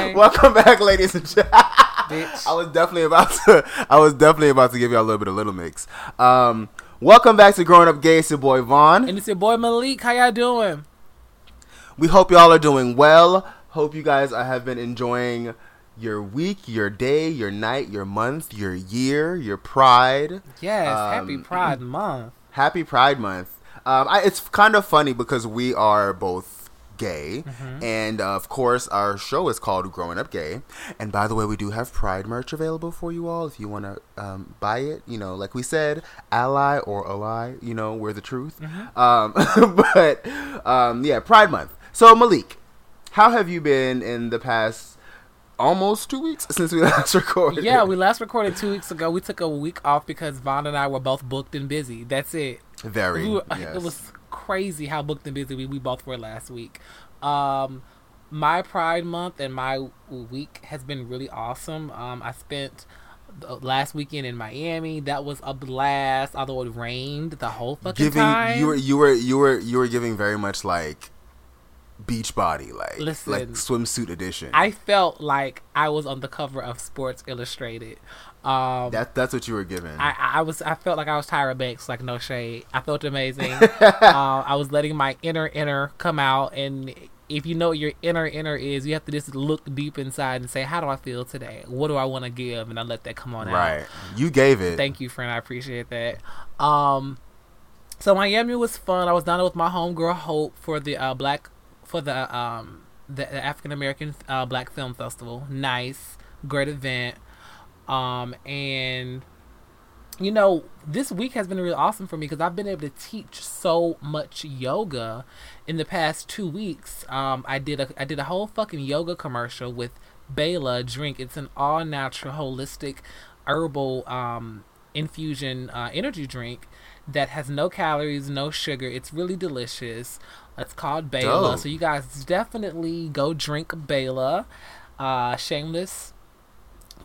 ready. I'm stop. Okay. Welcome back, ladies and gentlemen. I was definitely about to. I was definitely about to give y'all a little bit of Little Mix. Um, welcome back to Growing Up Gay. It's your boy Vaun. And it's your boy Malik. How y'all doing? We hope y'all are doing well. Hope you guys have been enjoying your week, your day, your night, your month, your year, your Pride. Yes. Um, happy Pride Month. Happy Pride Month. Um, I, it's kind of funny because we are both gay, and uh, of course, our show is called Growing Up Gay. And by the way, we do have Pride merch available for you all if you want to um, buy it. You know, like we said, ally or ally, you know, we're the truth. Um, but um, yeah, Pride Month. So, Malik, how have you been in the past almost two weeks since we last recorded? Yeah, we last recorded two weeks ago. We took a week off because Vaun and I were both booked and busy. That's it. very. We were- yes. It was crazy how booked and busy we, we both were last week. Um, my Pride Month and my week has been really awesome. Um, I spent the last weekend in Miami. That was a blast. Although it rained the whole fucking giving time. you were you were you were you were giving very much like beach body like Listen, like swimsuit edition. I felt like I was on the cover of Sports Illustrated. Um, that that's what you were given. I, I was I felt like I was Tyra Banks, like no shade. I felt amazing. uh, I was letting my inner inner come out, and if you know what your inner inner is, you have to just look deep inside and say, "How do I feel today? What do I want to give?" And I let that come on out. right. You gave it. Thank you, friend. I appreciate that. Um, so Miami was fun. I was down there with my homegirl Hope for the uh, black for the um the, the African American uh, Black Film Festival. Nice, great event. Um, and you know, this week has been really awesome for me because I've been able to teach so much yoga in the past two weeks. Um, I did a I did a whole fucking yoga commercial with Bela drink. It's an all natural, holistic, herbal um, infusion uh, energy drink that has no calories, no sugar. It's really delicious. It's called Bela. So you guys definitely go drink Bela. Uh, shameless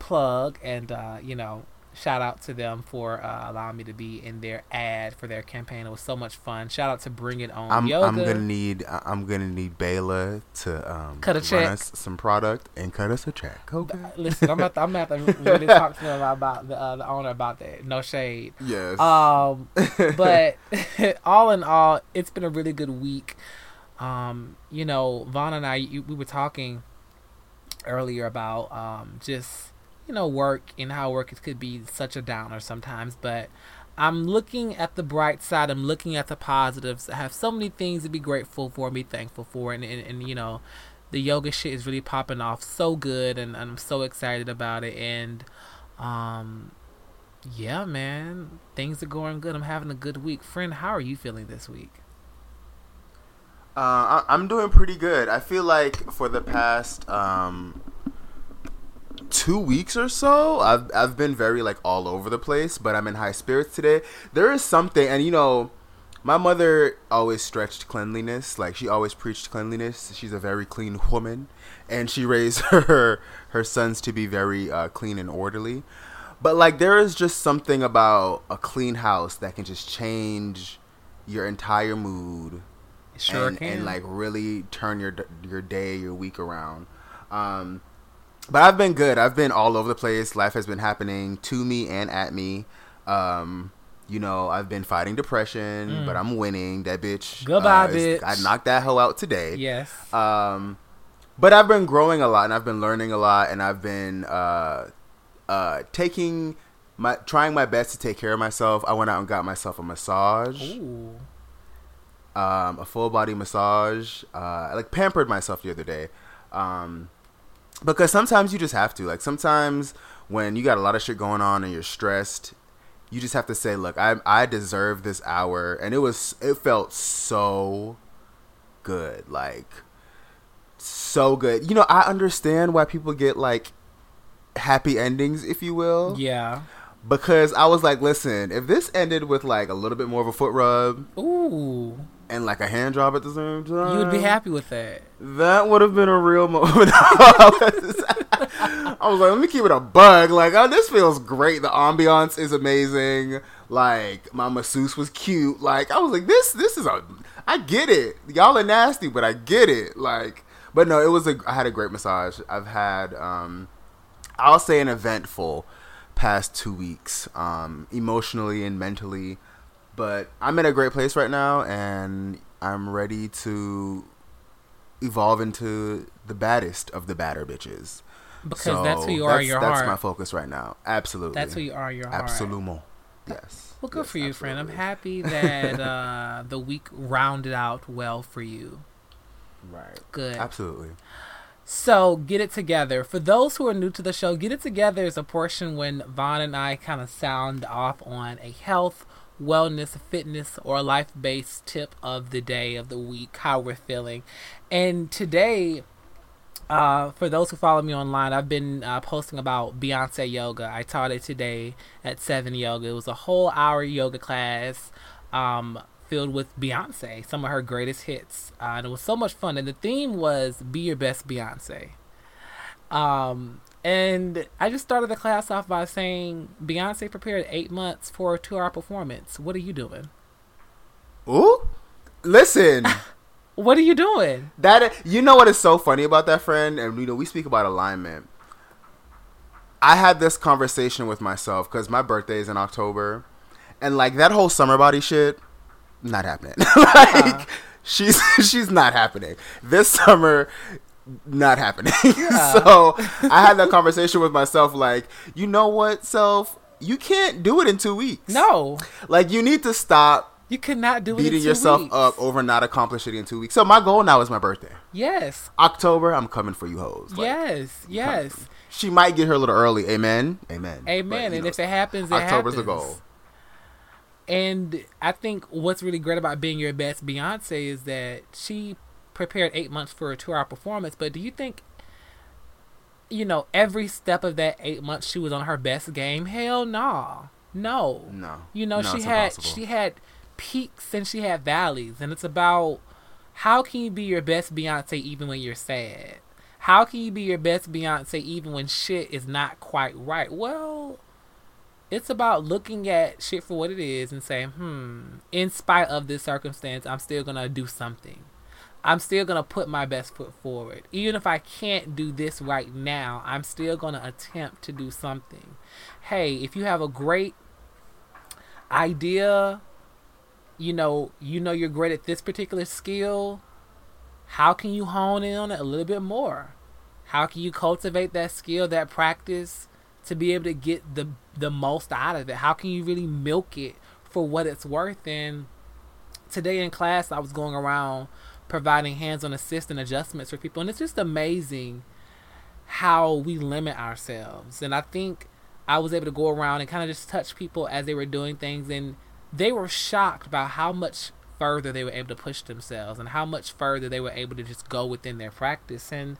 plug and uh, you know shout out to them for uh, allowing me to be in their ad for their campaign it was so much fun shout out to bring it on I'm yoga I'm gonna need I'm gonna need Bayla to um Cut a check. us some product and cut us a check. Okay. listen i'm about to, I'm gonna have to really talk to them about the, uh, the owner about that no shade Yes. um but all in all it's been a really good week um you know vaun and i you, we were talking earlier about um just you know work and how work is- could be such a downer sometimes but i'm looking at the bright side i'm looking at the positives i have so many things to be grateful for be thankful for and and, and you know the yoga shit is really popping off so good and, and i'm so excited about it and um yeah, man. Things are going good. I'm having a good week. Friend, how are you feeling this week? Uh, I- I'm doing pretty good. I feel like for the past um, two weeks or so, I've I've been very like all over the place, but I'm in high spirits today. There is something, and you know, my mother always stretched cleanliness. Like she always preached cleanliness. She's a very clean woman, and she raised her her sons to be very uh, clean and orderly. But like, there is just something about a clean house that can just change your entire mood Sure and, can. and like really turn your your day, your week around. Um, but I've been good. I've been all over the place. Life has been happening to me and at me. Um, you know, I've been fighting depression, but I'm winning. That bitch. Mm. Goodbye, uh, bitch. I knocked that hoe out today. yes. Um, but I've been growing a lot, and I've been learning a lot, and I've been uh, uh, taking my trying my best to take care of myself. I went out and got myself a massage Ooh. um, a full body massage. Uh, I like pampered myself the other day, um, because sometimes you just have to. Like sometimes when you got a lot of shit going on and you're stressed, you just have to say, "Look, I I deserve this hour," and it was it felt so good, like so good. You know, I understand why people get like happy endings, if you will Yeah. because I was like, listen, if this ended with like a little bit more of a foot rub Ooh. And like a hand job at the same time, You would be happy with that. That would have been a real moment. I was like, let me keep it a bug. Like, oh, this feels great. The ambiance is amazing. Like, my masseuse was cute. Like, I was like, this, this is a, I get it. Y'all are nasty, but I get it. Like, but no, it was a. I had a great massage. I've had, um, I'll say, an eventful past two weeks, um, emotionally and mentally. But I'm in a great place right now, and I'm ready to evolve into the baddest of the badder bitches. Because that's who you are your that's heart. my focus right now. Absolutely. That's who you are your heart. Absolument. Yes. Well, good Yes, for you, friend. I'm happy that uh, the week rounded out well for you. Right. Good. Absolutely. So, Get It Together. For those who are new to the show, Get It Together is a portion when Vaun and I kind of sound off on a health, wellness, fitness, or life based tip of the day, of the week, how we're feeling. And today, uh, for those who follow me online, I've been uh, posting about Beyonce yoga. I taught it today at 7 Yoga. It was a whole hour yoga class um, filled with Beyonce, some of her greatest hits. Uh, and it was so much fun. And the theme was Be Your Best Beyonce. Um, and I just started the class off by saying Beyonce prepared eight months for a two hour performance. What are you doing? Ooh. Listen. What are you doing? That you know what is so funny about that friend, and you know we speak about alignment. I had this conversation with myself because my birthday is in October, and like that whole summer body shit, not happening. like uh-huh. she's she's not happening this summer. Not happening. so I had that conversation with myself, like, you know what, self, you can't do it in two weeks. No, like you need to stop you cannot do it. in beating yourself weeks. up over not accomplishing it in two weeks. So my goal now is my birthday. Yes, October, I'm coming for you hoes. Like, yes, yes. She might get here a little early. Amen. Amen. Amen. But, and know, if it happens, it October's happens. the goal. And I think what's really great about being your best Beyonce is that she prepared eight months for a two-hour performance. But do you think, you know, every step of that eight months she was on her best game? Hell no, no. No. You know, No, she had impossible. she had peaks and she had valleys, and it's about how can you be your best Beyonce even when you're sad? How can you be your best Beyonce even when shit is not quite right? Well, it's about looking at shit for what it is and saying, hmm, in spite of this circumstance, I'm still gonna do something. I'm still gonna put my best foot forward. Even if I can't do this right now, I'm still gonna attempt to do something. Hey, if you have a great idea, you know, you know you're great at this particular skill, how can you hone in on it a little bit more? How can you cultivate that skill, that practice to be able to get the the most out of it? How can you really milk it for what it's worth? And today in class I was going around providing hands-on assist and adjustments for people and it's just amazing how we limit ourselves. And I think I was able to go around and kind of just touch people as they were doing things and they were shocked about how much further they were able to push themselves and how much further they were able to just go within their practice. And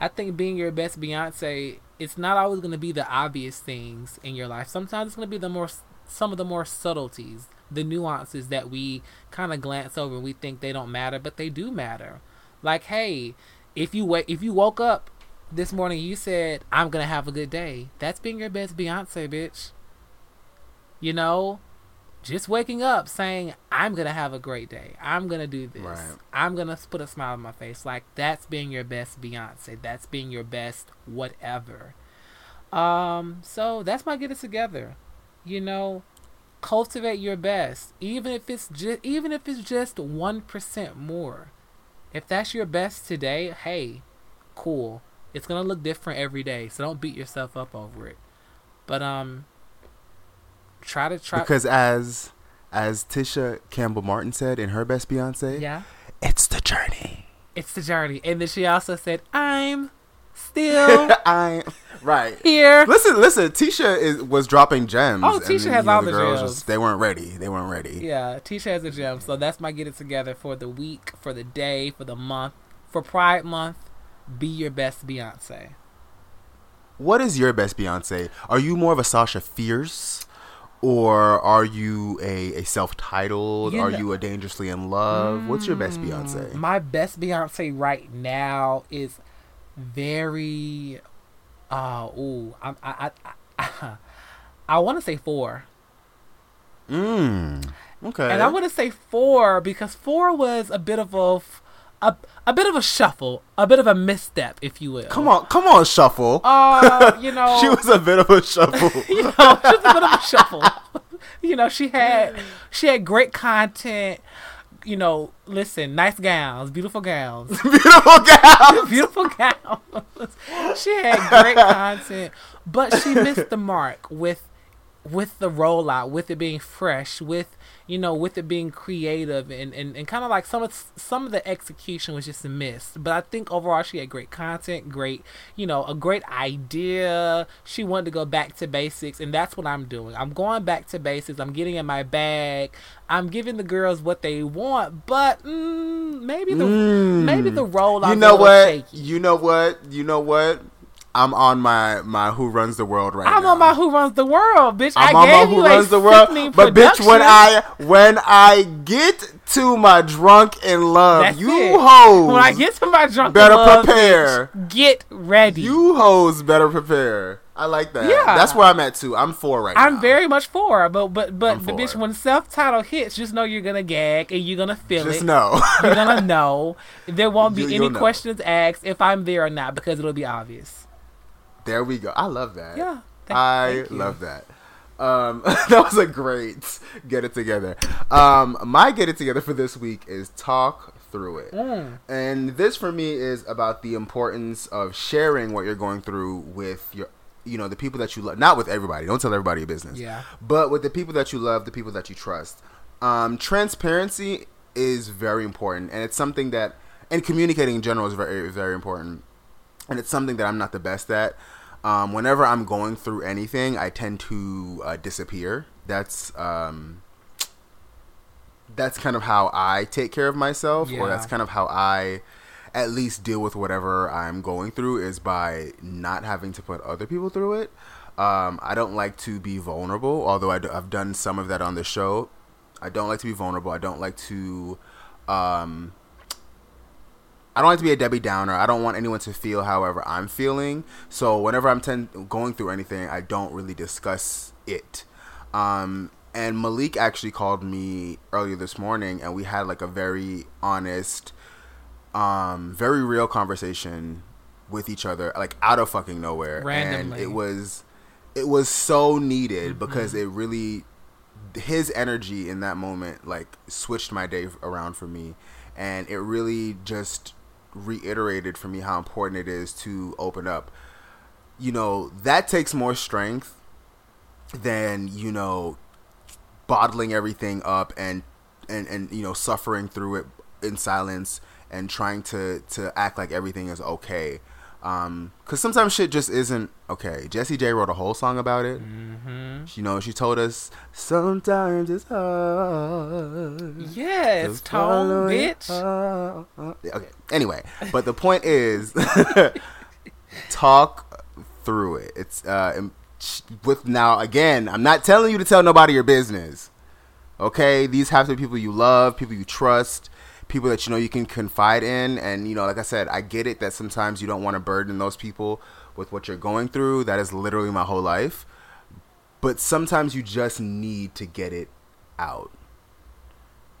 I think being your best Beyonce, it's not always going to be the obvious things in your life. Sometimes it's going to be the more some of the more subtleties, the nuances that we kind of glance over and we think they don't matter, but they do matter. Like, hey, if you wake, if you woke up this morning, you said, "I'm gonna have a good day." That's being your best Beyonce, bitch. You know, just waking up saying, "I'm gonna have a great day. I'm gonna do this. Right. I'm gonna put a smile on my face." Like that's being your best Beyonce. That's being your best whatever. Um, so that's my get it together. You know, cultivate your best, even if it's just even if it's just one percent more. If that's your best today, hey, cool. It's gonna look different every day, so don't beat yourself up over it. But um, try to try. Because as as Tisha Campbell Martin said in her best Beyonce, yeah, it's the journey. it's the journey. And then she also said, "I'm still I right. here." Listen, listen. Tisha is was dropping gems. Oh, Tisha then, has know, all the the girls gems. Just, they weren't ready. They weren't ready. Yeah, Tisha has a gem. So that's my get it together for the week, for the day, for the month, for Pride Month. Be your best Beyonce. What is your best Beyonce? Are you more of a Sasha Fierce? Or are you a, a self titled? You Are you a dangerously in love? What's your best mm, Beyonce? My best Beyonce right now is very. Uh, ooh, I I I, I, I want to say four. Mm. Okay. And I want to say four because four was a bit of a, a a bit of a shuffle, a bit of a misstep, if you will. Come on, come on, shuffle. Uh, you know, she was a bit of a shuffle. you know, she was a bit of a shuffle. you know, she had she had great content. You know, listen, nice gowns, beautiful gowns, Beautiful gal. beautiful gowns. she had great content, but she missed the mark with with the rollout, with it being fresh, with you know, with it being creative and, and, and kind of like some of some of the execution was just missed. But I think overall she had great content, great you know, a great idea. She wanted to go back to basics, and that's what I'm doing. I'm going back to basics. I'm getting in my bag. I'm giving the girls what they want, but mm, maybe the maybe the rollout. You know what? Shaky. You know what? You know what? I'm on my my Who Runs the World right now. I'm now. on my Who Runs the World, bitch. I'm I on my Who you Runs the World, but bitch, when. I when I get to my drunk in love, That's you it. hoes when I get to my drunk better love, prepare. bitch, get ready. You hoes better prepare. I like that. Yeah. that's where I'm at too. I'm four right now. I'm very much four, but but but, I'm but bitch, when self title hits, just know you're gonna gag and you're gonna feel it. just it. know. You're gonna know. There won't be You- any questions asked if I'm there or not because it'll be obvious. There we go. I love that. Yeah, thank- I thank love that. Um, that was a great get it together. Um, my get it together for this week is talk through it. Mm. And this for me is about the importance of sharing what you're going through with your you know, the people that you love not with everybody. Don't tell everybody your business. Yeah. But with the people that you love, the people that you trust. Um, transparency is very important and it's something that and communicating in general is very very important. And it's something that I'm not the best at. Um, whenever I'm going through anything, I tend to uh, disappear. That's um, that's kind of how I take care of myself, or that's kind of how I at least deal with whatever I'm going through is by not having to put other people through it. Um, I don't like to be vulnerable, although I do, I've done some of that on the show. I don't like to be vulnerable. I don't like to. Um, I don't like to be a Debbie Downer. I don't want anyone to feel however I'm feeling. So whenever I'm ten- going through anything, I don't really discuss it. Um, and Malik actually called me earlier this morning, and we had like a very honest, um, very real conversation with each other, like out of fucking nowhere. Randomly. And it was, it was so needed because it really, his energy in that moment like switched my day around for me, and it really just reiterated for me how important it is to open up. You know that takes more strength than you know bottling everything up and and and you know suffering through it in silence and trying to to act like everything is okay um because sometimes shit just isn't okay jessie j wrote a whole song about it Mm-hmm. you know she told us sometimes it's hard Yes, to tone, follow bitch. Okay. Anyway, but the point is, talk through it. It's uh, with now again. I'm not telling you to tell nobody your business. Okay, these have to be people you love, people you trust, people that you know you can confide in, and you know, like I said, I get it that sometimes you don't want to burden those people with what you're going through. That is literally my whole life. But sometimes you just need to get it out.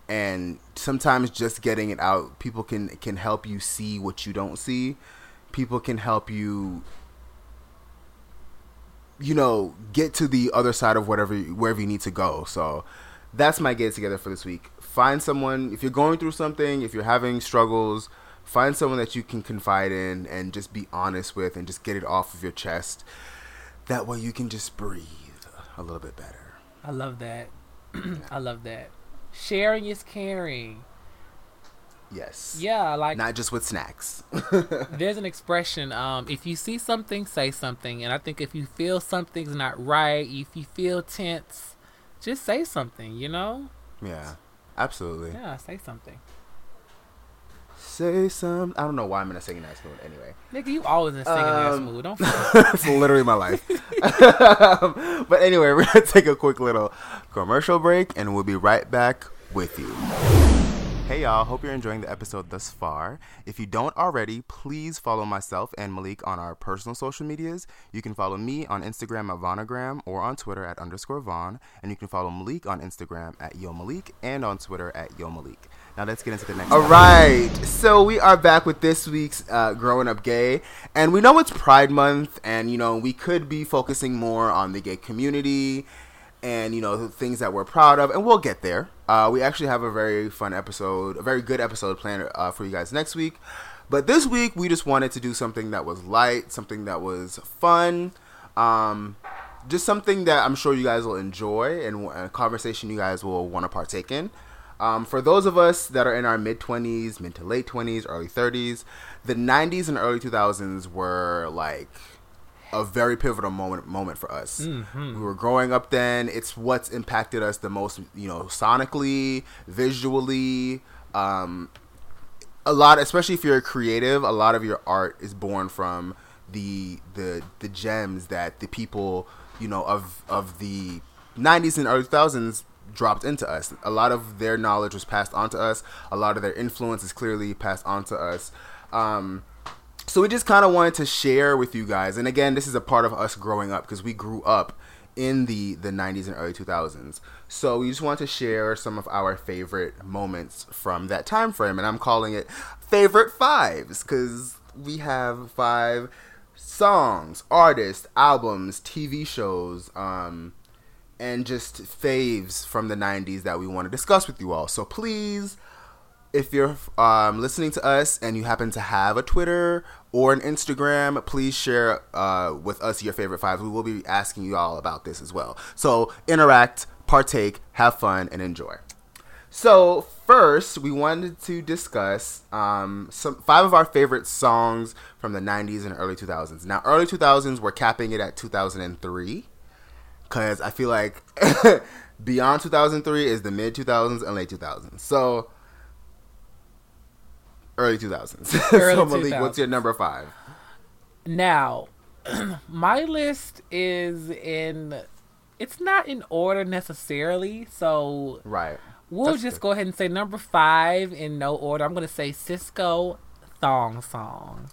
And sometimes just getting it out people can can help you see what you don't see. People can help you you know get to the other side of whatever wherever you need to go. So that's my get together for this week find someone if you're going through something if you're having struggles find someone that you can confide in and just be honest with and just get it off of your chest. That way you can just breathe a little bit better. I love that. I love that. Sharing is caring. yes. Yeah, like not just with snacks. there's an expression um if you see something say something. And i think if you feel something's not right if you feel tense just say something you know? Yeah absolutely yeah say something Say some. I don't know why I'm in a singing ass mood. Anyway, nigga you always in a singing ass Um, mood don't it's literally my life. Um, but anyway, we're gonna take a quick little commercial break, and we'll be right back with you. Hey y'all, hope you're enjoying the episode thus far. If you don't already, please follow myself and Malik on our personal social medias. You can follow me on Instagram at Vaunagram or on Twitter at underscore Vaun, and you can follow Malik on Instagram at Yo Malik and on Twitter at Yo Malik. Now let's get into the next. All right, so we are back with this week's uh, Growing Up Gay, and we know it's Pride Month, and you know we could be focusing more on the gay community and you know things that we're proud of, and we'll get there. Uh, we actually have a very fun episode, a very good episode planned uh, for you guys next week. But this week, we just wanted to do something that was light, something that was fun, um, just something that I'm sure you guys will enjoy, and a conversation you guys will want to partake in. Um, for those of us that are in our mid 20s, mid to late 20s, early 30s, the 90s and early 2000s were like a very pivotal moment moment for us. Mm-hmm. We were growing up then. It's what's impacted us the most, you know, sonically, visually. Um, a lot, especially if you're a creative, a lot of your art is born from the the the gems that the people, you know, of of the 90s and early 2000s dropped into us. A lot of their knowledge was passed on to us. A lot of their influence is clearly passed on to us. Um, so we just kind of wanted to share with you guys and again this is a part of us growing up because we grew up in the the 90s and early 2000s so we just want to share some of our favorite moments from that time frame and i'm calling it favorite fives because we have five songs artists albums tv shows um and just faves from the 90s that we want to discuss with you all. So please if you're um, listening to us and you happen to have a Twitter or an Instagram, please share uh, with us your favorite fives. We will be asking you all about this as well. So interact, partake, have fun, and enjoy. So first, we wanted to discuss um, some five of our favorite songs from the '90s and early 2000s. Now, early 2000s, we're capping it at 2003 because I feel like beyond 2003 is the mid 2000s and late 2000s. So early 2000s. Early so Malik, 2000s. what's your number five? Now, my list is in. It's not in order necessarily, so Right. we'll That's just good. go ahead and say number five in no order. I'm going to say Sisqó Thong Song.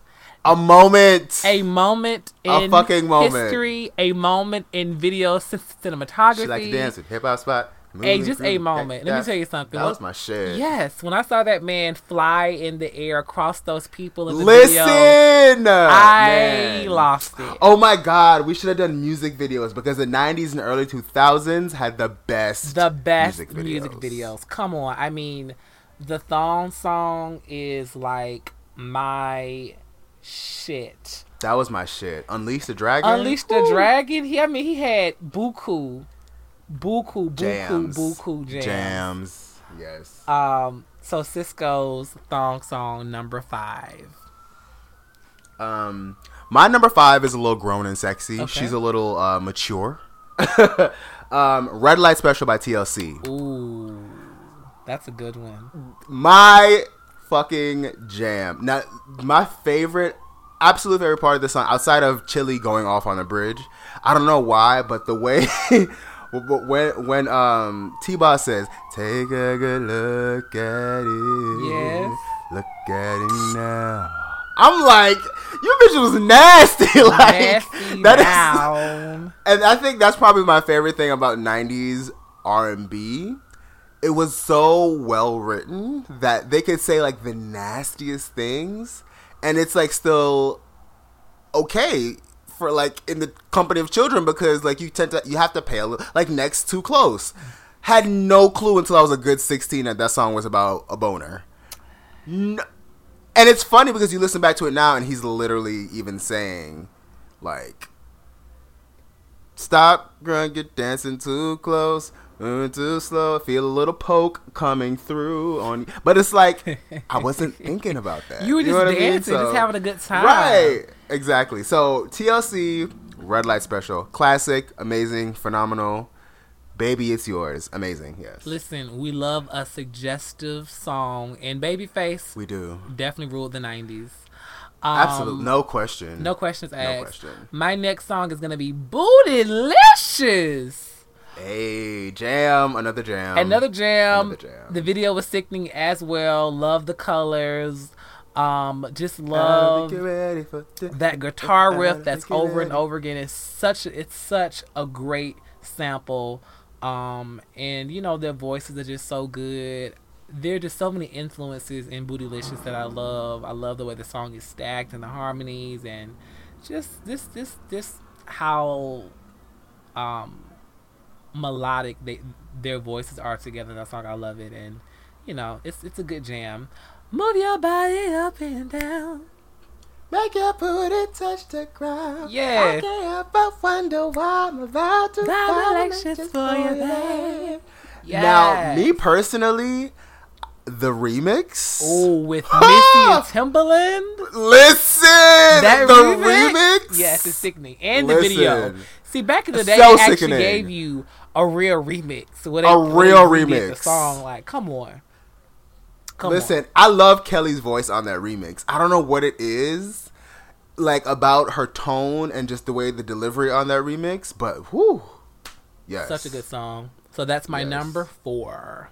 A moment. A moment A in fucking moment. history, a moment in video c- cinematography. She like to dance with hip hop spot. Hey, just a moment. Let me tell you something. That was my shit. Yes, when I saw that man fly in the air across those people in the video, Listen. I Man. lost it. Oh my god, we should have done music videos because the 90s and early 2000s had the best the best music music videos. videos. Come on, I mean, the thong song is like my shit. That was my shit. Unleash the Dragon. Unleash the Woo. Dragon. He, I mean, he had buku, buku, buku, Jams. buku jams. Jams. Yes. Um, so Sisqó's thong song number five. Um, my number five is a little grown and sexy. Okay. She's a little uh, mature. um, Red Light Special by TLC. Ooh, that's a good one. My fucking jam. Now, my favorite, absolute favorite part of the song, outside of Chilli going off on the bridge, I don't know why, but the way. But when when um T-Boz says, "Take a good look at it, Yes. look at it now," I'm like, "You bitch was nasty." like Nasty that is- and I think that's probably my favorite thing about '90s R&B. It was so well written that they could say like the nastiest things, and it's like still okay for like in the company of children because like you tend to you have to pay a little like next too close. Had no clue until I was a good 16 that that song was about a boner. No, and it's funny because you listen back to it now and he's literally even saying like Stop, girl, get dancing too close, moving too slow. Feel a little poke coming through on you. But it's like, I wasn't thinking about that. You were just know what I mean? dancing, just having a good time. Right, exactly. So, TLC, Red Light Special, classic, amazing, phenomenal. Baby, it's yours. Amazing, yes. Listen, we love a suggestive song, and Babyface We do. definitely ruled the '90s. Um, Absolutely. No question. No questions asked. No question. My next song is gonna be Bootylicious Hey, jam, another jam. Another jam. Another jam. The video was sickening as well. Love the colors. Um, just love think you're ready for this. that guitar riff that's over and over again. It's such it's such a great sample. Um, and you know their voices are just so good. There are just so many influences in Bootylicious that I love. I love the way the song is stacked and the harmonies and just this this this how um melodic they their voices are together in that song. I love it and you know it's it's a good jam. Move your body up and down. Make your booty touch the ground. Yeah. I can't help but wonder why I'm about to Violations violate for you, babe. babe. Now, me personally, the remix. Oh, with Missy and Timbaland. Listen, That the remix? remix. Yes, it's sickening. And the video. See, back in the day, so they actually sickening. gave you a real remix. Where they, A real remix. The song, like, come on. Come Listen, I love Kelly's voice on that remix. I don't know what it is, like about her tone and just the way the delivery on that remix, but whoo, yes. Such a good song. So that's my Yes. number four.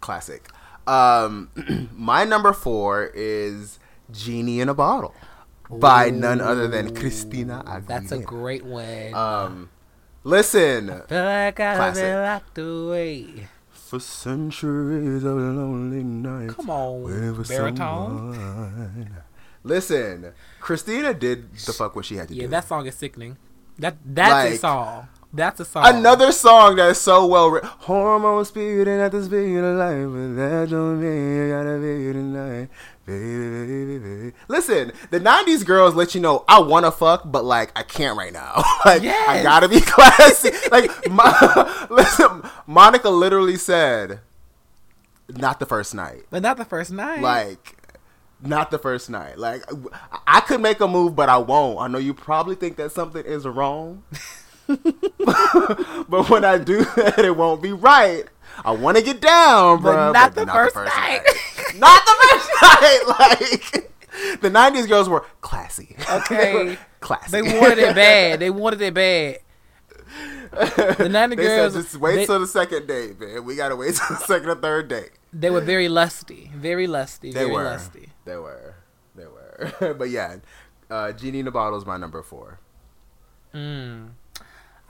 classic. Um, my number four is "Genie in a Bottle" by none other than Christina Aguilera. That's a great one. Um, listen, Feel like I've classic. been locked away. For centuries of lonely nights. Come on, for baritone. someone. Listen, Christina did the fuck what she had to Yeah, do. Yeah, that song is sickening. That that's a song. That's a song. Another song that's so well written. Hormones speeding at the speed of light, but that don't mean you gotta be tonight. Baby, baby. Listen, the 90s girls let you know I wanna fuck, but like I can't right now. like I gotta be classy. like my, listen, Monica literally said, not the first night. but not the first night. Like, not the first night. Like, I could make a move, but I won't. I know you probably think that something is wrong. but when I do that, it won't be right. I want to get down, But bro. not the first night. Not the first night. Like, the 90s girls were classy. Okay. They were classy. They wanted it bad. They wanted it bad. The '90s They girls, said, just wait they, till the second date, man. We got to wait till the second or third date. they were very lusty. Very lusty. They very were. lusty. They were. They were. but yeah, uh, Genie in the Bottle is my number four. Mm.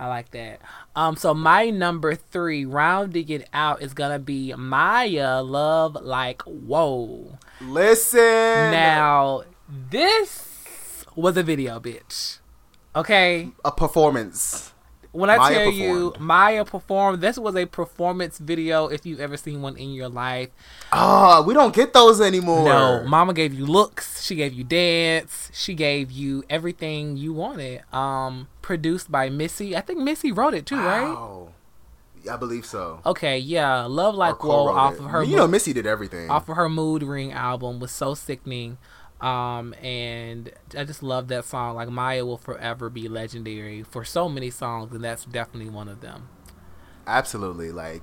I like that. Um, so my number three, rounding it out, is gonna be Mya Love Like Whoa. Listen. Now, this was a video, bitch. Okay? a performance. When I Mya tell you. Mya performed, this was a performance video if you've ever seen one in your life. Oh, we don't get those anymore. No, Mama gave you looks, she gave you dance, she gave you everything you wanted. Um, produced by Missy. I think Missy wrote it too, right? Wow. I believe so. Okay, yeah. Love Like Whoa off of her You know, Missy did everything. off of her Mood Ring album was so sickening. Um, and I just love that song. Like Mya will forever be legendary for so many songs, and that's definitely one of them. Absolutely. Like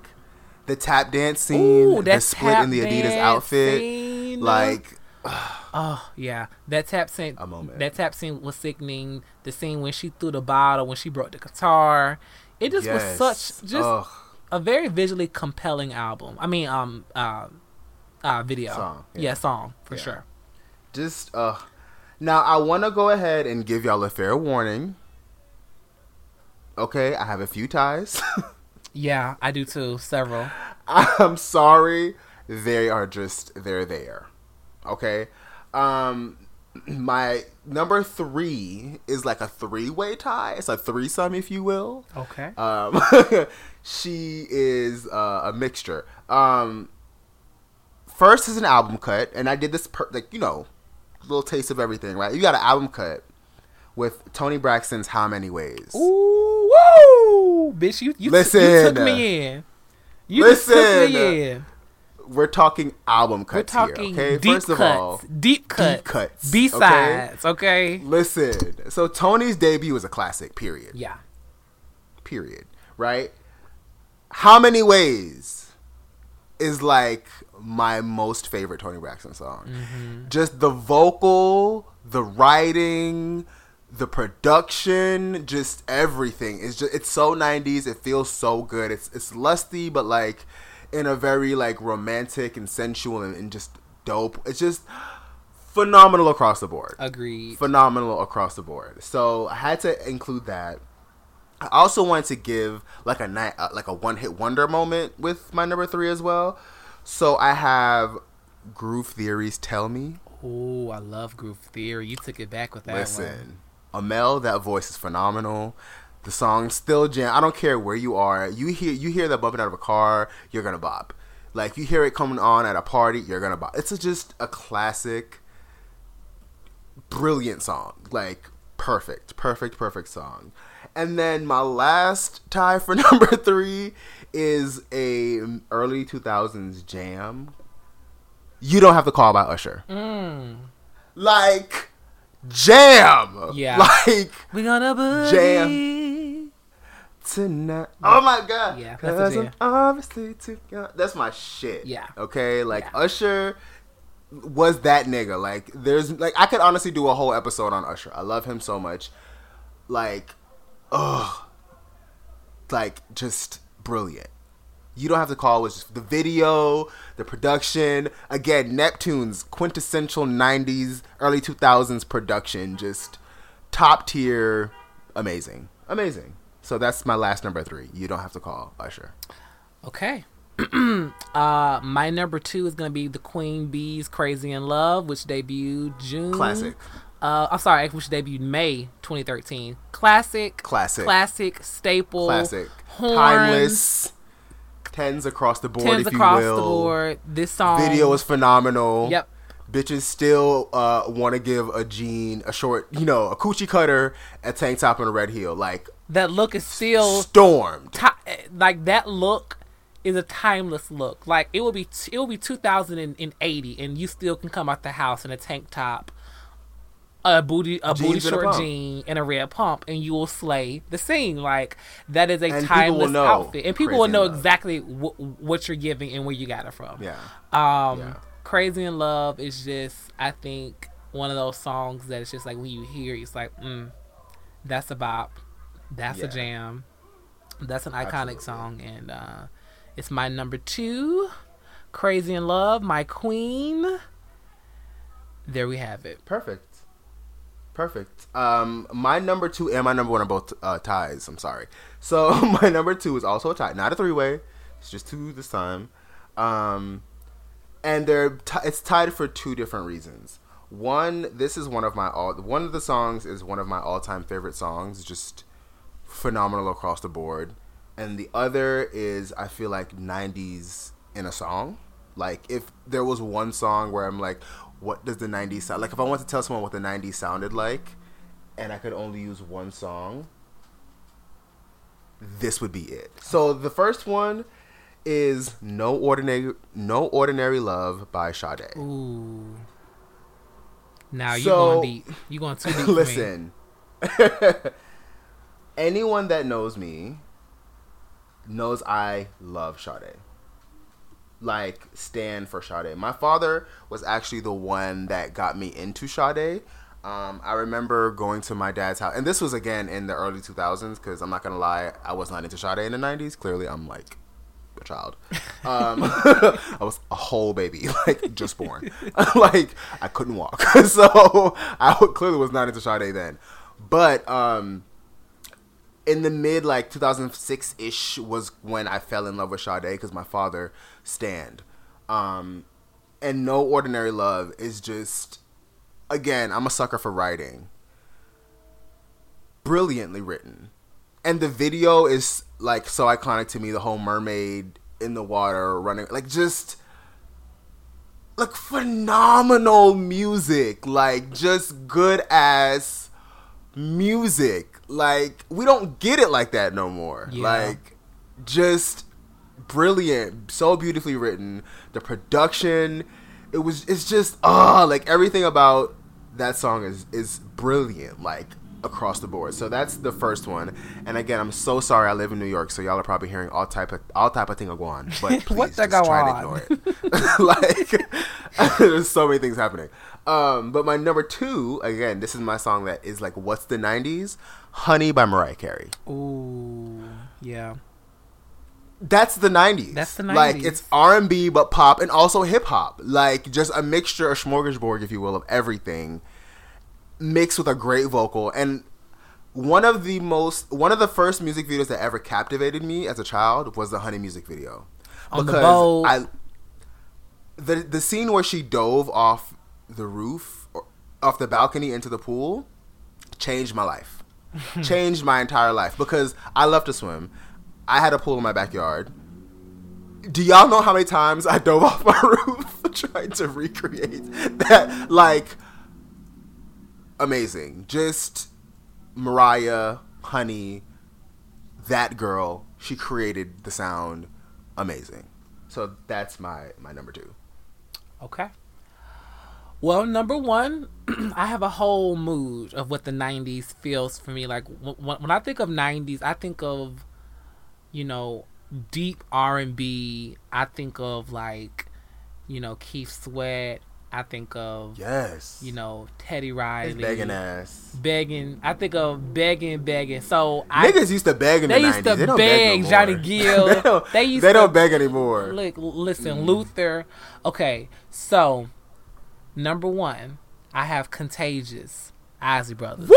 the tap dance scene, Ooh, the split in the Adidas outfit. scene. Like, oh yeah, that tap scene. A moment. That tap scene was sickening. The scene when she threw the bottle, when she broke the guitar. It just yes. was such just Ugh. a very visually compelling album. I mean, um, uh, uh video. Song, yeah. yeah. song for Yeah. sure. Just uh now I want to go ahead and give y'all a fair warning. Okay, I have a few ties. Yeah, I do too. Several. I'm sorry. They are just they're there. Okay? Um my number 3 is like a three-way tie. It's a threesome if you will. Okay. Um she is uh, a mixture. Um first is an album cut and I did this per- like you know, little taste of everything, right? You got an album cut with Toni Braxton's How Many Ways. Ooh, woo, bitch! You you, you Listen. took me in. You just took Listen. me in. We're talking album We're cuts talking here, okay? deep First of cuts, all, deep cuts, deep cuts, B sides. Okay? listen. So Toni's debut is a classic, period. Yeah. Period. Right? How many ways is like my most favorite Toni Braxton song? Mm-hmm. Just the vocal, the writing, the production, just everything. It's just it's so 90s. It feels so good. It's it's lusty, but like in a very like romantic and sensual and, and just dope. It's just phenomenal across the board. Agreed. Phenomenal across the board. So I had to include that. I also wanted to give like a night, uh, like a one hit wonder moment with my number three as well. So I have Groove Theory's. Tell me. Oh, I love Groove Theory. You took it back with that Listen, Amel, that voice is phenomenal. The song still jam. I don't care where you are. You hear you hear that bumping out of a car, you're gonna bop. Like you hear it coming on at a party, you're gonna bop. It's a, just a classic, brilliant song. Like perfect, perfect, perfect song. And then my last tie for number three is a early 2000s jam. You don't have to call by Usher. Mm. Like jam. Yeah. Like We gonna boogie. Jam. tonight. Oh my god. Yeah, that's I'm obviously too young. That's my shit. Yeah. Okay. Like Yeah. Usher was that nigga. Like there's like I could honestly do a whole episode on Usher. I love him so much. Like, ugh. Like just brilliant. You don't have to call it just the video, the production. Again, Neptune's quintessential '90s, early 2000s production, just top tier, amazing, amazing. So that's my last number three. You don't have to call Usher. Okay. uh, my number two is gonna be the Queen Bee's "Crazy in Love," which debuted June. Classic. Uh, I'm sorry, which debuted May 2013. Classic. Classic. Classic. Staple. Classic, Horns, timeless, tens across the board, Tens if across you will. the board. This song. Video is phenomenal. Yep. Bitches still uh, want to give a jean a short, you know, a coochie cutter, a tank top, and a red heel. Like That look is still stormed. ti- like that look is a timeless look. Like it will be it will be 2080 and you still can come out the house in a tank top, a booty a booty Jeans a short pump. jean and a red pump and you will slay the scene. Like that is a And timeless outfit and people Crazy will know exactly wh- what you're giving and where you got it from. Yeah. Um, Yeah. Crazy in Love is just, I think, one of those songs that it's just like when you hear it, it's like, mm, that's a bop. That's Yeah. a jam. That's an iconic Absolutely. song. And uh, it's my number two. Crazy in Love, my queen. There we have it. Perfect. Perfect. Um, my number two and my number one are both uh, ties. I'm sorry. So my number two is also a tie, not a three way. It's just two this time. Um, and they're t- it's tied for two different reasons. One, this is one of my all. One of the songs is one of my all time favorite songs. Just phenomenal across the board. And the other is I feel like 90s in a song. Like if there was one song where I'm like, what does the 90s sound like? If I want to tell someone what the 90s sounded like, and I could only use one song, this would be it. So the first one is No Ordinary No Ordinary Love by Sade. Ooh. Now you So- going deep. You going too deep. me. Listen, anyone that knows me knows I love Sade. Like stand for Sade. My father was actually the one that got me into Sade. Um, I remember going to my dad's house, and this was again in the early 2000s. Because I'm not gonna lie, I was not into Sade in the 90s. Clearly, I'm like a child. Um, I was a whole baby, like just born. like I couldn't walk, so I clearly was not into Sade then. But um, in the mid like 2006 ish was when I fell in love with Sade because my father stand. Um, and No Ordinary Love is just again, I'm a sucker for writing. Brilliantly written. And the video is like so iconic to me, the whole mermaid in the water running like just like phenomenal music, like just good ass music. Like we don't get it like that no more. Yeah. Like just brilliant, so beautifully written. The production, it was it's just ah like everything about that song is is brilliant. Like across the board. So that's the first one. And again, I'm so sorry I live in New York, so y'all are probably hearing all type of all type of thing go on. But please What the just go try to ignore it. like there's so many things happening. Um, but my number two, again, this is my song that is like what's the nineties? Honey by Mariah Carey. Ooh, yeah. That's the nineties. That's the '90s. Like it's R and B but pop and also hip hop. Like just a mixture, a smorgasbord, if you will, of everything, mixed with a great vocal. And one of the most, one of the first music videos that ever captivated me as a child was the Honey music video. On the boat. I, the the scene where she dove off the roof, or off the balcony into the pool, changed my life. changed my entire life because I love to swim. I had a pool in my backyard. Do y'all know how many times I dove off my roof trying to recreate that? Like, amazing. Just Mariah, Honey, that girl. She created the sound. Amazing. So that's my my number two. Okay. Well, number one, I have a whole mood of what the '90s feels for me. Like w- w- when I think of '90s, I think of, you know, deep R and B. I think of like, you know, Keith Sweat. I think of, Yes. you know, Teddy Riley. Begging ass. Begging. I think of begging, begging. So I Niggas used to beg in they the used 90s. to they beg beg no Johnny. Gill. they don't, They used they to- don't beg anymore. Look, listen, mm. Luther. Okay, so number one, I have Contagious, Isley Brothers. Woo!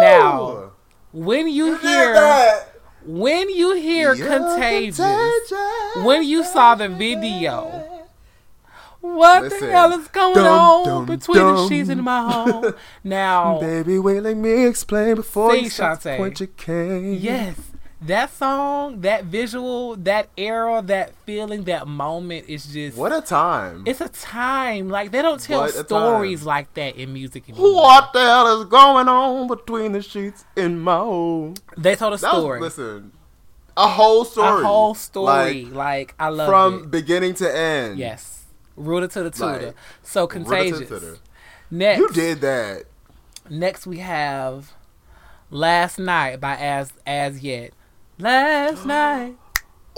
Now, When you You did hear, that. when you hear You're Contagious, contagious. when you saw the video, what Listen. the hell is going Dum, on dum, between the sheets in my home? Now, Baby, wait, let me explain before Sing, you start to Shantae. point your cane. Yes. That song, that visual, that era, that feeling, that moment is just What a time. it's a time. Like they don't tell stories time. like that in music anymore. what the hell is going on between the sheets in my home? They told a That was, story. listen, a whole story. a whole story. Like, Like, I love from it. beginning to end. Yes. Rooted to the tutor. Like, so to contagious. Next You did that. next we have Last Night by As Az Yet. Last night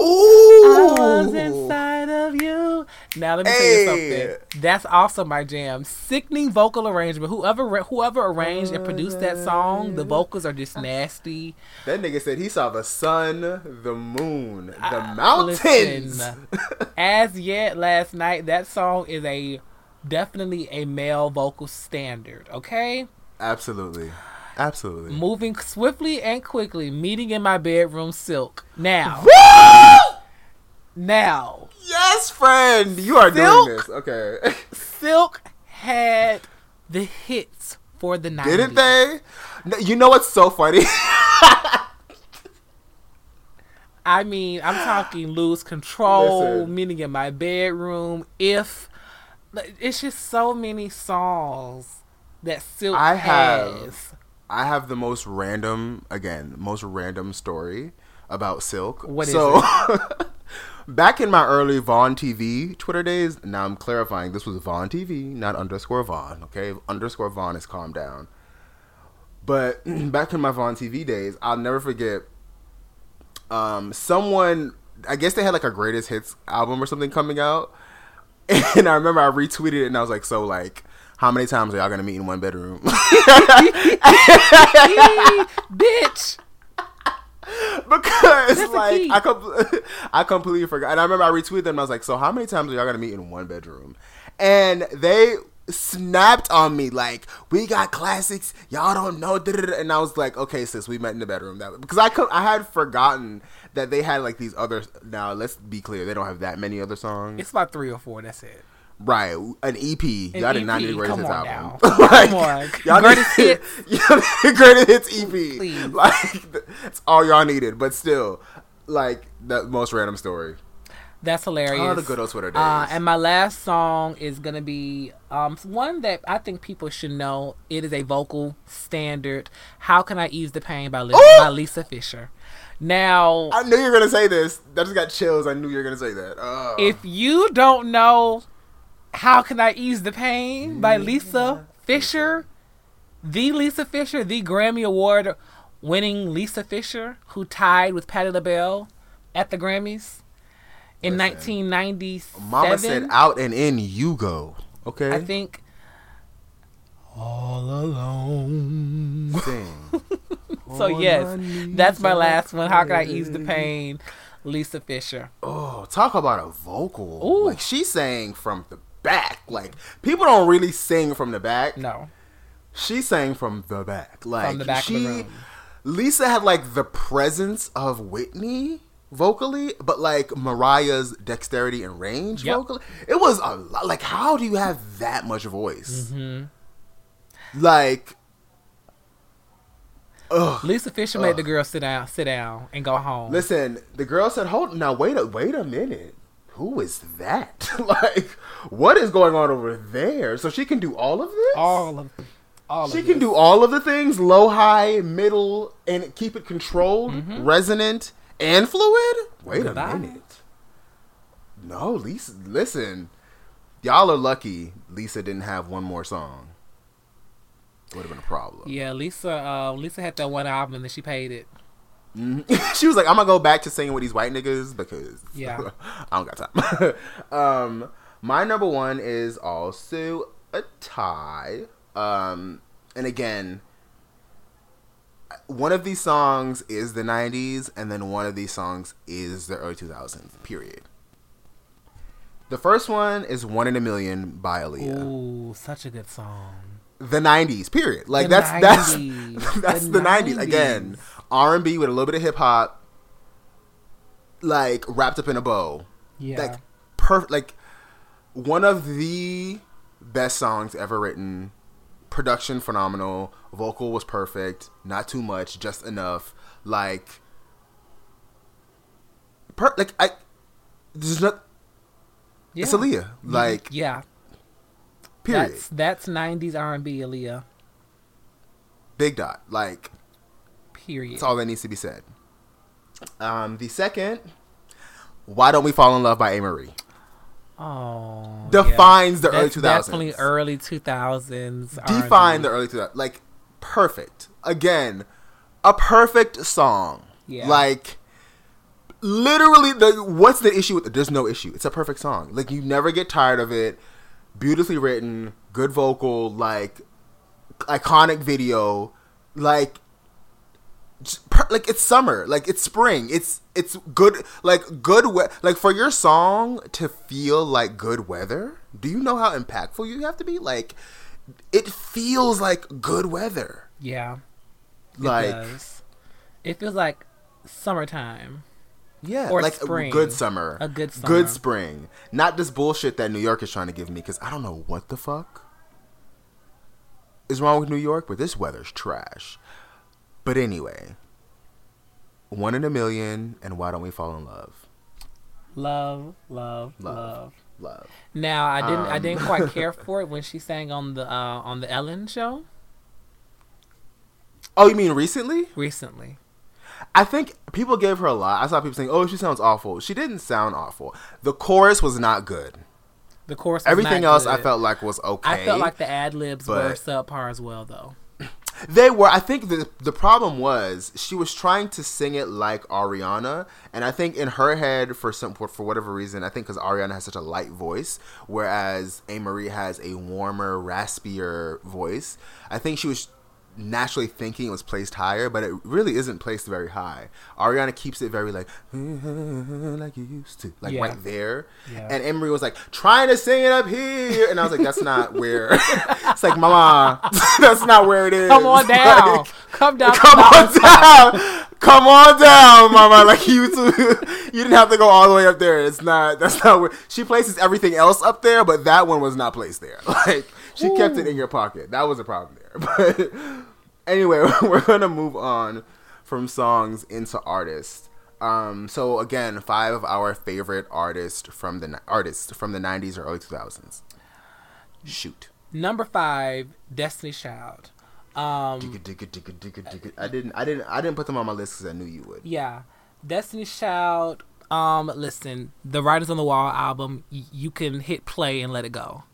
Ooh. I was inside of you. Now let me tell you something. That's also my jam. Sickening vocal arrangement. Whoever whoever arranged and produced that song, the vocals are just nasty. That nigga said he saw the sun, the moon, the Ah, mountains. listen. Az Yet, last night, that song is a definitely a male vocal standard. Okay, Absolutely. Absolutely. moving swiftly and quickly. Meeting in my bedroom, silk. Now, now, Yes, friend. You are Silk? doing this. Okay. silk had the hits for the nineties. Didn't they? You know what's so funny? I mean, I'm talking lose control, Listen. meeting in my bedroom. If it's just so many songs that Silk I have- has. I have the most random, again, most random story about Silk. What is so, back in my early Vaun TV Twitter days, now I'm clarifying this was Vaun TV, not underscore Vaun. Okay, underscore Vaun is calm down. But back in my Vaun TV days, I'll never forget. Um, someone, I guess they had like a greatest hits album or something coming out, and I remember I retweeted it and I was like, so like. How many times are y'all gonna meet in one bedroom? Bitch. because That's like. I com- I completely forgot. And I remember I retweeted them. And I was like, "So how many times are y'all gonna meet in one bedroom?" And they snapped on me like, "We got classics. Y'all don't know." da-da-da." And I was like, "Okay, sis, we met in the bedroom." That because I co- I had forgotten that they had like these other. Now let's be clear, they don't have that many other songs. It's about three or four. That's it. Right, an EP. y'all did not need greatest hits album. now. Come on. y'all Greatest need- hits. the greatest hits EP. Please. Like that's all y'all needed. But still, like the most random story. That's hilarious. Oh, the good old Twitter days. Uh, and my last song is gonna be um one that I think people should know. It is a vocal standard. "How Can I Ease the Pain" by, Li- by Lisa Fischer. Now, I knew you were gonna say this. I just got chills. I knew you were gonna say that. Oh. if you don't know "How Can I Ease the Pain" by Lisa Fischer, the Lisa Fischer, the Grammy Award winning Lisa Fischer, who tied with Patti LaBelle at the Grammys in Listen, 1997. Mama said out and in you go. Okay. I think. All alone. Sing. So On yes, that's my last one. How can I ease the pain? Lisa Fischer. Oh, talk about a vocal. Ooh. Like she sang from the back. Like people don't really sing from the back. No, She sang from the back. Like the back of she the room. Lisa had like the presence of Whitney vocally, but like Mariah's dexterity and range Yep. vocally. It was a lot like how do you have that much voice? Mm-hmm. Like Ugh. Lisa Fischer made the girl sit down, sit down, and go home. Listen, the girl said, "Hold now, wait a wait a minute. Who is that? like, what is going on over there? So she can do all of this. all of, all she of can this. do all of the things: low, high, middle, and keep it controlled, Mm-hmm. resonant, and fluid. Wait Goodbye. a minute. No, Lisa. Listen, y'all are lucky. Lisa didn't have one more song. Would have been a problem. Yeah, Lisa. Uh, Lisa had that one album, and then she paid it. Mhm. she was like, "I'm gonna go back to singing with these white niggas because Yeah. I don't got time." um, my number one is also a tie. Um, and again, one of these songs is the '90s, and then one of these songs is the early 2000s. Period. The first one is "One in a Million" by Aaliyah. Ooh, such a good song. the 90s period like The that's that's 90s. that's The the 90s, again 90s. r&b with a little bit of hip-hop like wrapped up in a bow Yeah. like perfect like one of the best songs ever written production phenomenal vocal was perfect not too much just enough like per like i there's not yeah. it's Aaliyah like yeah. period That's that's '90s R&B, Aaliyah. big dot like Period. That's all that needs to be said. Um, the second, "Why Don't We Fall in Love" by Amerie Oh, defines the yeah. early That's two thousands. Definitely early two thousands. Define the early two thousands. Like perfect. Again, a perfect song. Yeah. Like literally, the what's the issue with it? There's no issue. It's a perfect song. Like you never get tired of it. Beautifully written, good vocal, like iconic video, like like it's summer like it's spring it's it's good like good we- like for your song to feel like good weather do you know how impactful you have to be like it feels like good weather Yeah. It like does. It feels like summertime. yeah or like spring. a good summer A good summer. good spring not this bullshit that new york is trying to give me because i don't know what the fuck is wrong with new york but this weather's trash but anyway one in a million and why don't we fall in love Love, love, Love. love. love Now I didn't I Um. didn't quite care for it when she sang on the uh, on the Ellen show Oh, you mean recently? recently. I think people gave her a lot. I saw people saying, "Oh, she sounds awful." She didn't sound awful. The chorus was not good. The chorus. was Everything else I felt like was okay. I felt like the ad libs were subpar as well, though. They were. I think the the problem was she was trying to sing it like Ariana, and I think in her head, for some for, for whatever reason, I think because Ariana has such a light voice, whereas Amerie has a warmer, raspier voice. I think she was naturally thinking it was placed higher, but it really isn't placed very high. Ariana keeps it very like like you used to, like Yeah. right there. Yeah. And Amerie was like trying to sing it up here, and I was like, that's not where. it's like, Mama, that's not where it is. Come on down. Like, Come down. Come on down. Come on down, Mama. Like you, you didn't have to go all the way up there. It's not. That's not where she places everything else up there, but that one was not placed there. Like she kept it in your pocket. That was a problem. But anyway, we're gonna move on from songs into artists. Um, so again, five of our favorite artists from the artists from the '90s or early 2000s. Shoot. Number five, Destiny Child. Um, Digga, digga, digga, digga, digga. I didn't. I didn't. I didn't put them on my list because I knew you would. yeah, Destiny Child. Um, listen, the Writing's on the Wall album. Y- you can hit play and let it go.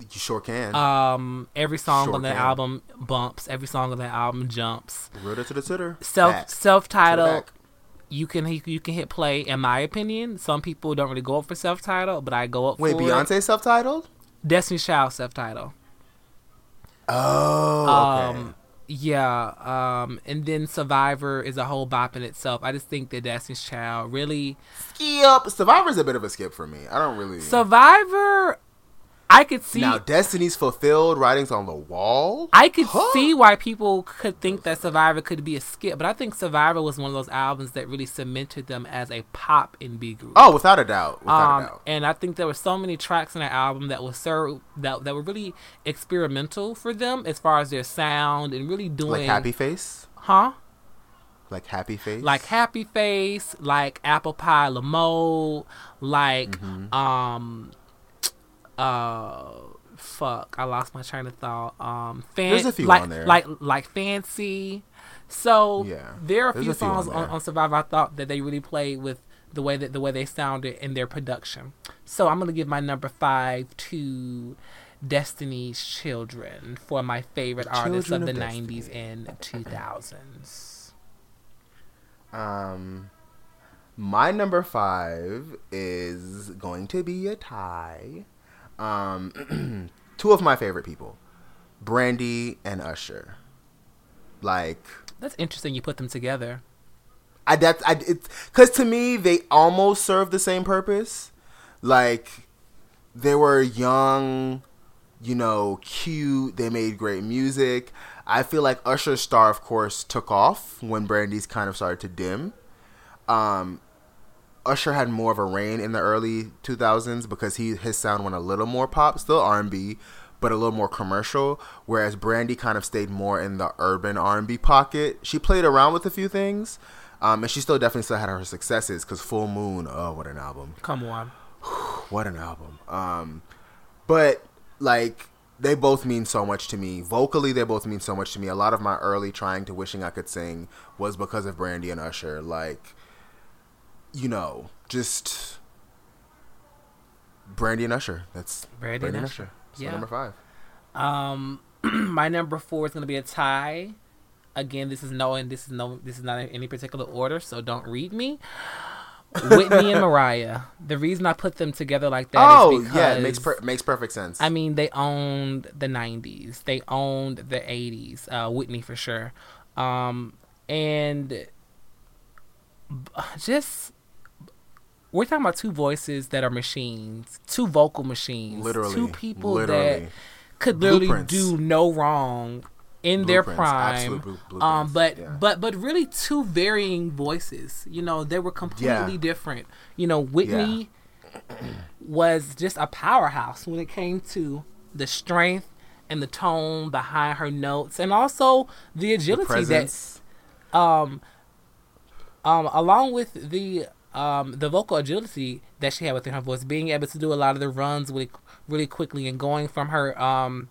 You sure can. Um, every song Sure on that can. album bumps. Every song on that album jumps. Rooter to the titter. Self self To the title. back. You can you can hit play. In my opinion, some people don't really go up for self titled, but I go up Wait. Beyonce self-titled? Destiny's Child self titled. Oh, okay. Um, yeah. Um, and then Survivor is a whole bop in itself. I just think that Destiny's Child really skip. Survivor's a bit of a skip for me. I don't really. Survivor. I could see. now, Destiny's fulfilled. Writings on the wall. I could Huh? see why people could think that Survivor could be a skip, but I think Survivor was one of those albums that really cemented them as a pop and B group. Oh, without a doubt. Without a Um, doubt. and I think there were so many tracks in that album that was so that that were really experimental for them as far as their sound and really doing Like Happy Face. huh? Like Happy Face. Like Happy Face, like Apple Pie Lamo, like Mm-hmm. um uh fuck, I lost my train of thought. Um fan- There's a few like, on there. Like like Fancy. So Yeah, there are a few a few on songs on, there. on Survivor I thought that they really played with the way that the way they sounded in their production. So I'm gonna give my number five to Destiny's Children for my favorite artists of Children the of '90s and 2000s. Um, my number five is going to be a tie. Um, two of my favorite people, Brandy and Usher. Like, That's interesting. You put them together. I that I it's because to me they almost serve the same purpose. Like, they were young, you know, cute. They made great music. I feel like Usher's star, of course, took off when Brandy's kind of started to dim. Um, Usher had more of a reign in the early 2000s because he his sound went a little more pop, still R&B, but a little more commercial. Whereas Brandy kind of stayed more in the urban R&B pocket. She played around with a few things, um, and she still definitely still had her successes. Because Full Moon, oh, what an album! Come on. What an album! Um, but like they both mean so much to me. Vocally, they both mean so much to me. A lot of my early trying to wishing I could sing was because of Brandy and Usher. Like, you know, just Brandy and Usher. That's Brandy Brandy, and Usher. Usher. Yeah. number five. Um, my number four is gonna be a tie. Again, this is no, and this is no, this is not in any particular order, so don't read me. Whitney and Mariah. The reason I put them together like that is oh because yeah, it makes per- makes perfect sense. I mean, they owned the '90s. They owned the '80s. Uh, Whitney for sure, um, and b- just we're talking about two voices that are machines, two vocal machines, literally, two people literally. that could literally Blueprints. do no wrong in their prime. Um, but yeah. but but really two varying voices. You know, they were completely Yeah. different. You know, Whitney was just a powerhouse when it came to the strength and the tone behind her notes, and also the The agility that um um along with the um the vocal agility that she had within her voice being able to do a lot of the runs really really quickly and going from her um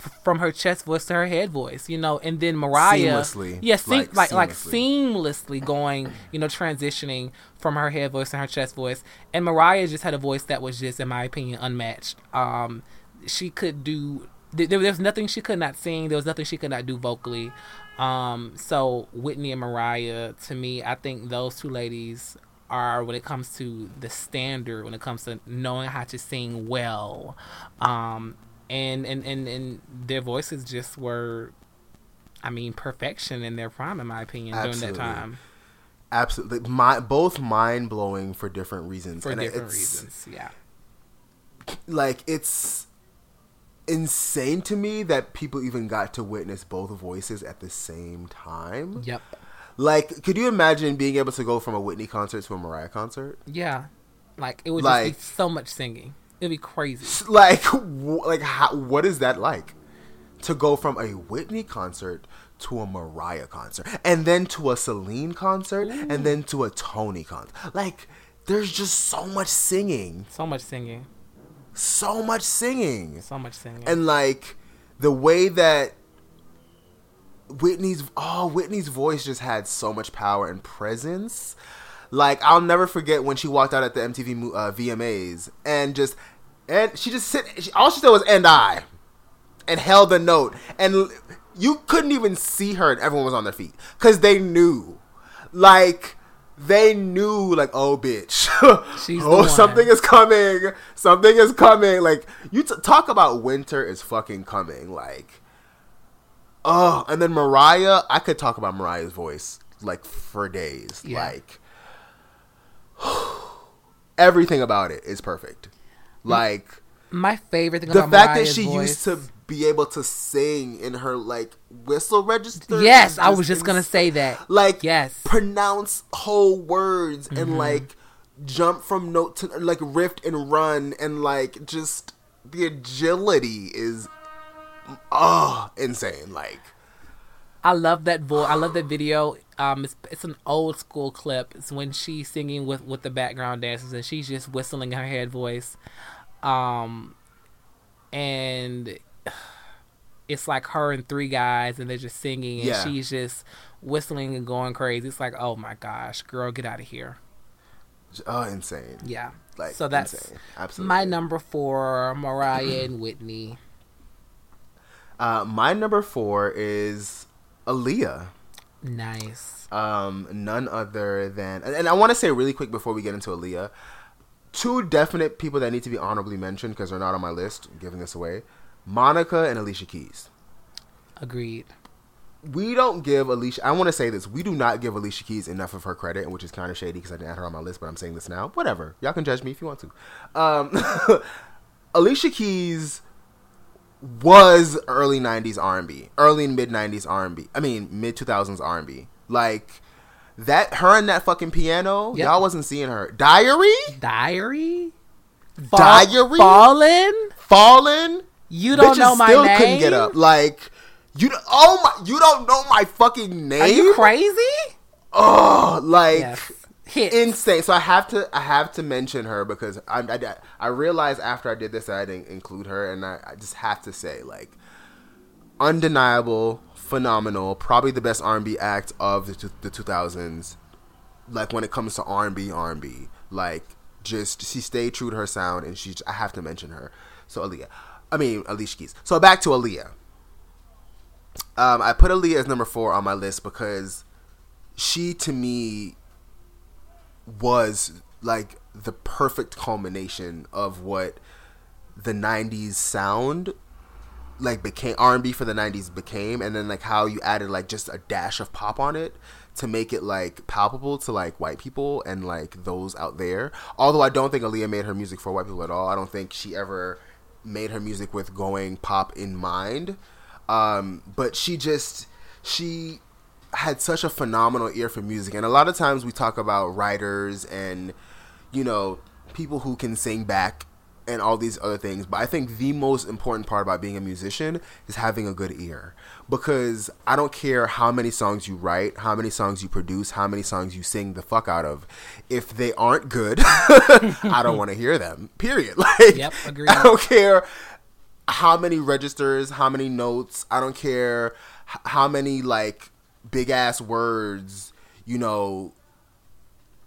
f- from her chest voice to her head voice you know and then mariah. Seamlessly. yeah se- like Like, like seamlessly. seamlessly going you know transitioning from her head voice to her chest voice. And mariah just had a voice that was just in my opinion unmatched. Um she could do there, there was nothing she could not sing. There was nothing she could not do vocally. Um so whitney and mariah to me i think those two ladies are when it comes to the standard when it comes to knowing how to sing well um and and and, and their voices just were i mean perfection in their prime in my opinion during that Absolutely. time Absolutely, my both mind blowing for different reasons. for And different it's- reasons yeah like it's insane to me that people even got to witness both voices at the same time. yep Like, could you imagine being able to go from a Whitney concert to a Mariah concert? yeah like it would Like- just be so much singing it'd be crazy Like, like how, what is that like? To go from a Whitney concert to a Mariah concert, and then to a Celine concert, and then to a Toni concert. Like, there's just so much singing, so much singing so much singing. so much singing and like the way that Whitney's oh Whitney's voice just had so much power and presence. Like I'll never forget when she walked out at the MTV uh, VMAs and just and she just sit. She, all she said was "and I," and held the note, and you couldn't even see her, and everyone was on their feet because they knew, like they knew, like oh bitch, oh something is coming, something is coming. Like you t- talk about winter is fucking coming, like. Oh, and then Mariah, I could talk about Mariah's voice like for days. Yeah. Like everything about it is perfect. Like My favorite thing the fact that she voice, used to be able to sing in her like whistle register. Yes, I was just gonna say that. like Yes. Mm-hmm. pronounce whole words and like jump from note to like rift and run and like just the agility is oh insane like I love that voice. I love that video. Um, it's, it's an old school clip. It's when she's singing with with the background dancers and she's just whistling her head voice. Um, and it's like her and three guys and they're just singing and Yeah. she's just whistling and going crazy. It's like, oh my gosh, girl, get out of here. oh insane Yeah. like so that's my number four, Mariah and Whitney. Uh my number four is Aaliyah Nice. um, none other than, and and I want to say really quick before we get into Aaliyah, two definite people that need to be honorably mentioned because they're not on my list. Giving this away, Monica and Alicia Keys. Agreed. We don't give Alicia. I want to say this. We do not give Alicia Keys enough of her credit, which is kind of shady because I didn't add her on my list. But I'm saying this now. Whatever. Y'all can judge me if you want to. Um, Alicia Keys was early 90s R&B, early and mid 90s R&B. I mean, mid 2000s R&B. Like that her and that fucking piano, Yep. y'all wasn't seeing her. Diary? Diary? Diary? Fallen? Fallen? You don't Bitches know my still name? couldn't get up. Like you don't- oh my you don't know my fucking name? Are you crazy? Oh, like Yes. Hit. insane. So I have to I have to mention her because I I, I realized after I did this I didn't include her, and I, I just have to say like undeniable, phenomenal, probably the best R and B act of the, the 2000s. Like when it comes to R and B, R and B, like just she stayed true to her sound, and she I have to mention her. So Aaliyah, I mean Alicia Keys. So back to Aaliyah. Um, I put Aaliyah as number four on my list because she to me was like the perfect culmination of what the 90s sound like became R&B for the 90s became and then like how you added like just a dash of pop on it to make it like palpable to like white people and like those out there. Although I don't think Aaliyah made her music for white people at all. I don't think she ever made her music with going pop in mind. Um but she just she had such a phenomenal ear for music and a lot of times we talk about writers and you know people who can sing back and all these other things but i think the most important part about being a musician is having a good ear because i don't care how many songs you write how many songs you produce how many songs you sing the fuck out of if they aren't good i don't want to hear them period like Yep, agreed. i don't care how many registers, how many notes. I don't care how many like big ass words, you know.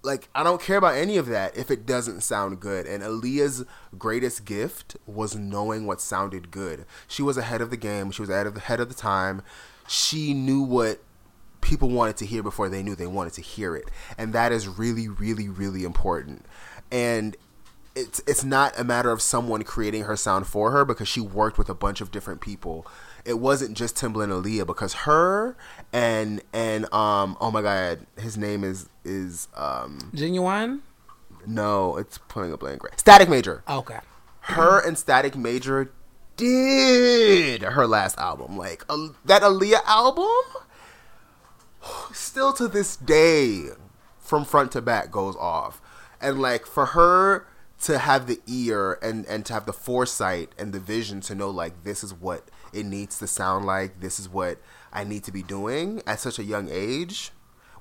Like I don't care about any of that if it doesn't sound good. And Aaliyah's greatest gift was knowing what sounded good. She was ahead of the game. She was ahead of the head of the time. She knew what people wanted to hear before they knew they wanted to hear it. And that is really, really, really important. And it's it's not a matter of someone creating her sound for her because she worked with a bunch of different people. It wasn't just Timbaland and Aaliyah because her and and um oh my god his name is is um Ginuwine? no it's putting a blank right Static Major Okay. her and Static Major did her last album like uh, that Aaliyah album still to this day from front to back goes off and like for her to have the ear and and to have the foresight and the vision to know like this is what it needs to sound like this is what i need to be doing at such a young age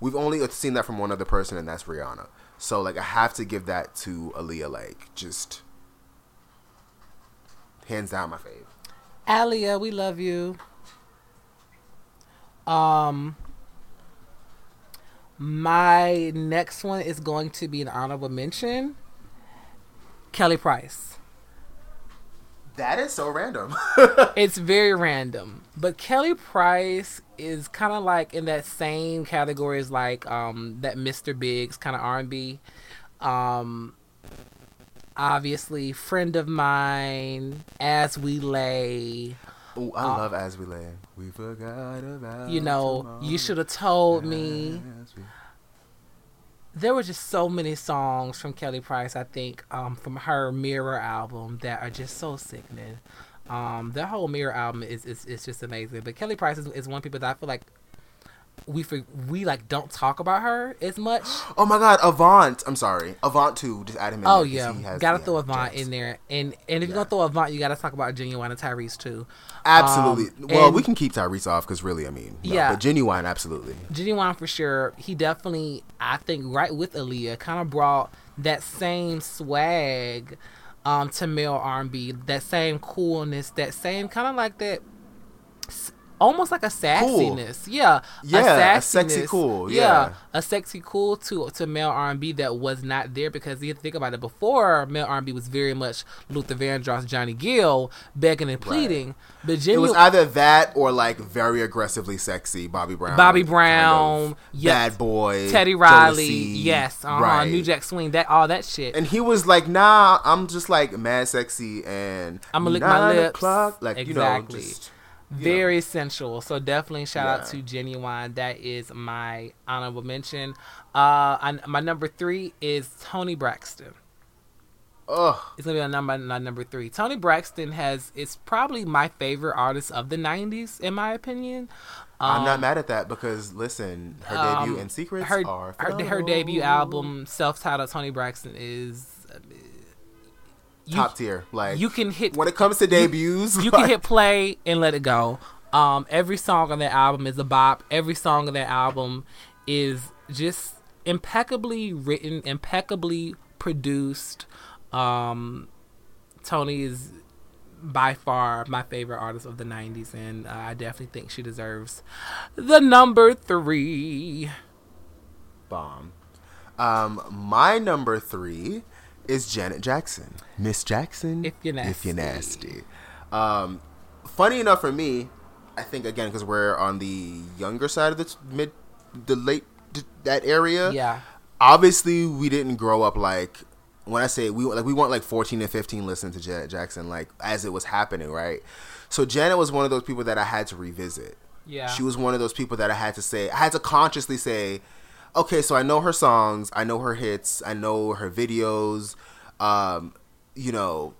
we've only seen that from one other person and that's rihanna so like i have to give that to aaliyah like just hands down my fave Aaliyah, we love you. Um my next one is going to be an honorable mention. Kelly Price. That is so random. it's very random. But Kelly Price is kind of like in that same category as like um that Mr. Biggs kind of R&B. Um obviously friend of mine as we lay Oh, I Uh, love As We Lay. We forgot about you know tomorrow. you should have told me there were just so many songs from Kelly Price, I think, um, from her Mirror album that are just so sickening. Um, their whole Mirror album is, is, is just amazing. But Kelly Price is, is one people that I feel like we for, we like don't talk about her as much. Oh my God, Avant. I'm sorry, Avant too. Just add him in. Oh yeah, has- gotta yeah, throw Avant gems. in there, and and if you're gonna throw Avant, you gotta talk about Ginuwine and Tyrese too. Absolutely. Um, well, we can keep Tyrese off because really, I mean, no, Yeah. but Ginuwine, absolutely. Ginuwine for sure. He definitely, I think, right with Aaliyah, kind of brought that same swag um, to male R&B, that same coolness, that same kind of like that, almost like a sassiness. Yeah, Yeah, a sexy cool, yeah. a sexy cool to to male R&B that was not there because you have to think about it. Before male R&B was very much Luther Vandross, Johnny Gill begging and pleading, but It was either that or like very aggressively sexy Bobby Brown. Bobby kind Brown, of yes. Bad Boy, Teddy Riley, Jodeci, yes, uh-huh, right. New Jack Swing, that all that shit. And he was like, "Nah, I'm just like mad sexy and I'ma lick my lips." o'clock," Like Exactly. you know, just Very sensual. So definitely shout out Yeah. to Ginuwine. That is my honorable mention. Uh, I, my number three is Toni Braxton. ugh. It's gonna be on number my number three. Toni Braxton has is probably my favorite artist of the '90s, in my opinion. I'm Um, not mad at that because listen, her um, debut in Secrets her, are her, her debut album, self-titled Toni Braxton, is you, top tier. Like you can hit when it comes to debuts, you can like, hit play and let it go. Um, every song on that album is a bop. Every song on that album is just impeccably written, impeccably produced. Um, Toni is by far my favorite artist of the 90s, and uh, I definitely think she deserves the number three. bomb. Um, my number three is Janet Jackson, Miss Jackson. If you're if you're nasty. nasty. Um, funny enough for me, I think again because we're on the younger side of the t- mid, the late d- that area. Yeah. Obviously, we didn't grow up like when I say we like we weren't like 14 and 15 listening to Janet Jackson like as it was happening, right? So Janet was one of those people that I had to revisit. Yeah. She was one of those people that I had to say, I had to consciously say, okay, so I know her songs, I know her hits, I know her videos, um, you know,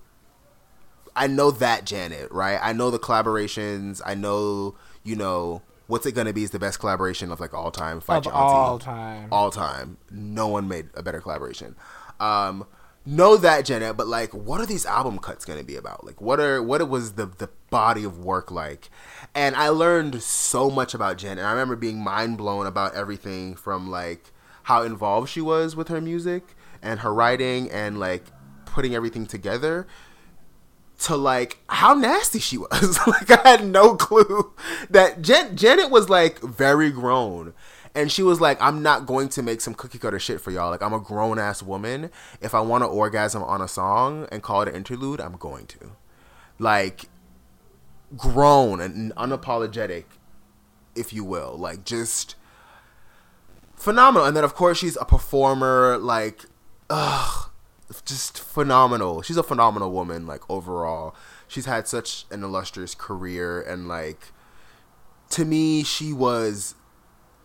I know that Janet, right? I know the collaborations, I know, you know, what's it gonna be is the best collaboration of like all time. Fight Of Auntie. all time. all time. No one made a better collaboration. Um, know that Janet, but like, what are these album cuts going to be about? Like, what are what was the the body of work like? And I learned so much about Janet. I remember being mind blown about everything from like how involved she was with her music and her writing and like putting everything together to like how nasty she was. like I had no clue that Jan- Janet was like very grown. And she was like, I'm not going to make some cookie cutter shit for y'all. Like, I'm a grown ass woman. If I want to orgasm on a song and call it an interlude, I'm going to. Like, grown and unapologetic, if you will. Like, just phenomenal. And then, of course, she's a performer. Like, ugh, just phenomenal. She's a phenomenal woman, like, overall. She's had such an illustrious career. And, like, to me, she was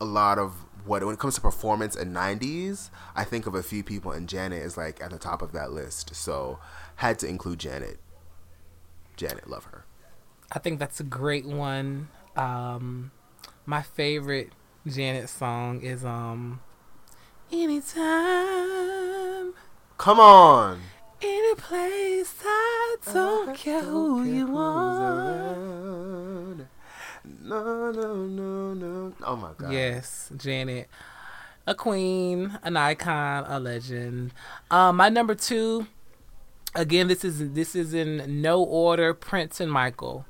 a lot of what, when it comes to performance in 90s, I think of a few people, and Janet is, like, at the top of that list. So, had to include Janet. Janet, love her. I think that's a great one. Um, my favorite Janet song is um, "Anytime, Come on. any place. I don't care who you are." No, no, no, no. Oh my god. Yes, Janet, a queen, an icon, a legend. Um, my number two. Again, this is this is in no order. Prince and Michael.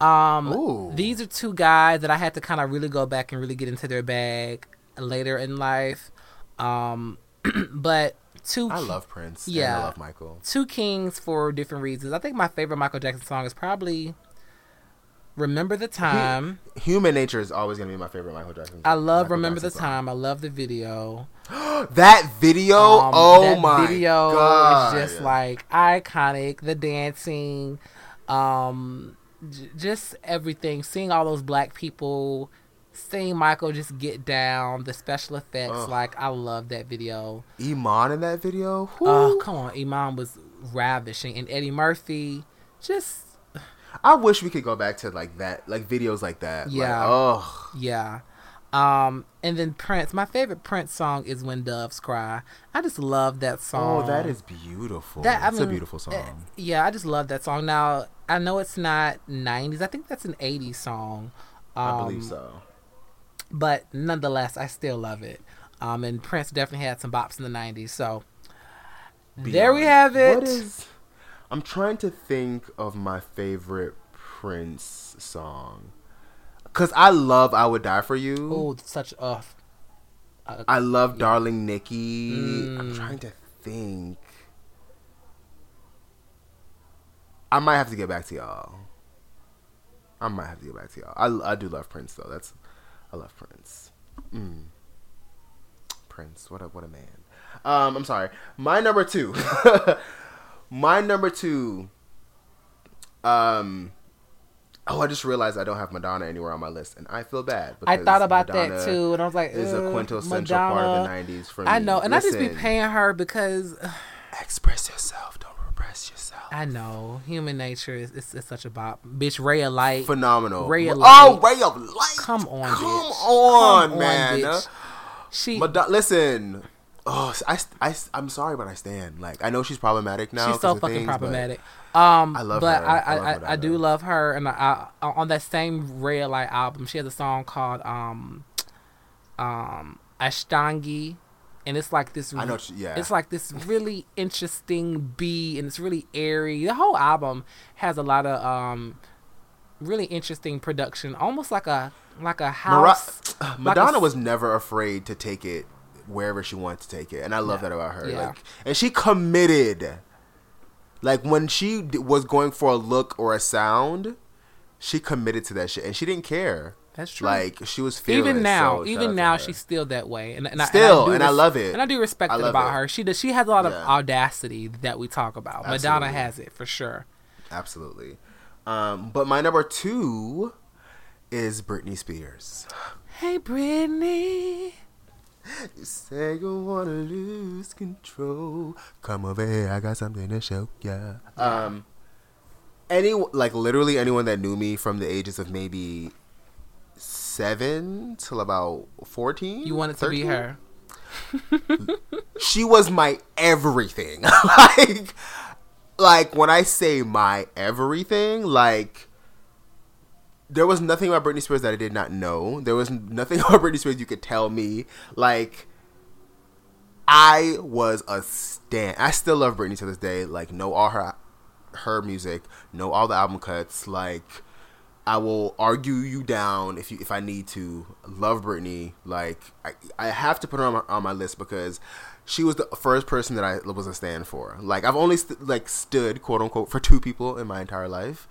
Um, Ooh. these are two guys that I had to kind of really go back and really get into their bag later in life. Um, but two. I love Prince. Yeah. I love Michael. two kings for different reasons. I think my favorite Michael Jackson song is probably "Remember the Time." Human Nature is always gonna be my favorite Michael Jackson. I love Michael "Remember the Jackson song. Time." I love the video. That video, Um, oh that my video god, is just like iconic. The dancing, um, j- just everything. Seeing all those black people, seeing Michael just get down, the special effects. Ugh. Like I love that video. Iman in that video. Oh Whoo. come on, Iman was ravishing, and Eddie Murphy just I wish we could go back to like that, like videos like that. Like, Yeah. oh, Yeah. Um, and then Prince. My favorite Prince song is "When Doves Cry." I just love that song. oh, that is beautiful. That- I That's a beautiful uh, song. yeah, I just love that song. Now I know it's not '90s. I think that's an '80s song. Um, I believe so. But nonetheless, I still love it. Um, and Prince definitely had some bops in the '90s. So there we have it. What is? I'm trying to think of my favorite Prince song. Cause I love "I Would Die for You." oh, such a I love "Darling Nikki." I'm Mm. trying to think. I might have to get back to y'all. I might have to get back to y'all. I, I do love Prince though. That's I love Prince. Mm. Prince, what a what a man. Um, I'm sorry. My number two. My number two. Um. Oh, I just realized I don't have Madonna anywhere on my list, and I feel bad. I thought about Madonna that too, and I was like, Is a quintessential Madonna." part of the '90s for me. I know, and I just be paying her because Express yourself. Don't repress yourself. I know human nature is it's, it's such a bop. Bitch, Ray of Light. Phenomenal. Ray of light, oh, Ray of Light. Come on, Come bitch. on, Come on, man. bitch. She Madonna, listen. Oh, I, I, I'm sorry, but I stand. Like, I know she's problematic now. she's so fucking things, problematic. Um, I love but her. I I I, I, I do love her, and I, I on that same of Light album, she has a song called um um Ashtangi, and it's like this. I know you- yeah. It's like this really interesting beat, and it's really airy. The whole album has a lot of um really interesting production, almost like a like a Mara- house. like Madonna s- was never afraid to take it wherever she wanted to take it, and I love Yeah. that about her. Yeah. Like, and she committed. Like when she d- was going for a look or a sound, she committed to that shit, and she didn't care. That's true. Like she was fearless. even now, so even now, she's still that way, and, and I- Still, do and I love it. and I do respect I it about it. her. She does. She has a lot of audacity that we talk about. Madonna has it for sure. absolutely. Um, but my number two is Britney Spears. Hey, Britney. You say you wanna lose control. Come over here, I got something to show ya. Um, any like literally anyone that knew me from the ages of maybe seven till about fourteen. You wanted to be her. She was my everything. like, like when I say my everything, like. There was nothing about Britney Spears that I did not know. There was nothing about Britney Spears you could tell me. Like, I was a stan. I still love Britney to this day. Like, know all her her music, know all the album cuts. Like, I will argue you down if you if I need to. Love Britney. Like, I I have to put her on my, on my list because she was the first person that I was a stand for. Like, I've only st- like stood quote unquote for two people in my entire life.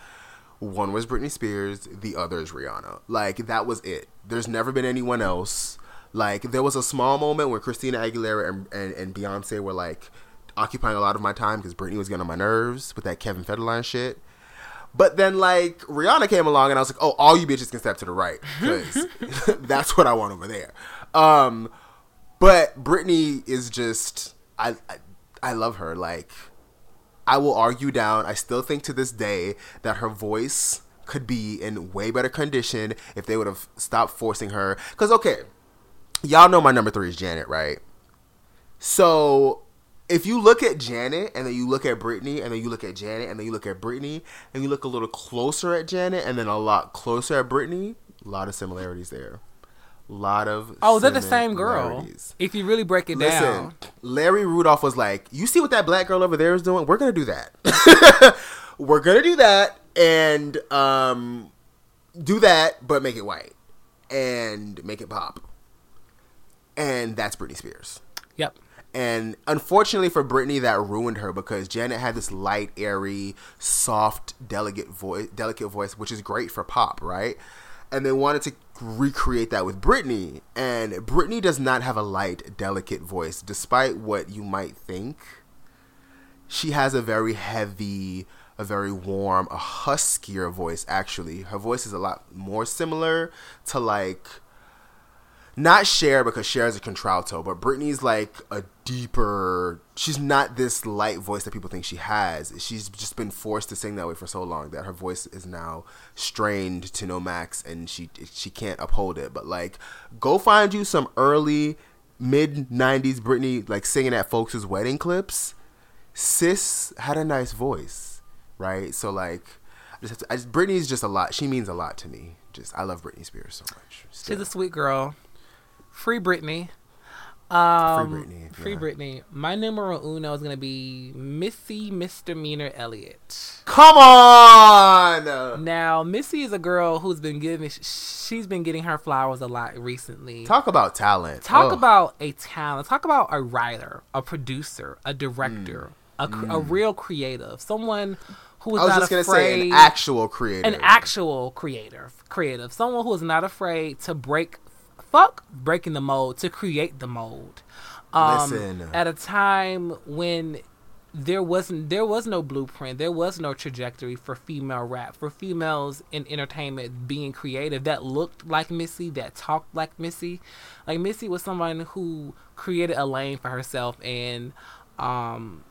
One was Britney Spears, the other is Rihanna. Like that was it. There's never been anyone else. Like there was a small moment where Christina Aguilera and, and, and Beyonce were like occupying a lot of my time because Britney was getting on my nerves with that Kevin Federline shit. But then like Rihanna came along and I was like, oh, all you bitches can step to the right because that's what I want over there. Um, but Britney is just I, I I love her like. I will argue down. I still think to this day that her voice could be in way better condition if they would have stopped forcing her. Because, okay, y'all know my number three is Janet, right? So if you look at Janet and then you look at Britney and then you look at Janet and then you look at Britney and you look a little closer at Janet and then a lot closer at Britney, a lot of similarities there. Lot of Oh, they're the same girl. If you really break it Listen, down. Larry Rudolph was like, "You see what that black girl over there is doing? We're gonna do that. We're gonna do that and um, do that, but make it white and make it pop." And that's Britney Spears. Yep. And unfortunately for Britney, that ruined her because Janet had this light, airy, soft, delicate voice, delicate voice, which is great for pop, right? And they wanted to recreate that with Britney, and Britney does not have a light, delicate voice, despite what you might think. She has a very heavy, a very warm, a huskier voice. Actually, her voice is a lot more similar to like not Cher because Cher is a contralto, but Britney's like a deeper. She's not this light voice that people think she has. She's just been forced to sing that way for so long that her voice is now strained to no max, and she she can't uphold it. But like, go find you some early mid '90s Britney like singing at folks' wedding clips. Sis had a nice voice, right? So like, I just, to, I just Britney's just a lot. She means a lot to me. Just I love Britney Spears so much. Still. She's a sweet girl. Free Britney. Um, free Britney. Free yeah. Britney. My numero uno is gonna be Missy Misdemeanor Elliott. Come on. Now Missy is a girl who's been giving. She's been getting her flowers a lot recently. Talk about talent. Talk about a talent. Talk about a writer, a producer, a director, a, a real creative, someone who is I was not just gonna afraid. say an actual creator. an actual creator, creative, someone who is not afraid to break, fuck breaking the mold, to create the mold. Um, Listen. at a time when there wasn't, there was no blueprint, there was no trajectory for female rap, for females in entertainment being creative that looked like Missy, that talked like Missy. Like Missy was someone who created a lane for herself, and um,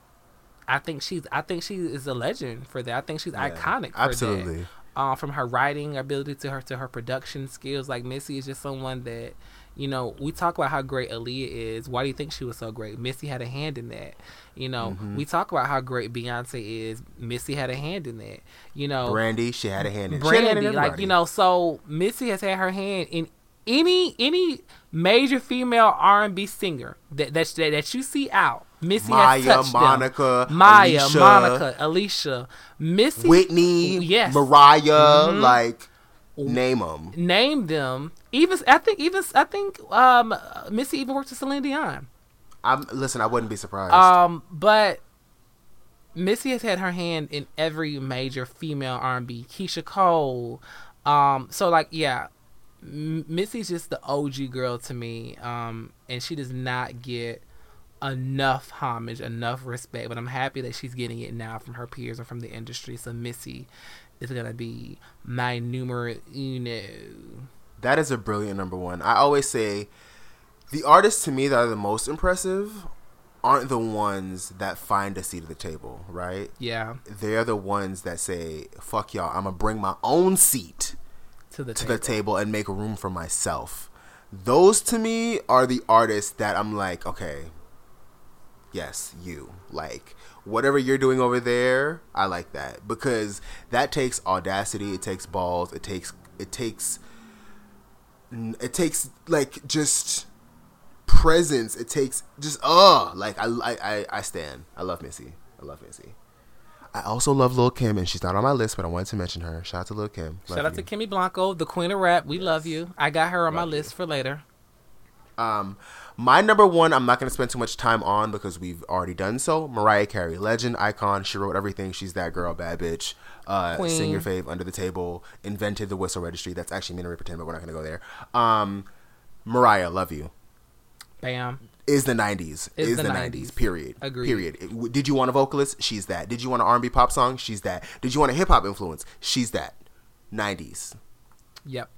I think she's, I think she is a legend for that. I think she's Yeah, iconic. For absolutely. That uh, from her writing ability to her to her production skills. Like Missy is just someone that you know we talk about how great Aaliyah is. Why do you think she was so great? Missy had a hand in that. You know, Mm-hmm. we talk about how great Beyonce is. Missy had a hand in that. You know, Brandy, she had a hand in. she had a hand Brandy, like you know, so Missy has had her hand in any any major female R and B singer that that that, that you see out. Missy Mya, has touched them. Monica, Mya, Alicia, Monica, Alicia, Missy, Whitney, Yes. Mariah, Mhm. like name them. name them. Even I think even I think um Missy even worked with Celine Dion. I'm listen. I wouldn't be surprised. Um, but Missy has had her hand in every major female R&B. Keyshia Cole. Um, so like yeah, M- Missy's just the OG girl to me. Um, and she does not get enough homage, enough respect. But I'm happy that she's getting it now from her peers and from the industry. So Missy is gonna be my numero uno. that is a brilliant number one. I always say the artists to me that are the most impressive aren't the ones that find a seat at the table, right? Yeah, They're the ones that say, "Fuck y'all, I'm gonna bring my own seat." to the to table. the table and make room for myself. Those to me are the artists that I'm like, okay, yes, you. Like, whatever you're doing over there, I like that. Because that takes audacity, it takes balls, it takes it takes it takes like just presence, it takes just uh like I I I, I stand. I love Missy. I love Missy. I also love Lil Kim, and she's not on my list, but I wanted to mention her. Shout out to Lil Kim. Love Shout out you. to Kimmy Blanco, the queen of rap. We love you. I got her on my you. list for later. Um, my number one, I'm not going to spend too much time on because we've already done so. Mariah Carey, legend, icon. She wrote everything. She's that girl, bad bitch. Uh, Queen. sing your fave under the table. Invented the whistle registry. That's actually Minnie Riperton, but we're not going to go there. Um, Mariah, love you. Bam. Is the '90s. Is Is, the the, 90s. '90s. Period. Agreed. Period. Did you want a vocalist? She's that. Did you want an R&B pop song? She's that. Did you want a hip hop influence? She's that. '90s. Yep.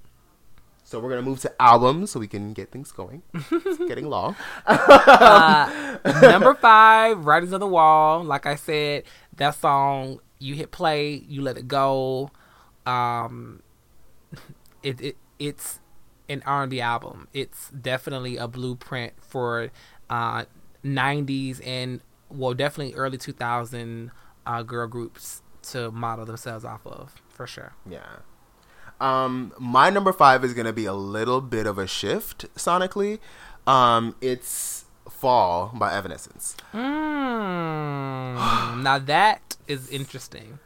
So we're gonna move to albums so we can get things going. It's getting long. Uh, number five, Writing's on the Wall. Like I said, that song you hit play, you let it go. Um, it, it it's an R and B album. It's definitely a blueprint for uh, '90s and well, definitely early 2000 uh, girl groups to model themselves off of for sure. Yeah. Um, my number five is gonna be a little bit of a shift sonically. Um, it's "Fall" by Evanescence. Mm, now that is interesting.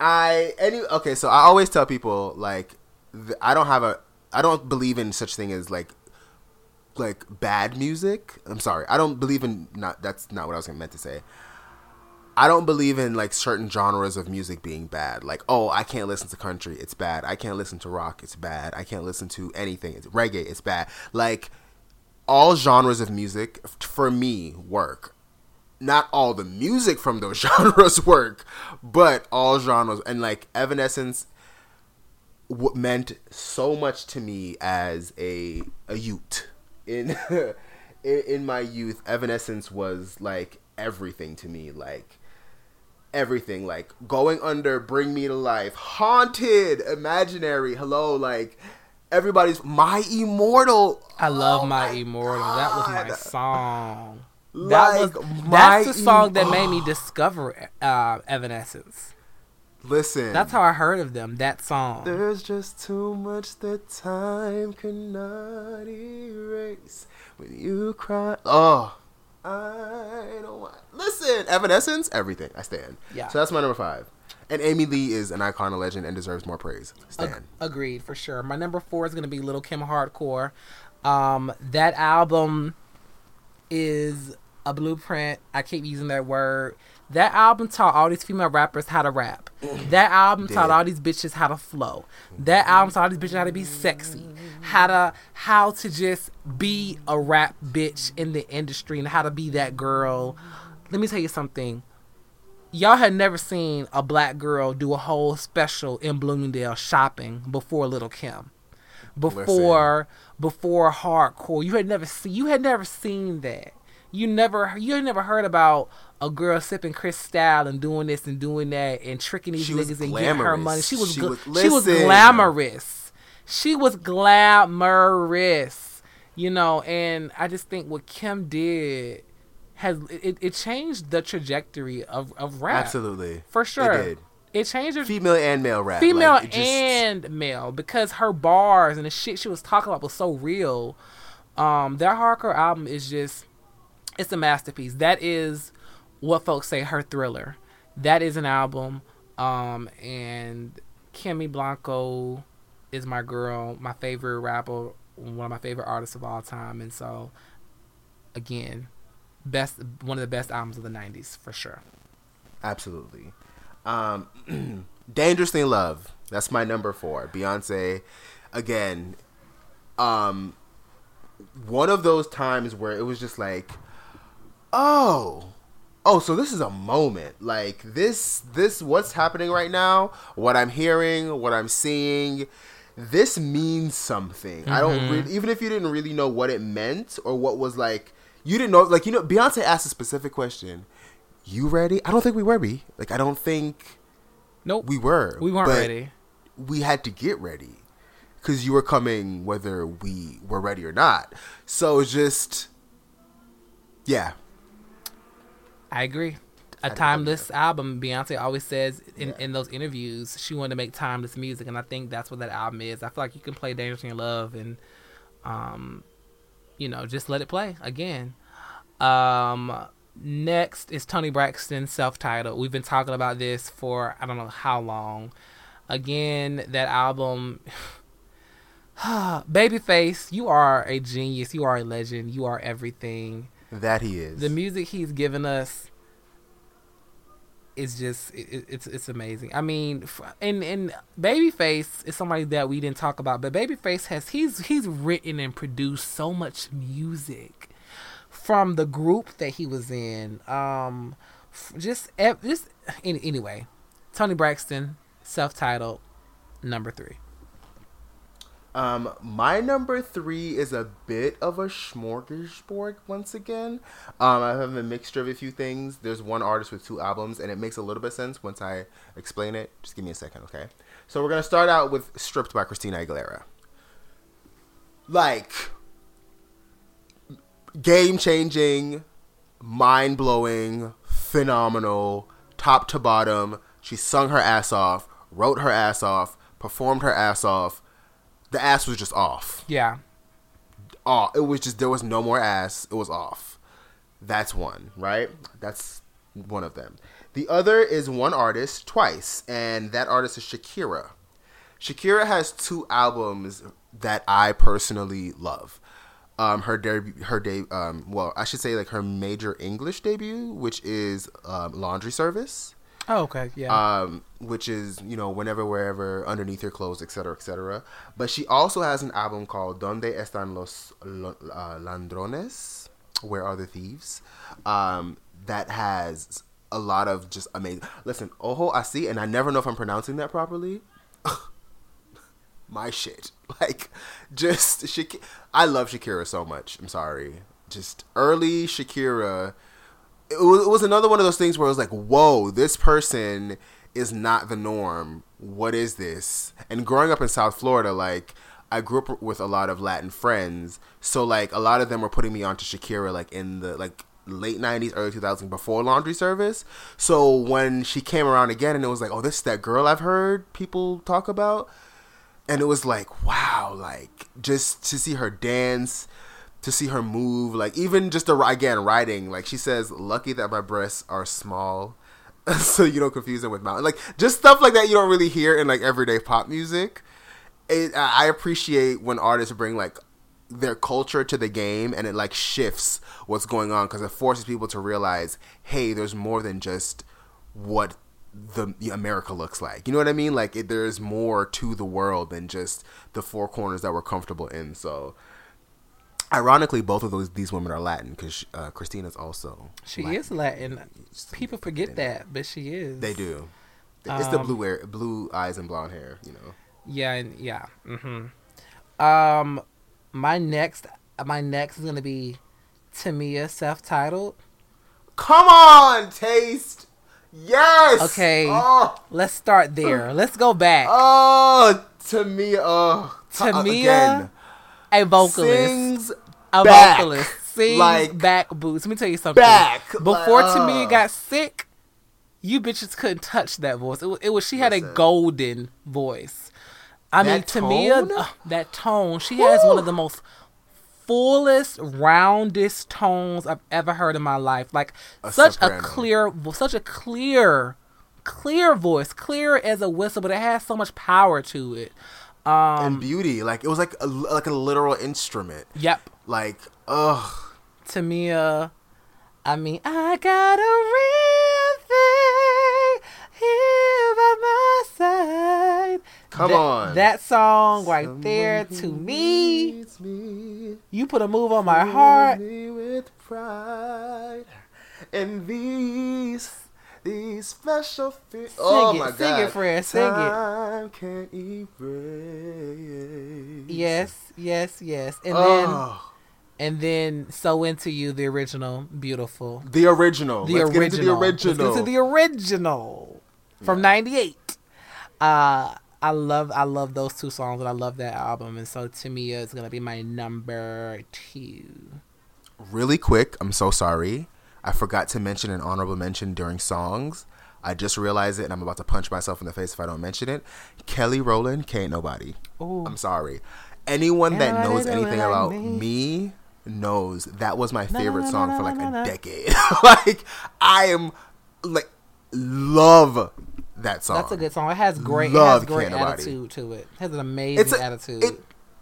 I any okay, so I always tell people like th- I don't have a I don't believe in such thing as like like bad music. I'm sorry. I don't believe in not that's not what I was meant to say. I don't believe in like certain genres of music being bad. Like, oh, I can't listen to country, it's bad. I can't listen to rock, it's bad. I can't listen to anything, it's reggae, it's bad. Like all genres of music for me work. Not all the music from those genres work, but all genres and like Evanescence w- meant so much to me as a a youth in in, in my youth. Evanescence was like everything to me, like everything like going under bring me to life haunted imaginary hello like everybody's my immortal I love Oh my, immortal. That was my song. Like, that was My that's the song that made me discover uh, Evanescence. listen That's how I heard of them. That song. there's just too much that time cannot erase when you cry oh I don't want listen Evanescence everything I stand Yeah. so that's my number five and Amy Lee is an icon a legend and deserves more praise stand Ag- agreed for sure. My number four is gonna be Lil Kim Hardcore. Um, that album is a blueprint. I keep using that word. That album taught all these female rappers how to rap. That album taught all these bitches how to flow. That album taught all these bitches how to be sexy, how to how to just be a rap bitch in the industry, and how to be that girl. Let me tell you something y'all had never seen a black girl do a whole special in Bloomingdale shopping before Lil Kim. Before before hardcore. You had never seen you had never seen that. You never you had never heard about a girl sipping Cristal and doing this and doing that and tricking these She niggas and getting her money. She was She gl- was- she was glamorous. She was glamorous. You know, and I just think what Kim did has it, it changed the trajectory of, of rap. absolutely For sure. it did It changed her female and male rap female like, just- and male because her bars and the shit she was talking about was so real. Um, that hardcore album is just it's a masterpiece. That is what folks say her thriller. That is an album. Um, and Kimmy Blanco is my girl, my favorite rapper, one of my favorite artists of all time, and so again, best one of the best albums of the '90s for sure. Absolutely. Um, Dangerously in Love. That's my number four. Beyonce. Again, um, one of those times where it was just like, oh, oh, so this is a moment. Like this, this, what's happening right now, what I'm hearing, what I'm seeing. This means something. I don't mm-hmm. really, even if you didn't really know what it meant or what was like, you didn't know, like, you know, Beyonce asked a specific question you ready? I don't think we were. Be like I don't think Nope, we were. we weren't ready. We had to get ready because you were coming whether we were ready or not. So it's just, yeah, I agree. A timeless album. Beyonce always says in, in those interviews she wanted to make timeless music, and I think that's what that album is. I feel like you can play "Dangerous in Your Love" and, um, you know, just let it play again. Um, next is Toni Braxton, self-titled. We've been talking about this for I don't know how long. Again, that album. Babyface, you are a genius. You are a legend. You are everything that he is. the music he's given us is just it, it- it's it's amazing. I mean, and and Babyface is somebody that we didn't talk about, but Babyface has he's he's written and produced so much music from the group that he was in. Um, just just anyway, Toni Braxton, self-titled, number three. Um, my number three is a bit of a smorgasbord once again. Um, I have a mixture of a few things. There's one artist with two albums, and it makes a little bit sense once I explain it. Just give me a second, okay? So we're gonna start out with "Stripped" by Christina Aguilera. Like, game changing, mind blowing, phenomenal, top to bottom. She sung her ass off, wrote her ass off, performed her ass off. The ass was just off. Yeah, Oh, it was just there was no more ass. It was off. That's one, right? That's one of them. The other is one artist twice, and that artist is Shakira. Shakira has two albums that I personally love. um, her debut, her de- um, well, I should say like her major English debut, which is um, Laundry Service, Oh, okay. Yeah. um, which is you know whenever, wherever, underneath your clothes, etc., etc. But she also has an album called "Donde Están los lo- uh, Where are the thieves? Um, that has a lot of just amazing. Listen, Ojo Asi, and I never know if I'm pronouncing that properly. My shit, like just Shak- I love Shakira so much. I'm sorry, just early Shakira it was, it was another one of those things where it was like, whoa, this person is not the norm. What is this? And growing up in South Florida, like, I grew up with a lot of Latin friends. So, like, a lot of them were putting me onto Shakira, like, in the, like, late 90s, early 2000s, before Laundry Service. So, when she came around again and it was like, oh, this is that girl I've heard people talk about. And it was like, wow, like, just to see her dance to see her move, like even just the again writing, like she says, "Lucky that my breasts are small, so you don't confuse them with mountain." Like just stuff like that you don't really hear in like everyday pop music. It, I appreciate when artists bring like their culture to the game and it like shifts what's going on because it forces people to realize, hey, there's more than just what the America looks like. You know what I mean? Like it, there's more to the world than just the four corners that we're comfortable in. So Ironically, both of those these women are Latin because uh, Christina's also. she Latin. is Latin. People forget that, but she is. They do. It's the Um, blue hair, blue eyes and blonde hair. You know. Yeah, and yeah. Mm-hmm. Um, my next, my next is gonna be Tamia, self-titled. Come on, taste. Yes. Okay. Oh, Let's start there. Let's go back. oh Tamia. Oh, Tamia, again, a vocalist, sings a back. vocalist, sings Like, back boots. Let me tell you something. back. Before Like, Tamia uh. got sick, you bitches couldn't touch that voice. It was, it was she had a golden voice. I mean, Tamia, tone? uh, that tone, she has one of the most fullest, roundest tones I've ever heard in my life. Like A such soprano. a clear, such a clear, clear voice, clear as a whistle, but it has so much power to it. Um, and beauty. Like it was like a, like a literal instrument. Yep, Like ugh. Tamia. I mean, I got a real thing here by my side. Come That- on. That song right there to me, me. you put a move on my heart. Me with pride and these these special fe- oh it, my sing god it, Fred, sing it. Can't erase Yes, yes, yes. And then oh, and then so into you, the original, beautiful. the original The Let's original. get the Let's original get into the original from '98. Uh, I love I love those two songs and I love that album. And so Tamia is gonna be my number two. really quick i'm so sorry i forgot to mention an honorable mention during songs I just realized it, and I'm about to punch myself in the face if I don't mention it. Kelly Rowland can't nobody. Ooh. I'm sorry. Anyone that knows anything like about me. me knows that was my favorite na, song na, for like na, na. a decade. like I am like love that song. That's a good song. It has great, Love it has great attitude to it. It has an amazing It's a, attitude. It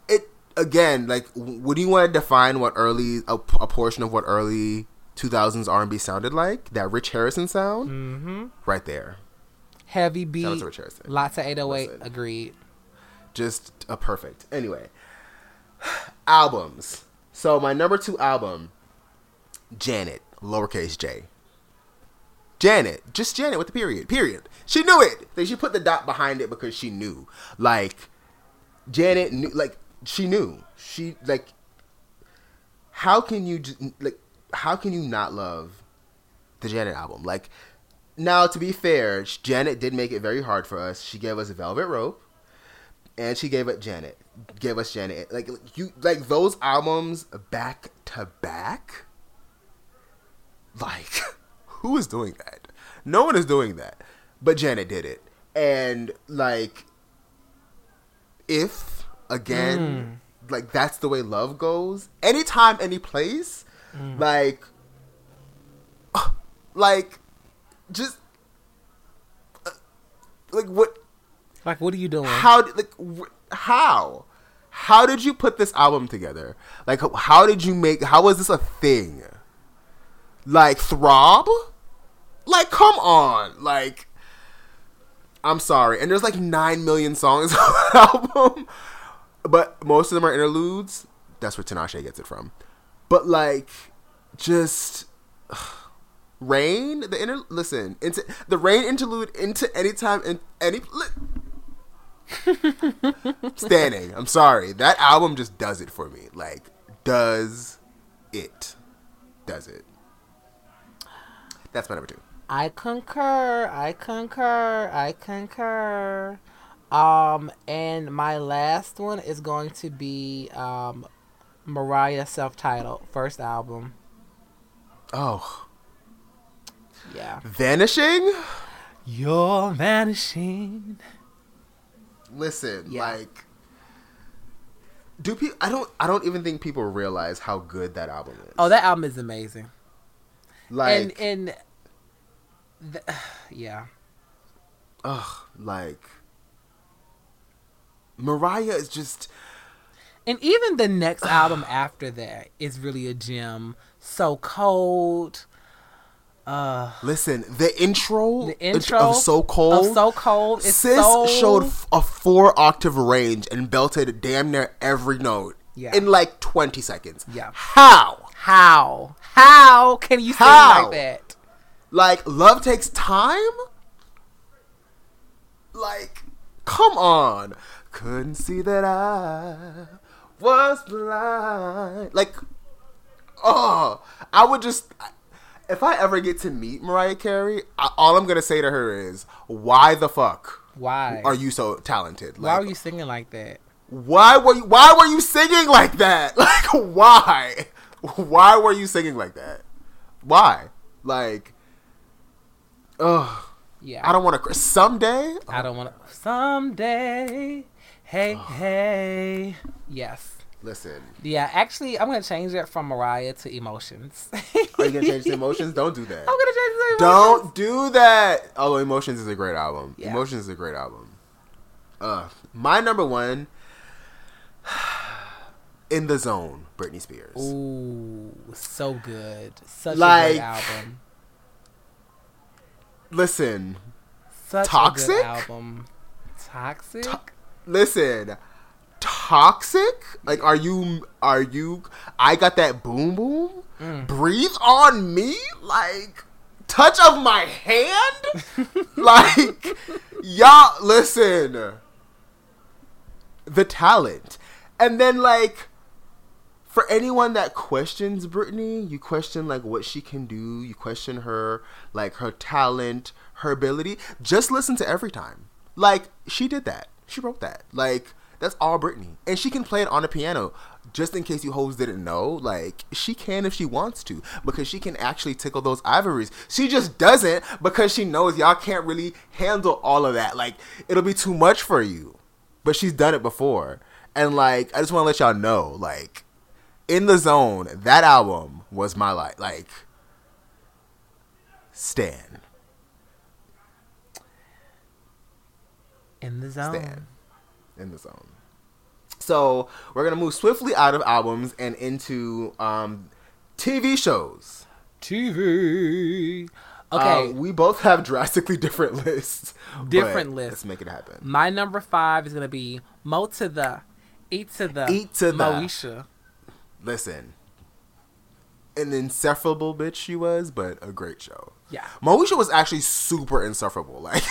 it again like would you want to define what early a portion of what early 2000s R&B sounded like? That Rich Harrison sound mm-hmm. right there. Heavy beat, Rich Harrison. lots of 808. Listen. Agreed. just a perfect. Anyway, albums. So my number two album, Janet, lowercase J. Janet, just Janet with the period. Period. She knew it. Like, she put the dot behind it because she knew. Like Janet knew. Like she knew. She like. How can you like? How can you not love the Janet album? Like, now to be fair, Janet did make it very hard for us. She gave us Velvet Rope and she gave it Janet. Gave us Janet. Like you like those albums back to back. Like who is doing that? No one is doing that. But Janet did it. And like if again hmm. like that's the way love goes, anytime any place, like like just uh, like what Like, what are you doing? how did- like wh- how how did you put this album together? Like, how did you make? How was this a thing? Like, throb? Like, come on, like. I'm sorry, and there's like nine million songs on the album, but most of them are interludes. That's where Tinashe gets it from. But like, just rain? The inter listen into the rain interlude into any time in any li- standing. I'm sorry. That album just does it for me. Like does it. Does it. That's my number two. I concur. I concur. I concur. Um, and my last one is going to be um, Mariah self-titled first album. oh Yeah. vanishing You're vanishing. listen Yeah. like do people i don't i don't even think people realize how good that album is Oh, that album is amazing. like and and th- yeah. ugh like mariah is just And even the next album after that is really a gem. So cold. Uh, Listen, the intro, the intro of So Cold, of so cold. It's Sis so showed f- a four octave range and belted damn near every note Yeah. in like 20 seconds. Yeah. How? how how can you sing like that? Like, love takes time? Like, come on. Couldn't see that I was blind. Like, oh, I would just. If I ever get to meet Mariah Carey, I, all I'm gonna say to her is, "Why the fuck Why are you so talented? Why Like, were you singing like that? Why were you? Why were you singing like that? Like, why? Why were you singing like that? Why? Like, ugh. Yeah. I don't want to. Someday, I don't want to. Someday. Hey, hey. Yes. listen. Yeah, actually, I'm going to change it from Mariah to Emotions. Are you gonna change the emotions? Don't do that. I'm going to change it to Emotions. Don't do that. Although Emotions is a great album. Yeah. Emotions is a great album. Uh, my number one, In the Zone, Britney Spears. Ooh, so good. Such a Like- good album. Listen, Such a Toxic? good album. Toxic? To- listen. Toxic? Like, are you? Are you? I got that boom boom. Mm. Breathe on me, like touch of my hand. like, y'all, listen. The talent, and then like for anyone that questions Britney, you question like what she can do, you question her like her talent, her ability. Just listen to every time. Like she did that. She wrote that. Like that's all Britney. And she can play it on a piano. Just in case you hoes didn't know, like she can if she wants to because she can actually tickle those ivories. She just doesn't because she knows y'all can't really handle all of that. Like it'll be too much for you. But she's done it before. And like I just want to let y'all know like in the zone that album was my life like stan In the zone. stan in the zone so we're gonna move swiftly out of albums and into um tv shows TV. Uh, Okay, we both have drastically different lists Different lists. let's make it happen my number five is gonna be Mo to the, E to the, E to the. Moesha. listen an insufferable bitch she was but a great show Yeah. Moesha was actually super insufferable. Like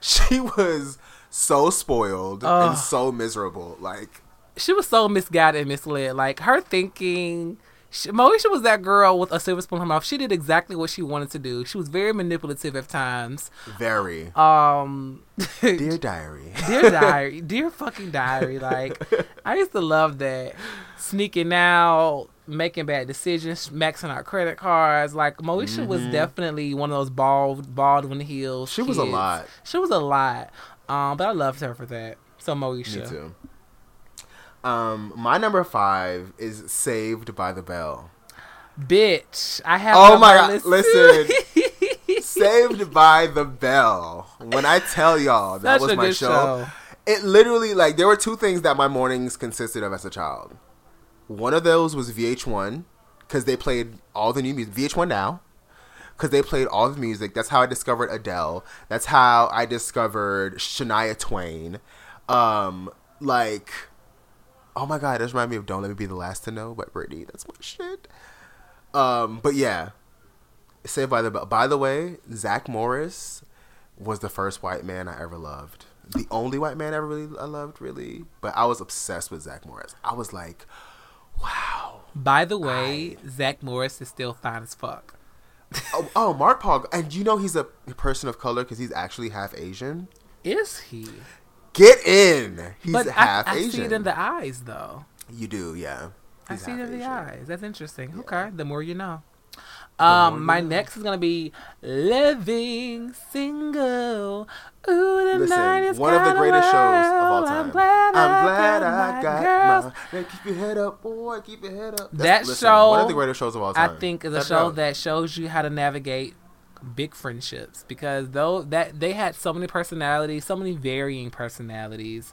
she was so spoiled Ugh. and so miserable. Like She was so misguided and misled. Like her thinking. She, Moesha was that girl with a silver spoon in her mouth. She did exactly what she wanted to do. She was very manipulative at times. very Um, dear diary. dear diary, dear fucking diary. Like I used to love that sneaking out, making bad decisions, maxing out credit cards. Like Moesha was definitely one of those bald Baldwin Hills. Mm-hmm. She was a lot. She was a lot. Um, but I loved her for that. So Moesha. Me too. Um, my number five is Saved by the Bell. Bitch, I have. Oh my God, listen. Saved by the Bell. When I tell y'all that Such was my show, show. it literally like there were two things that my mornings consisted of as a child. One of those was VH1 because they played all the new music. VH1 now because they played all the music. That's how I discovered Adele. That's how I discovered Shania Twain. Um, like, oh my god, this reminds me of "Don't Let Me Be the Last to Know" by Britney. That's my shit. Um, but yeah, Saved by the Bell. By the way, Zach Morris was the first white man I ever loved. The only white man I ever really I loved, really. But I was obsessed with Zach Morris. I was like, wow. By the way, Zach Morris is still fine as fuck. Oh, oh, Mark Paul, and you know he's a person of color because he's actually half Asian. Is he? Get in. He's but half I, I Asian. see it in the eyes, though. You do, yeah. I see it in the eyes. That's interesting. Okay, the more you know. Um, my next is gonna be living single. Ooh, the Listen, night is one of the greatest shows of all wild. time. I'm glad, I'm glad I I got, got my girls. my. Hey, keep your head up, boy. Keep your head up. That listen, show, one of the greatest shows of all time. I think is a That's show that shows you how to navigate big friendships because though that they had so many personalities, so many varying personalities,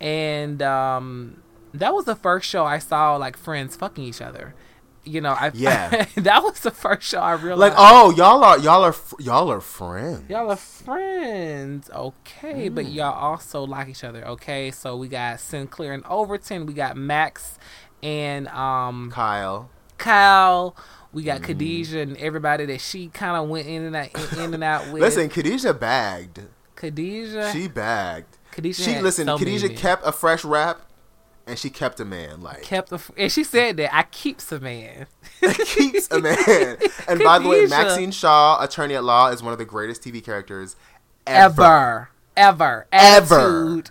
and um, that was the first show I saw like friends fucking each other. You know, I Yeah. that was the first show I realized. like, oh, y'all are y'all are y'all are friends. Y'all are friends, okay, but Mm. y'all also like each other, okay. So we got Sinclair and Overton, we got Max and um Kyle. Kyle, we got Mm. Khadijah and everybody that she kind of went in and out, in and out with. Listen, Khadijah bagged. Khadijah, She bagged. Khadijah She listen. so Khadijah kept a fresh rap, and she kept a man. Like kept a, and she said that I keeps a man. keeps a man. And by the way, Maxine Shaw, attorney at law, is one of the greatest TV characters ever. ever, ever.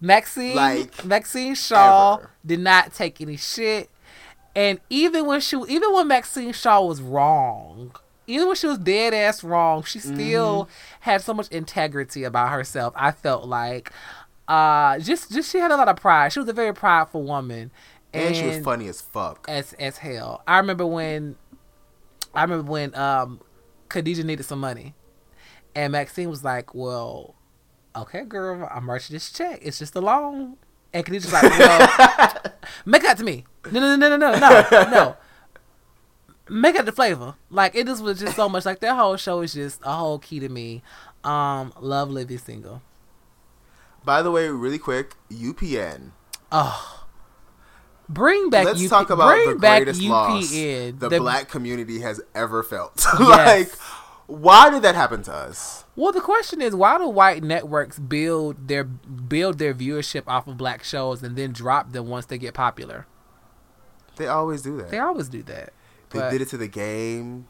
Maxine, Like, Maxine Shaw ever. did not take any shit, and even when she, even when Maxine Shaw was wrong, even when she was dead ass wrong, she still Mm-hmm. had so much integrity about herself. I felt like, uh, just, just she had a lot of pride. She was a very prideful woman, And, she was funny as fuck. as as hell. I remember when I remember when um Khadijah needed some money. And Maxine was like, Well, okay, girl, I'm writing this check. It's just a loan. And Khadijah's like, Well, make that to me. No, no, no, no, no, no, no. no. Make it the flavor. Like it just was just so much. Like that whole show is just a whole key to me. Um, love living single. By the way, really quick, UPN. Oh. Bring back Let's UP, talk about bring the greatest UPN. loss the, black community has ever felt. Yes. like, why did that happen to us? Well, the question is, why do white networks build their build their viewership off of black shows and then drop them once they get popular? They always do that. They always do that. They but did it to the game,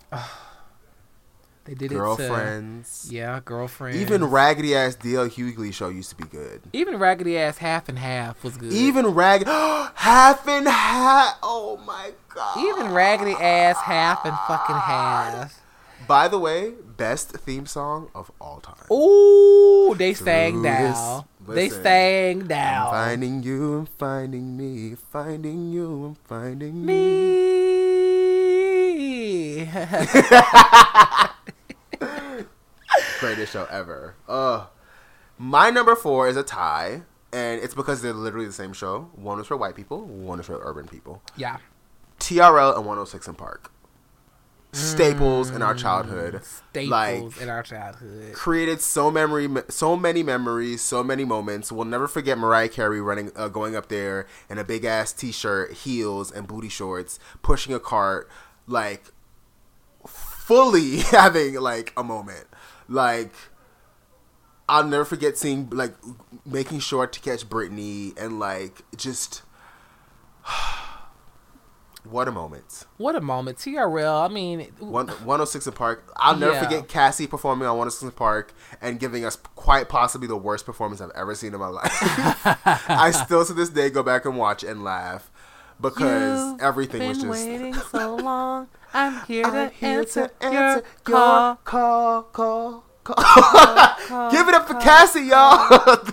They did girlfriends. it to yeah, girlfriends. Even raggedy ass DL Hughley show used to be good. even raggedy ass half and half was good. Even rag half and half. Oh my god. even raggedy ass half and fucking half. By the way, best theme song of all time. Ooh, they sang down. They sang I'm finding you and finding me, finding you and finding me. Me. Greatest show ever. Uh, my number four is a tie, and it's because they're literally the same show. One was for white people, one was for urban people. yeah. TRL and 106 & Park. Staples in our childhood. Mm, Staples Like, in our childhood. created so memory, so many memories, so many moments. We'll never forget Mariah Carey running, uh, going up there in a big ass t-shirt, heels, and booty shorts, pushing a cart, like fully having like a moment. Like I'll never forget seeing like making sure to catch Britney and like just what a moment. What a moment. TRL, I mean, One, 106 & Park. I'll never Yeah. forget Cassie performing on 106 & Park and giving us quite possibly the worst performance I've ever seen in my life. I still to this day go back and watch and laugh because You've everything was been just. waiting so long. I'm here to I'm here answer, to answer your your call. call, call, call. Give it up for Cassie, y'all.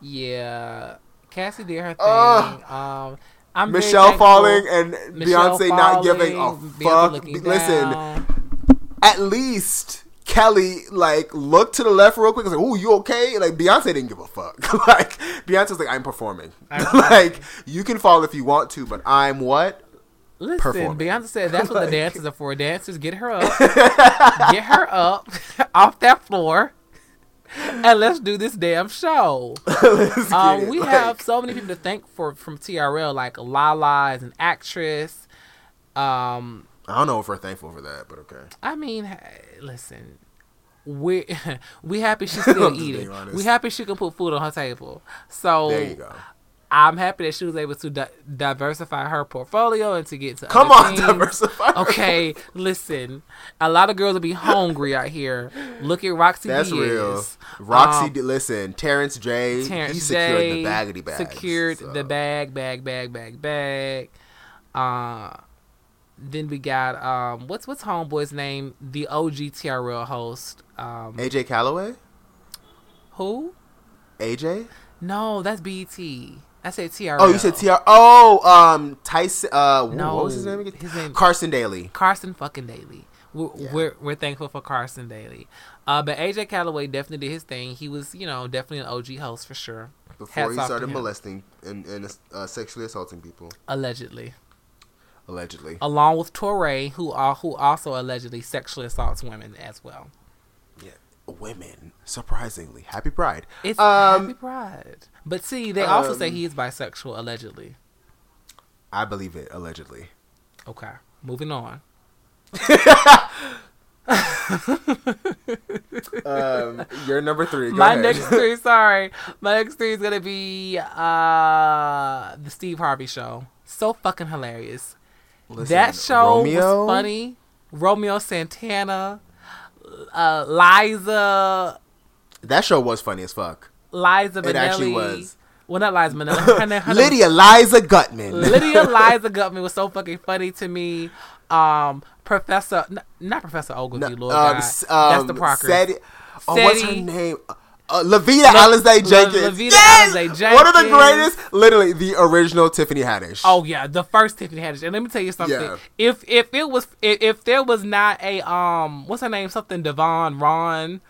Yeah, Cassie did her thing. Ugh. um, I'm Michelle falling and Michelle Beyonce not giving a fuck. Listen, down. at least Kelly like looked to the left real quick and was like, "Ooh, you okay?" Like Beyonce didn't give a fuck. like Beyonce's like, "I'm performing. like you can fall if you want to, but I'm what." Listen. Beyonce said that's what the dancers are for. Dancers, get her up, get her up off that floor, and let's do this damn show. Um, we Like, have so many people to thank for from TRL, like Lala is an actress. Um, I don't know if we're thankful for that, but okay. I mean, listen, we we happy she's still eating. We happy she can put food on her table. So There you go. I'm happy that she was able to di- diversify her portfolio and to get to Come on, things. diversify. Okay, listen. A lot of girls will be hungry out here. Look at Rocsi That's Diaz. real. Rocsi, Um, listen, Terrence J, Terrence he secured J the baggity bag. Secured the bag, bag, bag, bag, bag. Uh, then we got um, what's what's homeboy's name? The OG TRL host. Um, AJ Calloway? who? AJ? No, that's BET. I said TRL. Oh, you said TR. Oh, um, Tyson. Uh, No, what was his name again? his name- Carson Daly. Carson fucking Daly. We're, Yeah. we're we're thankful for Carson Daly. Uh, but AJ Calloway definitely did his thing. He was, you know, definitely an OG host for sure. Before Hats he started molesting and, and uh, sexually assaulting people, Allegedly. allegedly. Along with Torre, who are, who also allegedly sexually assaults women as well. Yeah, women. Surprisingly, Happy Pride. It's Um, Happy Pride. But see, they also say um, he is bisexual, allegedly. I believe it. Allegedly. Okay, moving on. Um, you're number three. Go My ahead. next three, sorry, my next three is gonna be uh the Steve Harvey show. So fucking hilarious. Listen, that show Romeo, was funny. Romeo Santana, uh, Liza, That show was funny as fuck. Liza Minnelli. It actually was. Well, not Liza Minnelli. Her name- her Lydia Liza Gutman. Lydia Liza Gutman was so fucking funny to me. Um, Professor, n- not Professor Ogilvy, Lord um, God. s- That's um, the Parker. Seti- oh, what's her name? Uh, Lavita Alize La- Jenkins. Lavita yes! Alize One of the greatest. Literally, the original Tiffany Haddish. Oh yeah, the first Tiffany Haddish. And let me tell you something. Yeah. If if it was if, if there was not a um what's her name something Devon Ron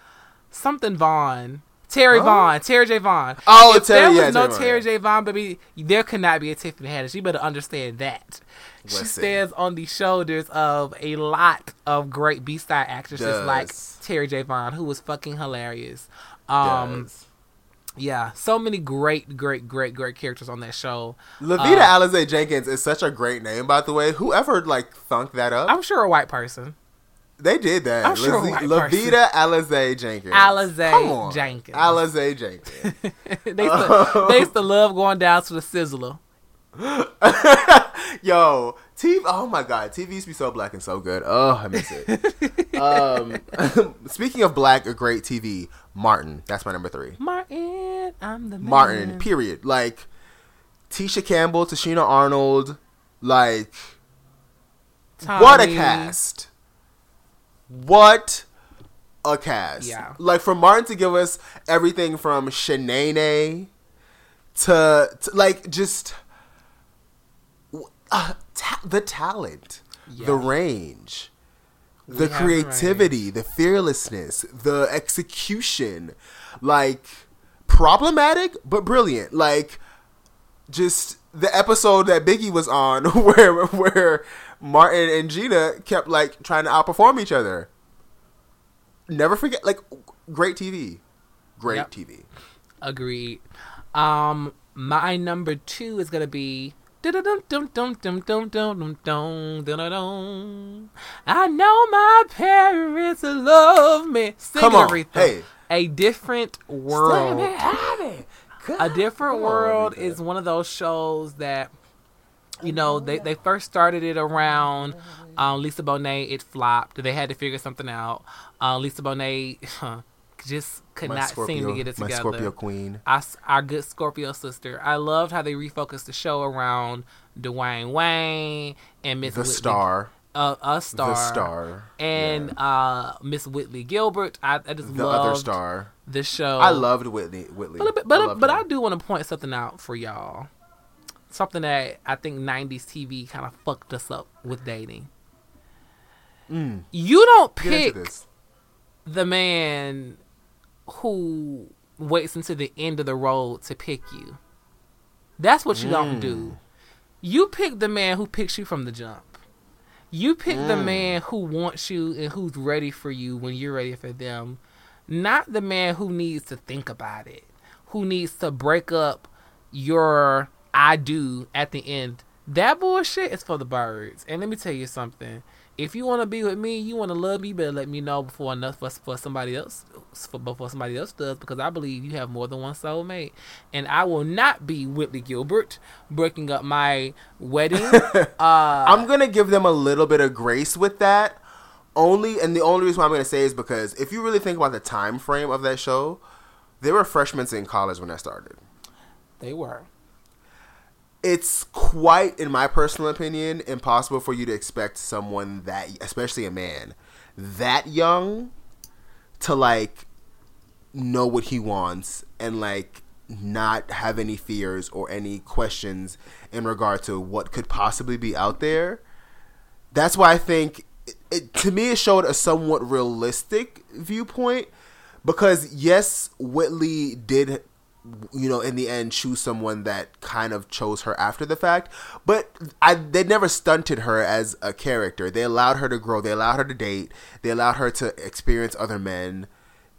something Vaughn Terry Huh? Vaughn Terri J Vaughn. Oh, if Terry- there was yeah, no Terry Terry. J Vaughn, baby, there could not be a Tiffany Haddish. You better understand that. She Listen. stands on the shoulders of a lot of great B side actresses Does. like Terri J Vaughn, who was fucking hilarious. Um, Does. yeah, so many great, great, great, great characters on that show. Lavita uh, Alize Jenkins is such a great name, by the way. Whoever like thunk that up, I'm sure a white person. they did that. I'm sure a white Lavita Alize Jenkins. Alize. Jenkins. Alize Jenkins. they, used to, they used to love going down to the sizzler. Yo, TV. Oh my god, TV used to be so black and so good. Oh, I miss it. um, speaking of black, a great TV. Martin. That's my number three. Martin, I'm the man. Martin. Period. Like Tisha Campbell, Tichina Arnold. Like what a cast. What a cast. Yeah. Like for Martin to give us everything from Shanae to, to like just uh, ta- the talent, Yeah. the range, the the creativity, the fearlessness, the execution, like problematic but brilliant. Like just the episode that Biggie was on where where Martin and Gina kept like trying to outperform each other. Never forget like great TV. Great Yep. TV. Agreed. Um, my number two is gonna be. I know my parents love me. Sing Come on, Aretha. hey. A different world. A A Different World is one of those shows that, you know, they, they first started it around um, Lisa Bonet. It flopped. They had to figure something out. Uh, Lisa Bonet huh, just could my not Scorpio, seem to get it together. my. Scorpio queen. Our, our good Scorpio sister. I loved how they refocused the show around Dwayne Wayne and Miss The star. uh, a star, The star. and Yeah. uh, Miss Whitley Gilbert. I, I just the loved other star. the show. I loved Whitney. Whitley. But but, loved but her. I do want to point something out for y'all. Something that I think '90s TV kind of fucked us up with dating. Mm. You don't pick this. the man who waits until the end of the road to pick you. That's what you don't do. Mm. You pick the man who picks you from the jump. You pick the mm. man who wants you and who's ready for you when you're ready for them. Not the man who needs to think about it, who needs to break up your I do at the end. That bullshit is for the birds. And let me tell you something. If you want to be with me, you want to love me, better let me know before enough for, for somebody else, for, before somebody else does, because I believe you have more than one soulmate, and I will not be Whitley Gilbert breaking up my wedding. uh, I'm gonna give them a little bit of grace with that. Only, and the only reason why I'm gonna say is because if you really think about the time frame of that show, they were freshmen in college when that started. they were. It's quite, in my personal opinion, impossible for you to expect someone that, especially a man, that young, to like know what he wants and like not have any fears or any questions in regard to what could possibly be out there. That's why I think it, it, to me it showed a somewhat realistic viewpoint because yes, Whitley did you know in the end choose someone that kind of chose her after the fact, but I they never stunted her as a character. They allowed her to grow, they allowed her to date, they allowed her to experience other men.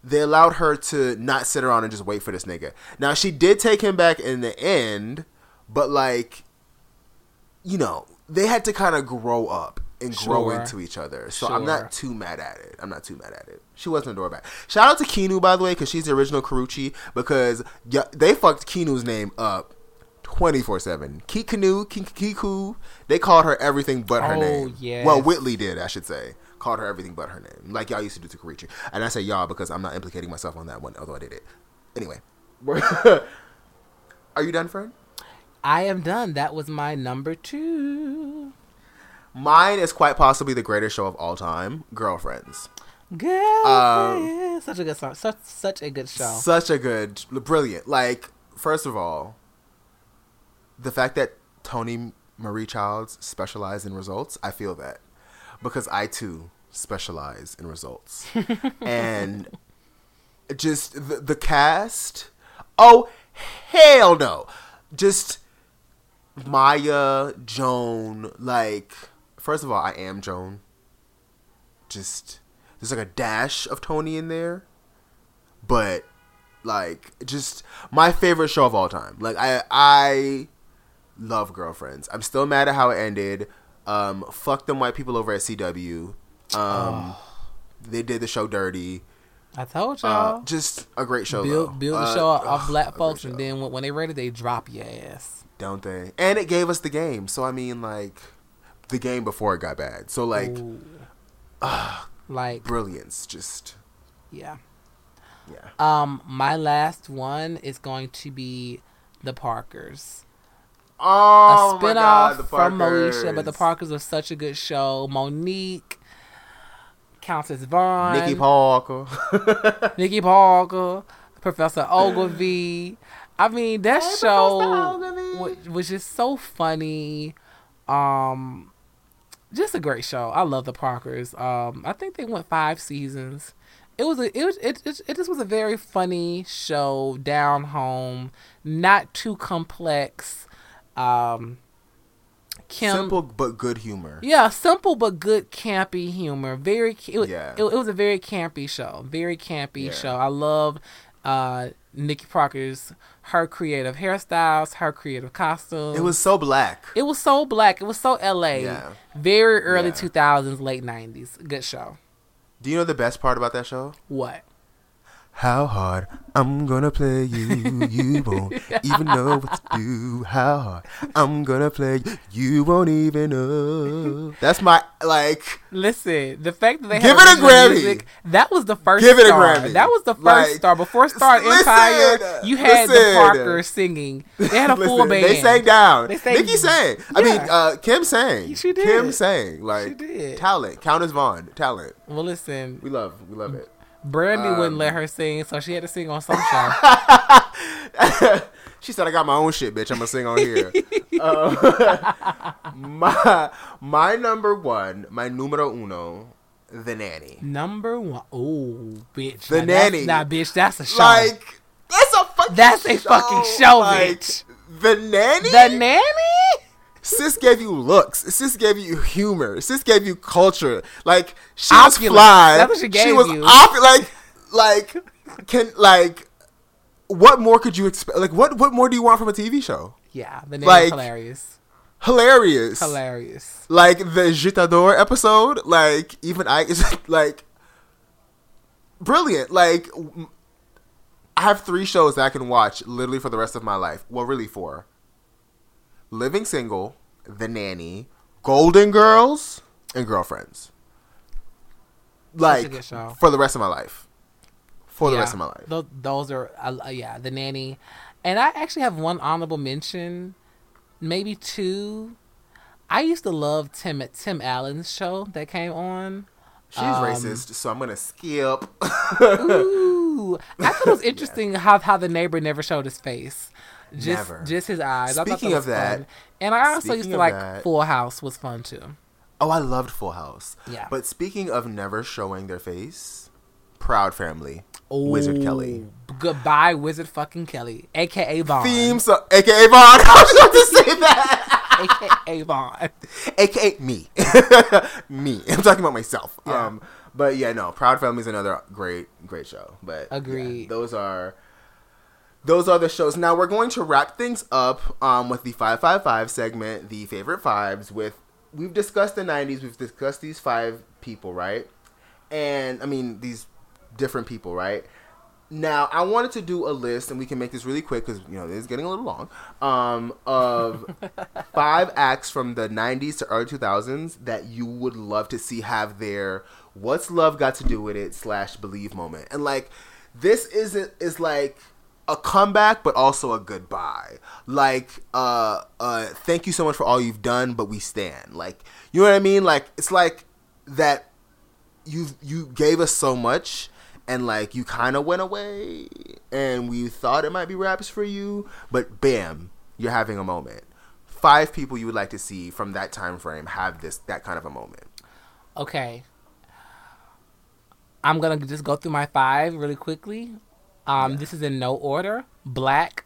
They allowed her to not sit around and just wait for this nigga. Now she did take him back in the end, but like you know, they had to kind of grow up and grow into each other. So I'm not too mad at it. I'm not too mad at it. She wasn't a doormat. Shout out to Kinu by the way, because she's the original Karuchi. Because yeah, they fucked Kinu's name up. 24 7. Kikanu, Kiku, they called her everything but her Oh, name. yes. Well, Whitley did, I should say. Called her everything but her name. Like y'all used to do to Karichi. And I say y'all because I'm not implicating myself on that one, although I did it. Anyway. Are you done, friend? I am done. That was my number two. Mine is quite possibly the greatest show of all time, Girlfriends. Girlfriend. such a good song. Such such a good show. Such a good, brilliant. Like, first of all, the fact that Toni Marie Childs specialized in results, I feel that because I too specialize in results, and just the, the cast. Oh hell no! Just Maya, Joan. Like, first of all, I am Joan. Just there's like a dash of Toni in there, but like just my favorite show of all time. Like I I love Girlfriends. I'm still mad at how it ended. Um, fuck them white people over at CW. Um, they did the show dirty. I told Uh, y'all. just a great show. build build the Uh, show off ugh, black folks, and then when, when they ready, they drop your ass. don't they? And it gave us the game. So I mean, like the game before it got bad. So like Ooh. like brilliance. Just yeah. yeah. Um, my last one is going to be the Parkers. Oh a my spinoff God, the from Moesha, but the Parkers. Parkers are such a good show. Mo'Nique, Countess Vaughn, Nikki Parker. Nikki Parker, Professor Oglevee. I mean, that Hey, show Professor Oglevee. wa- was just so funny. Um, just a great show. I love the Parkers. Um, I think they went five seasons. It was a it was it, it, it just was a very funny show, down home, not too complex. Um, Kim, Simple but good humor. yeah, simple but good campy humor. Very, it was, Yeah. it, it was a very campy show. Very campy Yeah. show. I love uh, Nikki Parker's her creative hairstyles, her creative costumes. It was so black. it was so black. It was so L.A. Yeah. Very early Yeah. two thousands, late nineties. Good show. Do you know the best part about that show? What? How hard I'm gonna play you, you won't even know what to do. How hard I'm gonna play you, you won't even know. That's my like. Listen, the fact that they Give had it a Grammy. music, that was the first Give it a star. Grammy. That was the first Like, star. Before Star Empire, you had the listen. Parkers singing. They had a full Listen, band. They sang down. They sang- Nikki sang. I mean, uh, Kim sang. She did. Kim sang. Like She did. talent. Countess Vaughn. Talent. Well, listen, We love. We love it. Brandy Um, wouldn't let her sing, so she had to sing on some show. she said, "I got my own shit, bitch. I'm gonna sing on here." Uh, my my number one, my numero uno, The Nanny. Number one. Oh, bitch. The Now Nanny. Nah, bitch, that's a show. Like that's a fucking That's a fucking show, bitch. The Nanny. the nanny? Sis gave you looks. Sis gave you humor. Sis gave you culture. Like she Opulence. was fly. That's what she gave she was you. opu- like, like can like. What more could you expect? Like, what what more do you want from a TV show? Yeah, the nanny Like- hilarious. Hilarious. Hilarious. Like the Jitador episode. Like even I is like brilliant. Like I have three shows that I can watch literally for the rest of my life. Well, really four. Living Single, The Nanny, Golden Girls, and Girlfriends. Like for the rest of my life. For the rest of my life. tho- those are, uh, yeah, the nanny. And I actually have one honorable mention, maybe two. I used to love Tim Tim Allen's show that came on. She's um, racist, so I'm gonna skip. Ooh, I thought it was interesting how how the neighbor never showed his face, just Never. just his eyes. Speaking that of that- fun. and I also used to like that- Full House was fun too. Oh, I loved Full House. Yeah. But speaking of never showing their face, Proud Family, Wizard Kelly. Goodbye, Wizard fucking Kelly, aka Vaun. Theme song, aka Vaun. I was about to say that. aka Vaun. aka me. me. I'm talking about myself. Yeah. Um, but yeah, no, Proud Family is another great, great show. But yeah, Agreed. those are those are the shows. Now we're going to wrap things up um, with the five five five segment, the favorite fives. With we've discussed the '90s, we've discussed these five people, right? And I mean these different people, right? Now I wanted to do a list, and we can make this really quick because you know it's getting a little long. Um, of five acts from the '90s to early 2000s that you would love to see have their "What's Love Got to Do with It" slash Believe moment, and like this isn't is like a comeback, but also a goodbye. Like, uh, uh, thank you so much for all you've done, but we stand. Like, you know what I mean? Like, it's like that you you gave us so much and like you kind of went away and we thought it might be raps for you but bam you're having a moment five people you would like to see from that time frame have this that kind of a moment Okay. I'm gonna just go through my five really quickly. Um, this is in no order. Blaque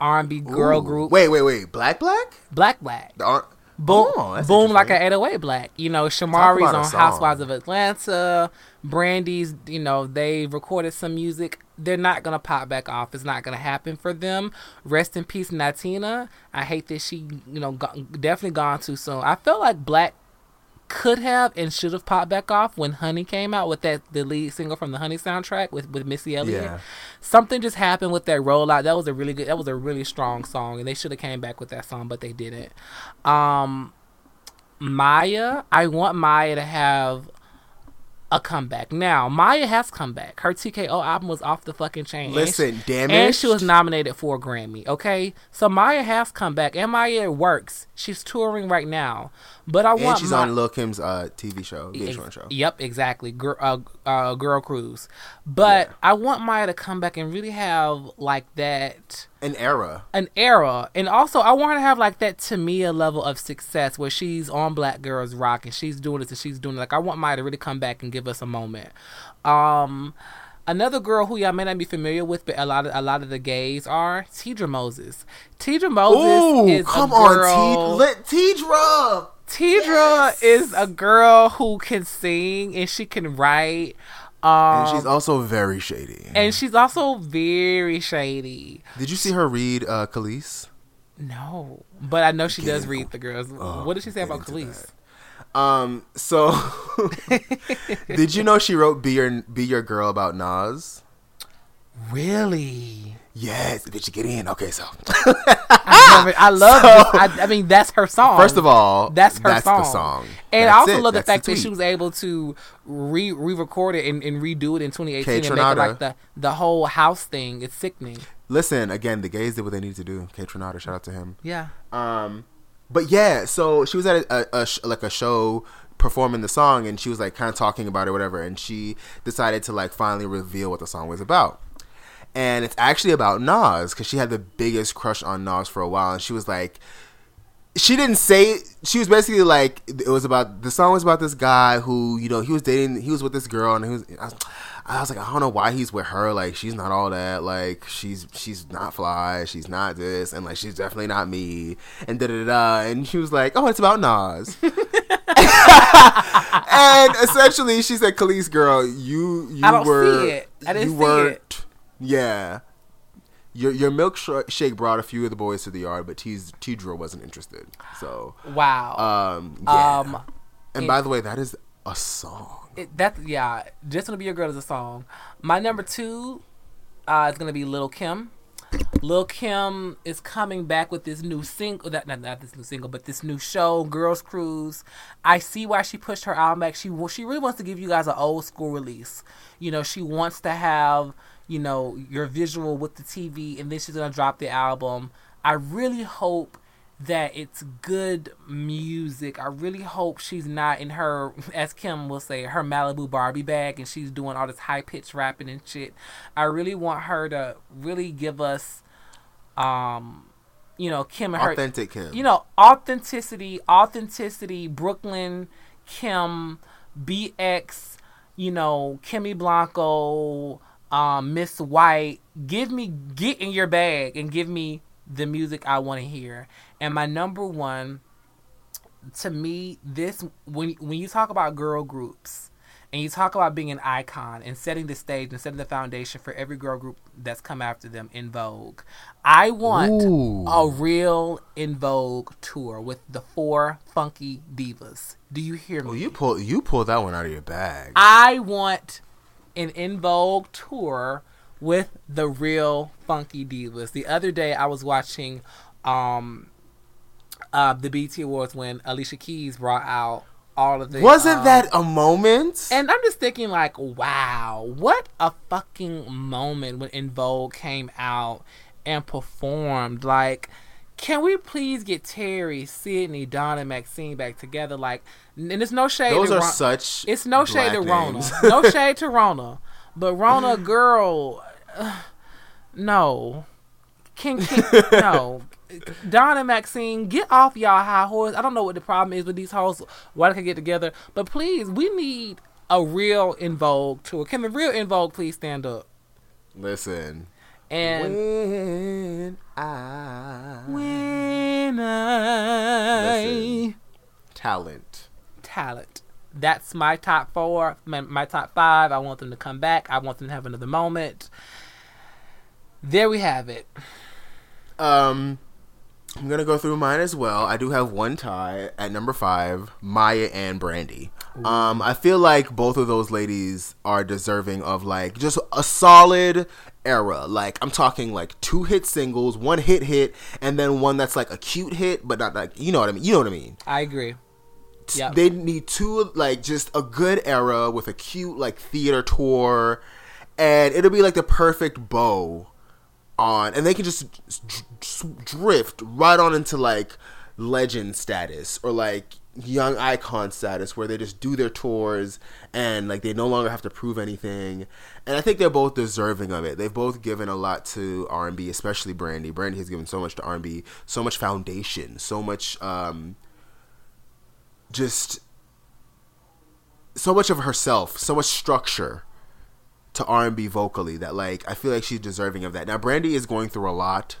R&B girl Ooh. group. wait wait wait black black Blaque Blaque. The ar- Boom, Oh, boom like an 808 Blaque. You know, Shamari's on. Housewives of Atlanta. Brandy's, you know, they recorded some music. They're not gonna pop back off. It's not gonna happen for them. Rest in peace, Natina. I hate that she, you know, go- definitely gone too soon. I felt like Blaque could have and should have popped back off when Honey came out with that the lead single from the Honey soundtrack with with Missy Elliott. Yeah. Something just happened with that rollout. That was a really good. That was a really strong song, and they should have came back with that song, but they didn't. Um, Mya, I want Mya to have a comeback. Now, Mya has come back. Her TKO album was off the fucking chain. Listen, she- damaged. And she was nominated for a Grammy, okay? So Mya has come back. And Mya works. She's touring right now. But I and want she's Ma- on Lil Kim's uh, TV show, Ex- VH1 show. Yep, exactly. Girl, uh, uh, girl cruise. But I want Mya to come back and really have like that An era. an era, and also I want her to have like that Tamia level of success where she's on Black Girls Rock and she's doing this and she's doing it. Like I want Mya to really come back and give us a moment. Um, another girl who y'all may not be familiar with, but a lot of a lot of the gays are Teedra Moses. Teedra Moses Ooh, is come a girl. on, T- let Teedra. Teedra is a girl who can sing and she can write. Um, And she's also very shady. and she's also very shady. Did you see her read uh, Kelis? No, but I know she Get does read the girls. Oh, what did she say about Kelis? Um. So, did you know she wrote "Be Your Be Your Girl" about Nas? Really? Yes, bitch, get in. Okay, so I love it. I love. So-. I, I mean, that's her song. first of all, that's her that's song. the song, And I also it. love the That's fact that she was able to re re-record it and, and redo it in 2018 Kay and make it like the the whole house thing. It's sickening. Listen again. The gays did what they needed to do. Kaytranada, shout out to him. Yeah. Um, but yeah, so she was at a, a, a sh- like a show performing the song, and she was like kind of talking about it, whatever. And she decided to like finally reveal what the song was about. And it's actually about Nas because she had the biggest crush on Nas for a while, and she was like, she didn't say she was basically like it was about the song was about this guy who you know he was dating he was with this girl and he was I was, I was like I don't know why he's with her like she's not all that like she's she's not fly she's not this and like she's definitely not me and da da da and she was like oh it's about Nas and essentially she said Kelis girl you you I don't were see it. I didn't you see weren't it. Yeah your your milkshake brought a few of the boys to the yard, but T T wasn't interested. So Wow. um yeah. Um, and it- by the way, that is a song. It, that yeah, just wanna be your girl is a song. My number two uh, is gonna be Lil Kim. Lil Kim is coming back with this new single. That not, not this new single, but this new show, Girls Cruise. I see why she pushed her album back. She she really wants to give you guys an old school release. You know, she wants to have you know your visual with the TV, and then she's gonna drop the album. I really hope that it's good music. I really hope she's not in her, as Kim will say, her Malibu Barbie bag and she's doing all this high pitched rapping and shit. I really want her to really give us, um, you know, Kim and her, Authentic Kim. you know, authenticity, authenticity, Brooklyn, Kim, BX, you know, Kimmy Blanco, um, Miss White. Give me, get in your bag and give me the music I want to hear. And my number one, to me, this when when you talk about girl groups and you talk about being an icon and setting the stage and setting the foundation for every girl group that's come after them En Vogue, I want Ooh. a real En Vogue tour with the four funky divas. Do you hear me? Well, you pull you pulled that one out of your bag. I want an En Vogue tour with the real funky divas. The other day I was watching um uh the BET Awards when Alicia Keys brought out all of the Wasn't um, that a moment? and I'm just thinking like, wow, what a fucking moment when En Vogue came out and performed. Like, can we please get Terry, Cindy, Donna, and Maxine back together? Like, and it's no shade. Those to are Ron- such. it's no shade to Rhona. no shade to Rhona. But Rhona, girl, uh, no. Can, can no. Dawn and Maxine, get off y'all high horse. I don't know what the problem is with these hoes. Why they can get together, but please, we need a real En Vogue tour. Can the real En Vogue please stand up? Listen. And when I when I Listen. talent. talent. That's my top four. My, my top five. I want them to come back. I want them to have another moment. There we have it. Um, I'm gonna go through mine as well. I do have one tie at number five, Mya and Brandy. Um, I feel like both of those ladies are deserving of like just a solid era. Like I'm talking like two hit singles, one hit hit, and then one that's like a cute hit, but not like you know what I mean. You know what I mean. I agree. Yep. They need two like just a good era with a cute like theater tour, and it'll be like the perfect bow on, and they can just drift right on into like legend status or like young icon status where they just do their tours and like they no longer have to prove anything and i think they're both deserving of it they've both given a lot to r&b especially brandy brandy has given so much to r&b so much foundation so much um just so much of herself, so much structure to R&B vocally that like I feel like she's deserving of that. Now Brandy is going through a lot.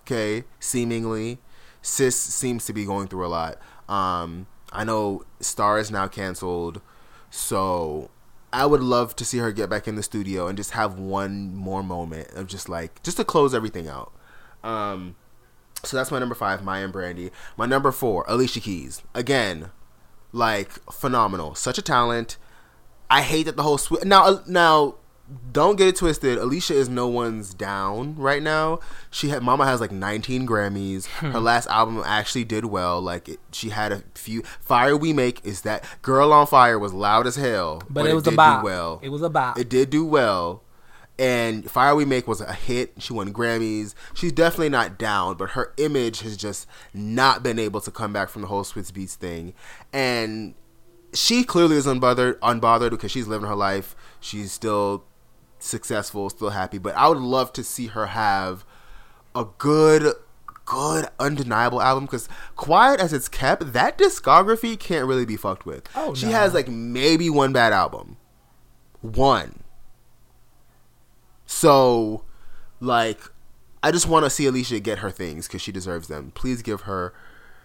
Okay, seemingly Sis seems to be going through a lot. Um I know Star is now canceled, so I would love to see her get back in the studio and just have one more moment of just like just to close everything out. Um so that's my number five, Mya and Brandy. My number four, Alicia Keys. Again, like phenomenal, such a talent. I hate that the whole sw- now uh, now. Don't get it twisted. Alicia is no one's down right now. She had Mama has like 19 Grammys. Her hmm. last album actually did well. Like it, she had a few. Fire We Make is that Girl on Fire was loud as hell, But, it was a bop. well. It was a bop. It did do well. And Fire We Make was a hit. She won Grammys. She's definitely not down, but her image has just not been able to come back from the whole Swizz Beatz thing. And she clearly is unbothered, unbothered because she's living her life. She's still successful, still happy. But I would love to see her have a good good, undeniable album. Because quiet as it's kept, that discography can't really be fucked with. Oh, she no. has like maybe one bad album, one. So, like, I just want to see Alicia get her things because she deserves them. Please give her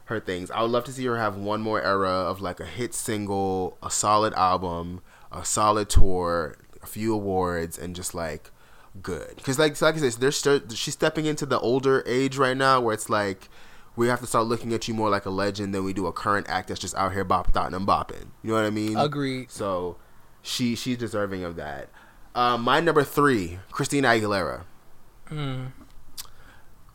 her things. I would love to see her have one more era of like a hit single, a solid album, a solid tour, a few awards, and just like good. Because like like I said, they're st- she's stepping into the older age right now where it's like we have to start looking at you more like a legend than we do a current act that's just out here bop dotting and bopping. You know what I mean? Agreed. So she she's deserving of that. Uh, my number three, Christina Aguilera. Mm.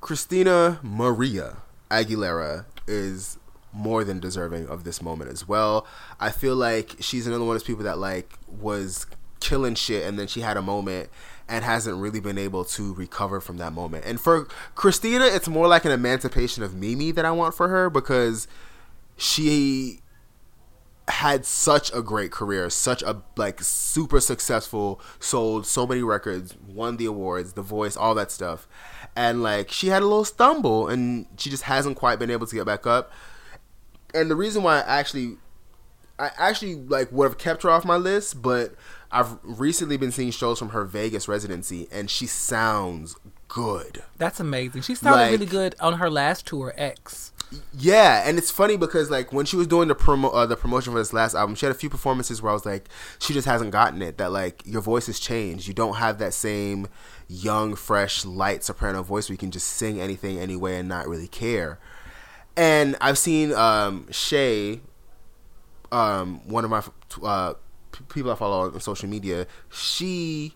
Christina Maria Aguilera is more than deserving of this moment as well. I feel like she's another one of those people that like was killing shit and then she had a moment and hasn't really been able to recover from that moment. And for Christina, it's more like an emancipation of Mimi that I want for her because she had such a great career, such a like super successful, sold so many records, won the awards, the voice, all that stuff. And like she had a little stumble and she just hasn't quite been able to get back up. And the reason why I actually I actually like would have kept her off my list, but I've recently been seeing shows from her Vegas residency and she sounds good. That's amazing. She sounded Like- really good on her last tour, X. Yeah, and it's funny because like when she was doing the promo uh, the promotion for this last album, she had a few performances where I was like, she just hasn't gotten it. That like your voice has changed. You don't have that same young, fresh, light soprano voice where you can just sing anything anyway and not really care. And I've seen um, Shay, um, one of my uh, people I follow on social media. She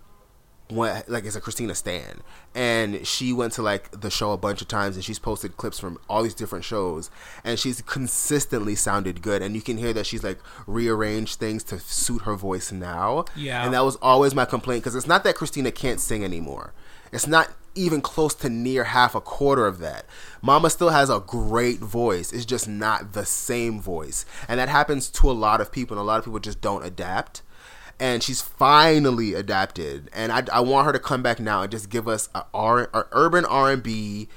went like it's a Christina Stan, and she went to like the show a bunch of times, and she's posted clips from all these different shows, and she's consistently sounded good, and you can hear that she's like rearranged things to suit her voice now. Yeah. and that was always my complaint because it's not that Christina can't sing anymore. It's not even close to near half a quarter of that. Mama still has a great voice. It's just not the same voice. And that happens to a lot of people, and a lot of people just don't adapt and she's finally adapted. And I, I want her to come back now and just give us a, R, a urban R and B,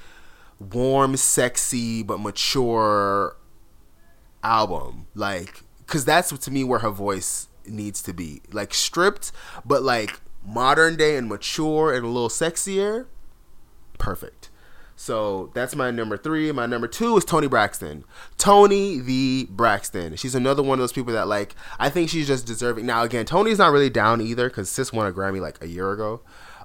warm, sexy but mature album. Like, cause that's to me where her voice needs to be. Like stripped, but like modern day and mature and a little sexier. Perfect. So that's my number three. My number two is Toni Braxton. Toni the Braxton. She's another one of those people that like. I think she's just deserving. Now again, Toni's not really down either because Sis won a Grammy like a year ago.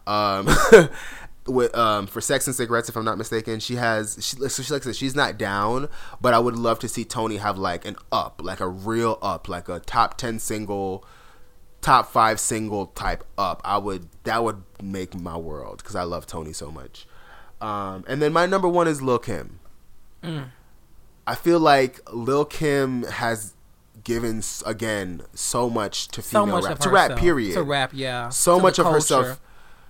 Um, with um for Sex and Cigarettes, if I'm not mistaken, she has. She so she like said, she's not down, but I would love to see Toni have like an up, like a real up, like a top ten single top five single type up. I would that would make my world because I love Toni so much. Um, and then my number one is Lil Kim. I feel like Lil Kim has given again so much to So female much rap to herself. rap. Period. To rap, yeah. So To much of culture. herself,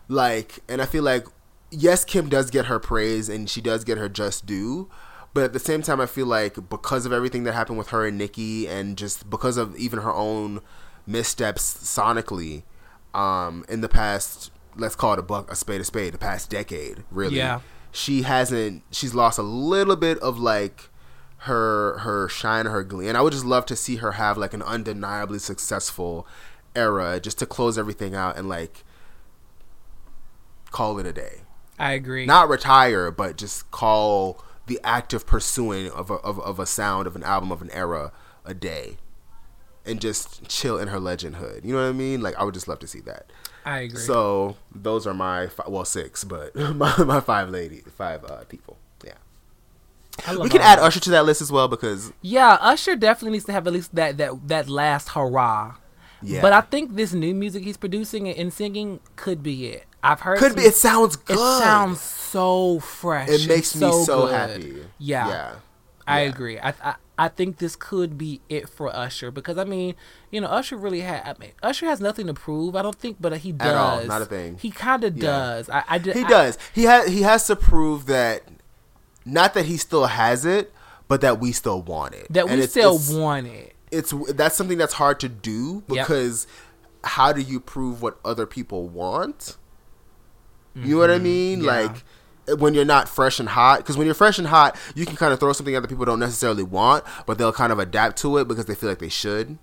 like, and I feel like yes, Kim does get her praise and she does get her just due. But at the same time, I feel like because of everything that happened with her and Nicki, and just because of even her own missteps sonically, um, in the past, let's call it a buck, a spade, a spade, the past decade, really, Yeah. she hasn't. She's lost a little bit of like her her shine, her glee, and I would just love to see her have like an undeniably successful era, just to close everything out and like call it a day I agree. not retire, but just call the active pursuing of a, of, of a sound of an album of an era a day, and just chill in her legendhood. You know what I mean? Like I would just love to see that. I agree. So those are my fi- well six, but my, my five lady five uh, people. Yeah, we can add. Usher to that list as well because Yeah, Usher definitely needs to have at least that that that last hurrah. yeah, But I think this new music he's producing and- singing could be it. I've heard could some- be. It sounds good. It sounds so fresh. It makes me so good. happy. Yeah, yeah. I agree. I, I I think this could be it for Usher because I mean, you know, Usher really had. I mean, Usher has nothing to prove. I don't think, but he does. At all, not a thing. He kind of Yeah. does. I, I He I- does. He has. He has to prove that, not that he still has it, but that we still want it. that And we it's- still it's, want it. It's that's something that's hard to do Yep. because how do you prove what other people want? You know what I mean? Mm-hmm. Yeah. Like when you're not fresh and hot because when you're fresh and hot you can kind of throw something out that people don't necessarily want but they'll kind of adapt to it because they feel like they should.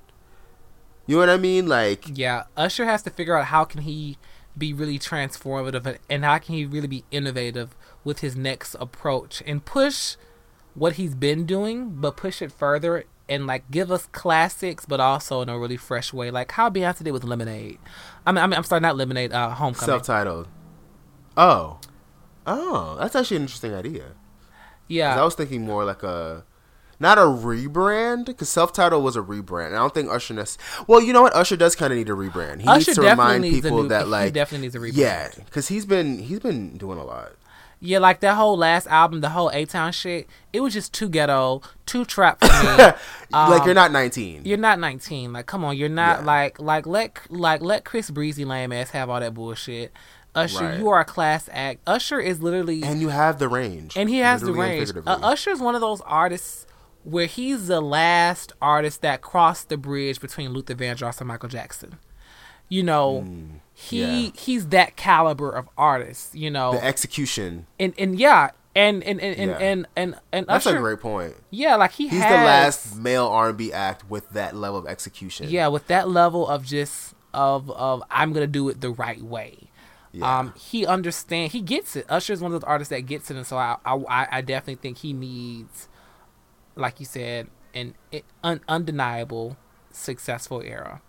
You know what i mean? Like Yeah, Usher has to figure out how can he be really transformative and- how can he really be innovative with his next approach and push what he's been doing, but push it further and like give us classics, but also in a really fresh way, like how Beyonce did with Lemonade. I mean, I mean I'm sorry, not Lemonade, uh, Homecoming. self-titled. Oh oh that's actually an interesting idea. yeah, i was thinking more like a not a rebrand because self-titled was a rebrand i don't think usher nec- well you know what usher does kind of need a rebrand he Usher needs to remind needs people new- that like he definitely needs a rebrand. yeah because he's been he's been doing a lot yeah, like that whole last album, the whole A Town shit. It was just too ghetto, too trap for me. like Um, you're not 19 You're not 19. Like, come on, you're not Yeah. like like let like let Chris Breezy lame ass have all that bullshit. Usher, Right. you are a class act. Usher is literally and, and you have the range and he has the range. Uh. Usher is one of those artists where he's the last artist that crossed the bridge between Luther Vandross and Michael Jackson. You know, he Mm, yeah. he's that caliber of artist. You know, the execution and and yeah, and and and and Yeah. and, and, and that's Usher, a great point yeah, like he he's has, the last male r&b act with that level of execution Yeah, with that level of just of of I'm gonna do it the right way. Yeah. Um, he understands. he gets it. Usher is one of those artists that gets it, and so I I, I definitely think he needs, like you said, an un, undeniable successful era.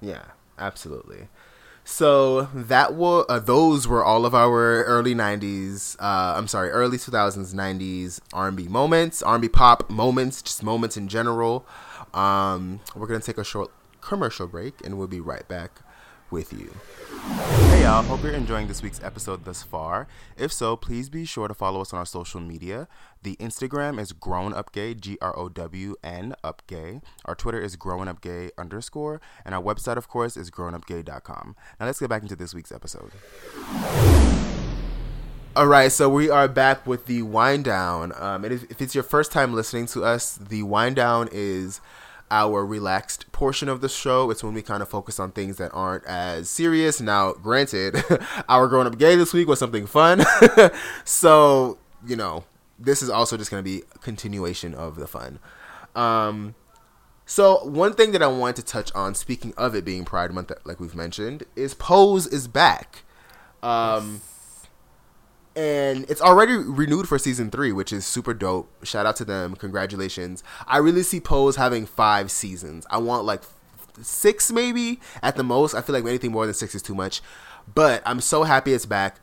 Yeah, absolutely. So that were uh, those were all of our early '90s. Uh, I'm sorry, early 2000s, '90s R&B moments, R&B pop moments, just moments in general. Um, we're gonna take a short commercial break, and we'll be right back with you. Hey y'all, hope you're enjoying this week's episode thus far. If so, please be sure to follow us on our social media. The Instagram is grown up gay, G R O W N up gay. Our Twitter is grown up gay underscore, and our website, of course, is grownupgay.com. Now let's get back into this week's episode. All right, so we are back with the wind down. Um, if, if it's your first time listening to us, the wind down is our relaxed portion of the show. It's when we kind of focus on things that aren't as serious. Now, granted, our growing up gay this week was something fun, so you know this is also just going to be continuation of the fun. Um, so one thing that I wanted to touch on, speaking of it being Pride Month, like we've mentioned, is Pose is back. Um, and it's already renewed for season three, which is super dope. Shout out to them, congratulations. I really see Pose having five seasons. I want like six, maybe at the most. I feel like anything more than six is too much, but I'm so happy it's back.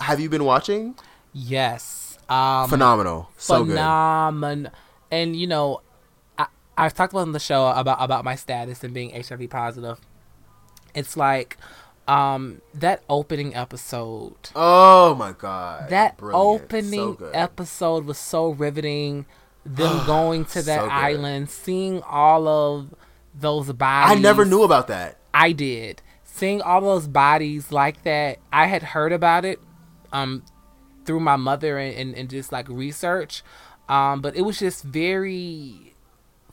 Have you been watching? Yes, um, Phenomenal, so good. phenomenal. And you know, I I've talked about on the show about about my status and being HIV positive. It's like um that opening episode. Oh my god, That Brilliant. Opening good. episode was so riveting. Them going to that So island, seeing all of those bodies. I never knew about that. I did. Seeing all those bodies like that, I had heard about it um through my mother and, and, and just like research. Um, but it was just very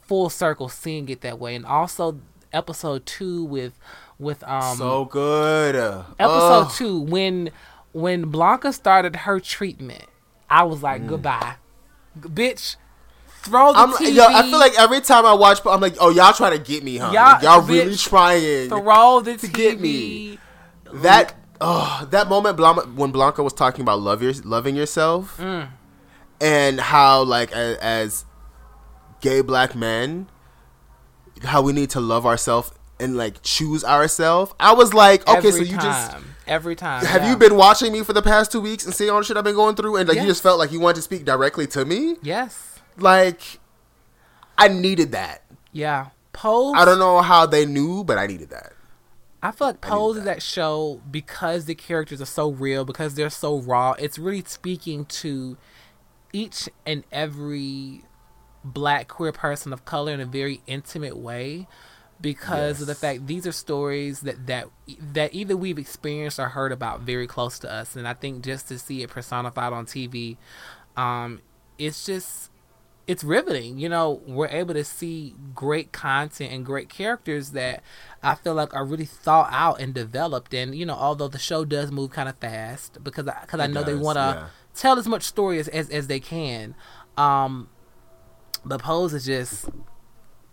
full circle seeing it that way. And also episode two with with um so good. episode two when when Blanca started her treatment, I was like, Mm. goodbye. G- bitch, throw the I'm, TV. yo, I feel like every time I watch, I'm like, oh, y'all trying to get me, huh? Y'all- Like, y'all really bitch, trying. throw the to TV. get me. that oh, that moment Blanca, when Blanca was talking about love your, loving yourself Mm. and how like as, as gay black men how we need to love ourselves and like choose ourselves i was like okay every so you just every time. have yeah. you been watching me for the past two weeks and seeing all the shit i've been going through and like you just felt like you wanted to speak directly to me Yes. like i needed that Yeah. Pose. i don't know how they knew but i needed that I feel like Pose is that show because the characters are so real, because they're so raw. It's really speaking to each and every black queer person of color in a very intimate way because of the fact these are stories that that that either we've experienced or heard about very close to us and I think just to see it personified on TV um it's just it's riveting. You know, we're able to see great content and great characters that I feel like are really thought out and developed. And you know, although the show does move kind of fast because i because I, know they want to yeah. tell as much story as, as as they can. Um, but Pose is just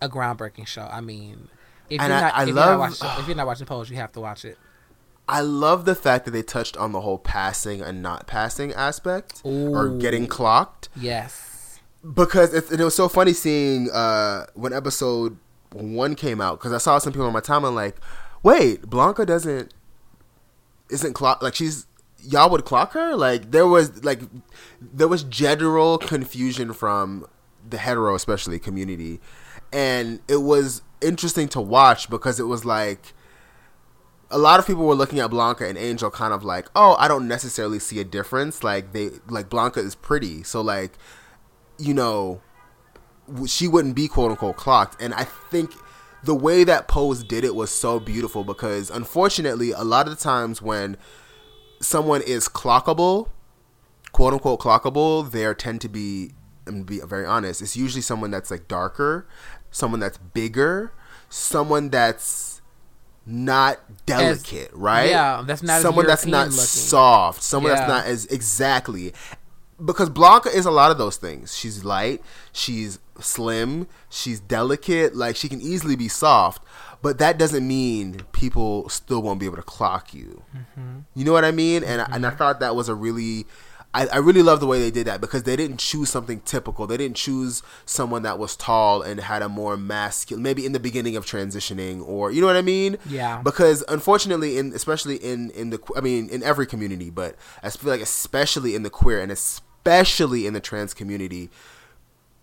a groundbreaking show. I mean, if And you're not I if, you're not watching, if you're not watching Pose, you have to watch it. I love the fact that they touched on the whole passing and not passing aspect or getting clocked Yes. because it, it was so funny seeing uh, when episode one came out because I saw some people on my timeline like, wait, Blanca doesn't isn't clock like she's y'all would clock her like there was like there was general confusion from the hetero especially community and it was interesting to watch because it was like a lot of people were looking at Blanca and Angel kind of like, oh, I don't necessarily see a difference. Like they like Blanca is pretty, so like, you know, she wouldn't be quote unquote clocked. And I think the way that Pose did it was so beautiful because unfortunately, a lot of the times when someone is clockable, quote unquote clockable, there tend to be, and be very honest, it's usually someone that's like darker, someone that's bigger, someone that's not delicate, right? yeah, that's not as someone that's not looking. soft, someone Yeah. that's not as exactly because Blanca is a lot of those things. She's light, she's slim, she's delicate, like she can easily be soft, but that doesn't mean people still won't be able to clock you. Mm-hmm. You know what I mean? And I, and I thought that was a really I, I really love the way they did that because they didn't choose something typical. They didn't choose someone that was tall and had a more masculine, maybe in the beginning of transitioning, or you know what I mean? Yeah. Because unfortunately, in especially in in the I mean in every community, but I feel like especially in the queer and especially in the trans community,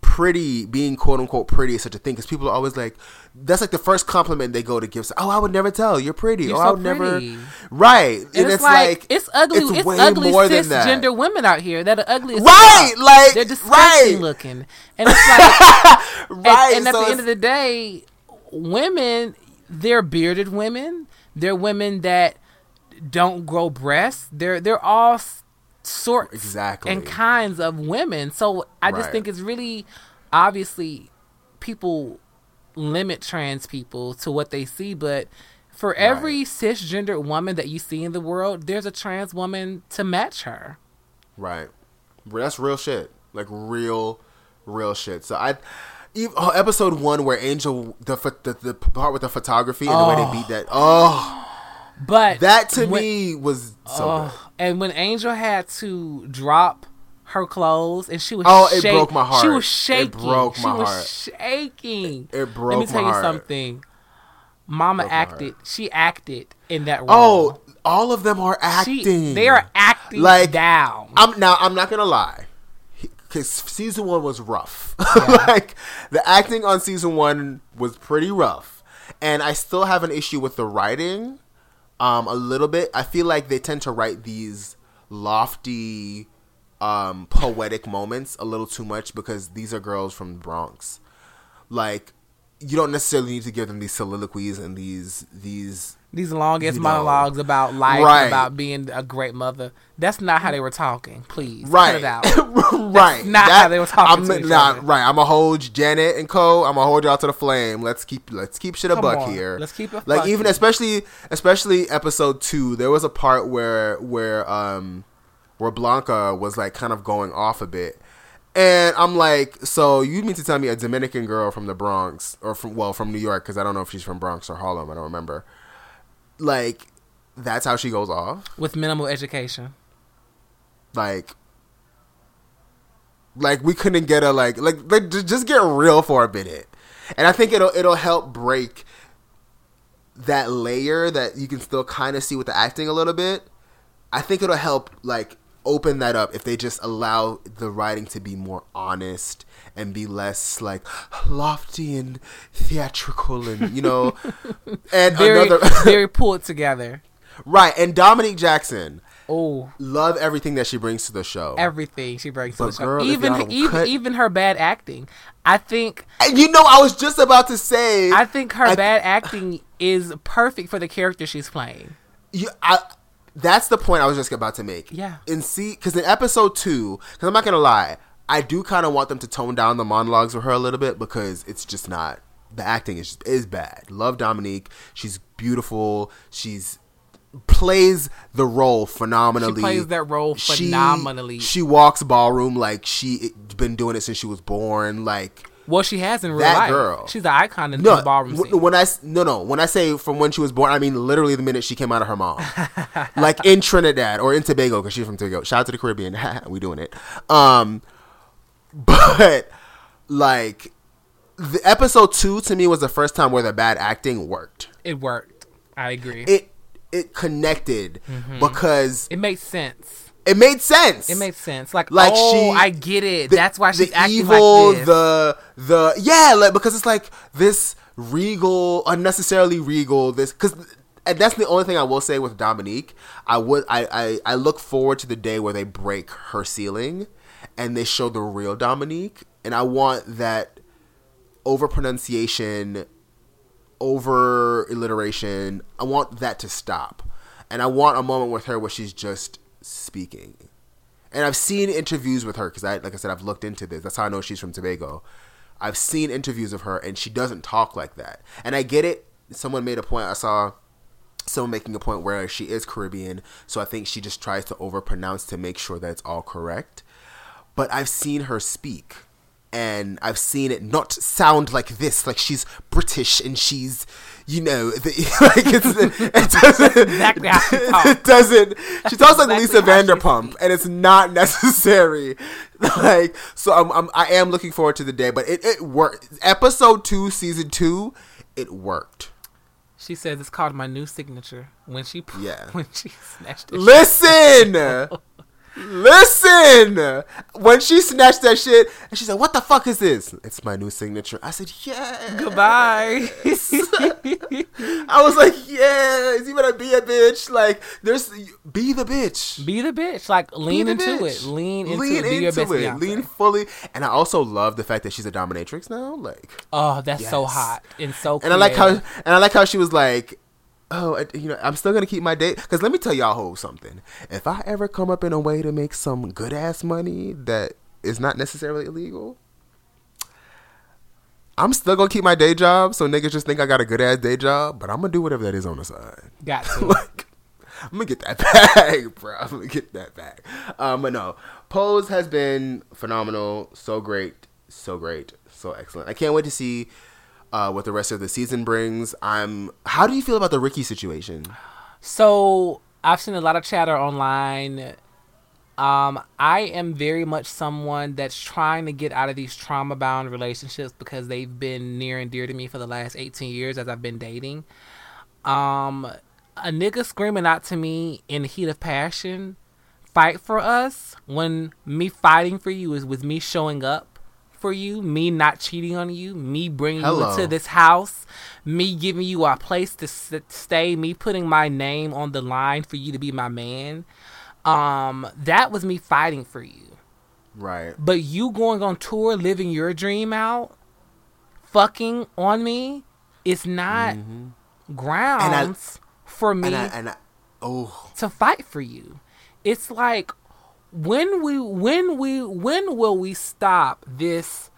pretty being quote unquote pretty is such a thing because people are always like that's like the first compliment they go to give. Oh, I would never tell you're pretty. You're oh, I so would never. Right, And, it's, like, it's ugly. it's It's, ugly cisgender women out here that are ugly. Right, fuck. like, they're disgusting right. looking, and it's like, and- right. and, at so the end of the day, women, they're bearded women. They're women that don't grow breasts. They're they're all sorts Exactly. and kinds of women. So I just Right. think it's really obviously people limit trans people to what they see, but for every cisgendered woman that you see in the world, there's a trans woman to match her. Right. That's real shit. Like real, real shit. So I, even, oh, episode one where Angel the, the the part with the photography and the way they beat that. Oh, But that to when- me was so oh, good. and when Angel had to drop her clothes and she was Oh, it broke my heart. She was shaking. It broke she my was heart. shaking. It broke Let me tell you heart. something. Mama acted. She acted in that oh, role. Oh, all of them are She- acting. they are acting Like, down. I'm now. I'm not gonna lie, because season one was rough. like the acting on season one was pretty rough, and I still have an issue with the writing. Um, a little bit. I feel like they tend to write these lofty, um, poetic moments a little too much because these are girls from the Bronx. Like, you don't necessarily need to give them these soliloquies and these these These long ass you know. monologues about life, Right. about being a great mother. That's not how they were talking. Please, right, cut it out. right. not how they were talking I'm, nah, other. Right, I'm gonna hold Janet and Co. I'm gonna hold y'all to the flame. Let's keep let's keep shit a buck on. here. Let's keep it like even fucking. especially especially episode two. There was a part where where um where Blanca was like kind of going off a bit. And I'm like, so you mean to tell me a Dominican girl from the Bronx or from well from New York because I don't know if she's from Bronx or Harlem. I don't remember. Like, that's how she goes off. With minimal education. like like we couldn't get a like like like just get real for a minute and i think it'll it'll help break that layer that you can still kind of see with the acting a little bit i think it'll help like open that up if they just allow the writing to be more honest and be less like lofty and theatrical and you know and Very, another very pulled together. right and dominique jackson Oh, love everything that she brings to the show everything she brings to the show. girl, if even even cut- even her bad acting. I think And you know, I was just about to say. I think her I- bad acting is perfect for the character she's playing. you, I, that's the point I was just about to make. Yeah. In see, because in episode two, because I'm not gonna lie, I do kind of want them to tone down the monologues with her a little bit because it's just not the acting is is bad. Love Dominique. She's beautiful. She's plays the role phenomenally. She plays that role phenomenally. She, walks ballroom like she been doing it since she was born. Like well, she has in real that life. girl. She's an icon in no, the ballroom w- scene. when I no no when I say from when she was born, I mean literally the minute she came out of her mom, like in Trinidad or in Tobago because she's from Tobago. Shout out to the Caribbean, we doing it. Um, but like the episode two to me was the first time where the bad acting worked. It worked. I agree. It, It mm-hmm. it connected because makes sense. it made sense. It makes sense. Like, Like oh, she- I get it. the- That's why she's acting evil, like this. the the yeah, like because it's like this regal, unnecessarily regal. This because and that's the only thing I will say with Dominique. I would I, I I look forward to the day where they break her ceiling and they show the real Dominique, and I want that over pronunciation, over alliteration. I want that to stop, and I want a moment with her where she's just speaking. And I've seen interviews with her because I, like I said, I've looked into this. That's how I know she's from Tobago. I've seen interviews of her, and she doesn't talk like that. And I get it. Someone made a point. I saw someone making a point where she is Caribbean, so I think she just tries to overpronounce to make sure that it's all correct. But I've seen her speak, and I've seen it not sound like this, like she's British and she's, you know, the, like it's, it doesn't. Exactly she talks. It doesn't. She talks like exactly Lisa Vanderpump, and it's not necessary. like, so I'm, I'm, I am looking forward to the day, but it, it worked. Episode two, season two, it worked. She says it's called my new signature when she Yeah. when she snatched it. Listen, listen. When she snatched that shit, and she said, "What the fuck is this?" It's my new signature. I said, "Yeah." Goodbye. I was like, "Yes, you better be a bitch." Like, there's be the bitch. Be the bitch. Like lean into bitch. it. Lean into Lean it. Be into it. Beyonce. Lean fully. And I also love the fact that she's a dominatrix now. Like, Oh, that's so hot and so. and I like how and I like how she was like, "Oh, I- you know, I'm still gonna keep my date." Because let me tell y'all who something. If I ever come up in a way to make some good ass money that is not necessarily illegal, I'm still gonna keep my day job. So niggas just think I got a good ass day job, but I'm gonna do whatever that is on the side. got to. like, I'm gonna get that bag, bro. I'm gonna get that bag. Um, but no, Pose has been phenomenal. So great, so great, so excellent. I can't wait to see uh, what the rest of the season brings. I'm. How do you feel about the Ricky situation? So I've seen a lot of chatter online. Um, I am very much someone that's trying to get out of these trauma bound relationships because they've been near and dear to me for the last 18 years as I've been dating. Um, a nigga screaming out to me in the heat of passion, fight for us, when me fighting for you is with me showing up for you, me not cheating on you, me bringing Hello. you into this house, me giving you a place to stay, me putting my name on the line for you to be my man. Um, that was me fighting for you. Right. But you going on tour, living your dream out, fucking on me, it's not grounds for me And I, and I, oh, to fight for you. It's like when we when we when will we stop this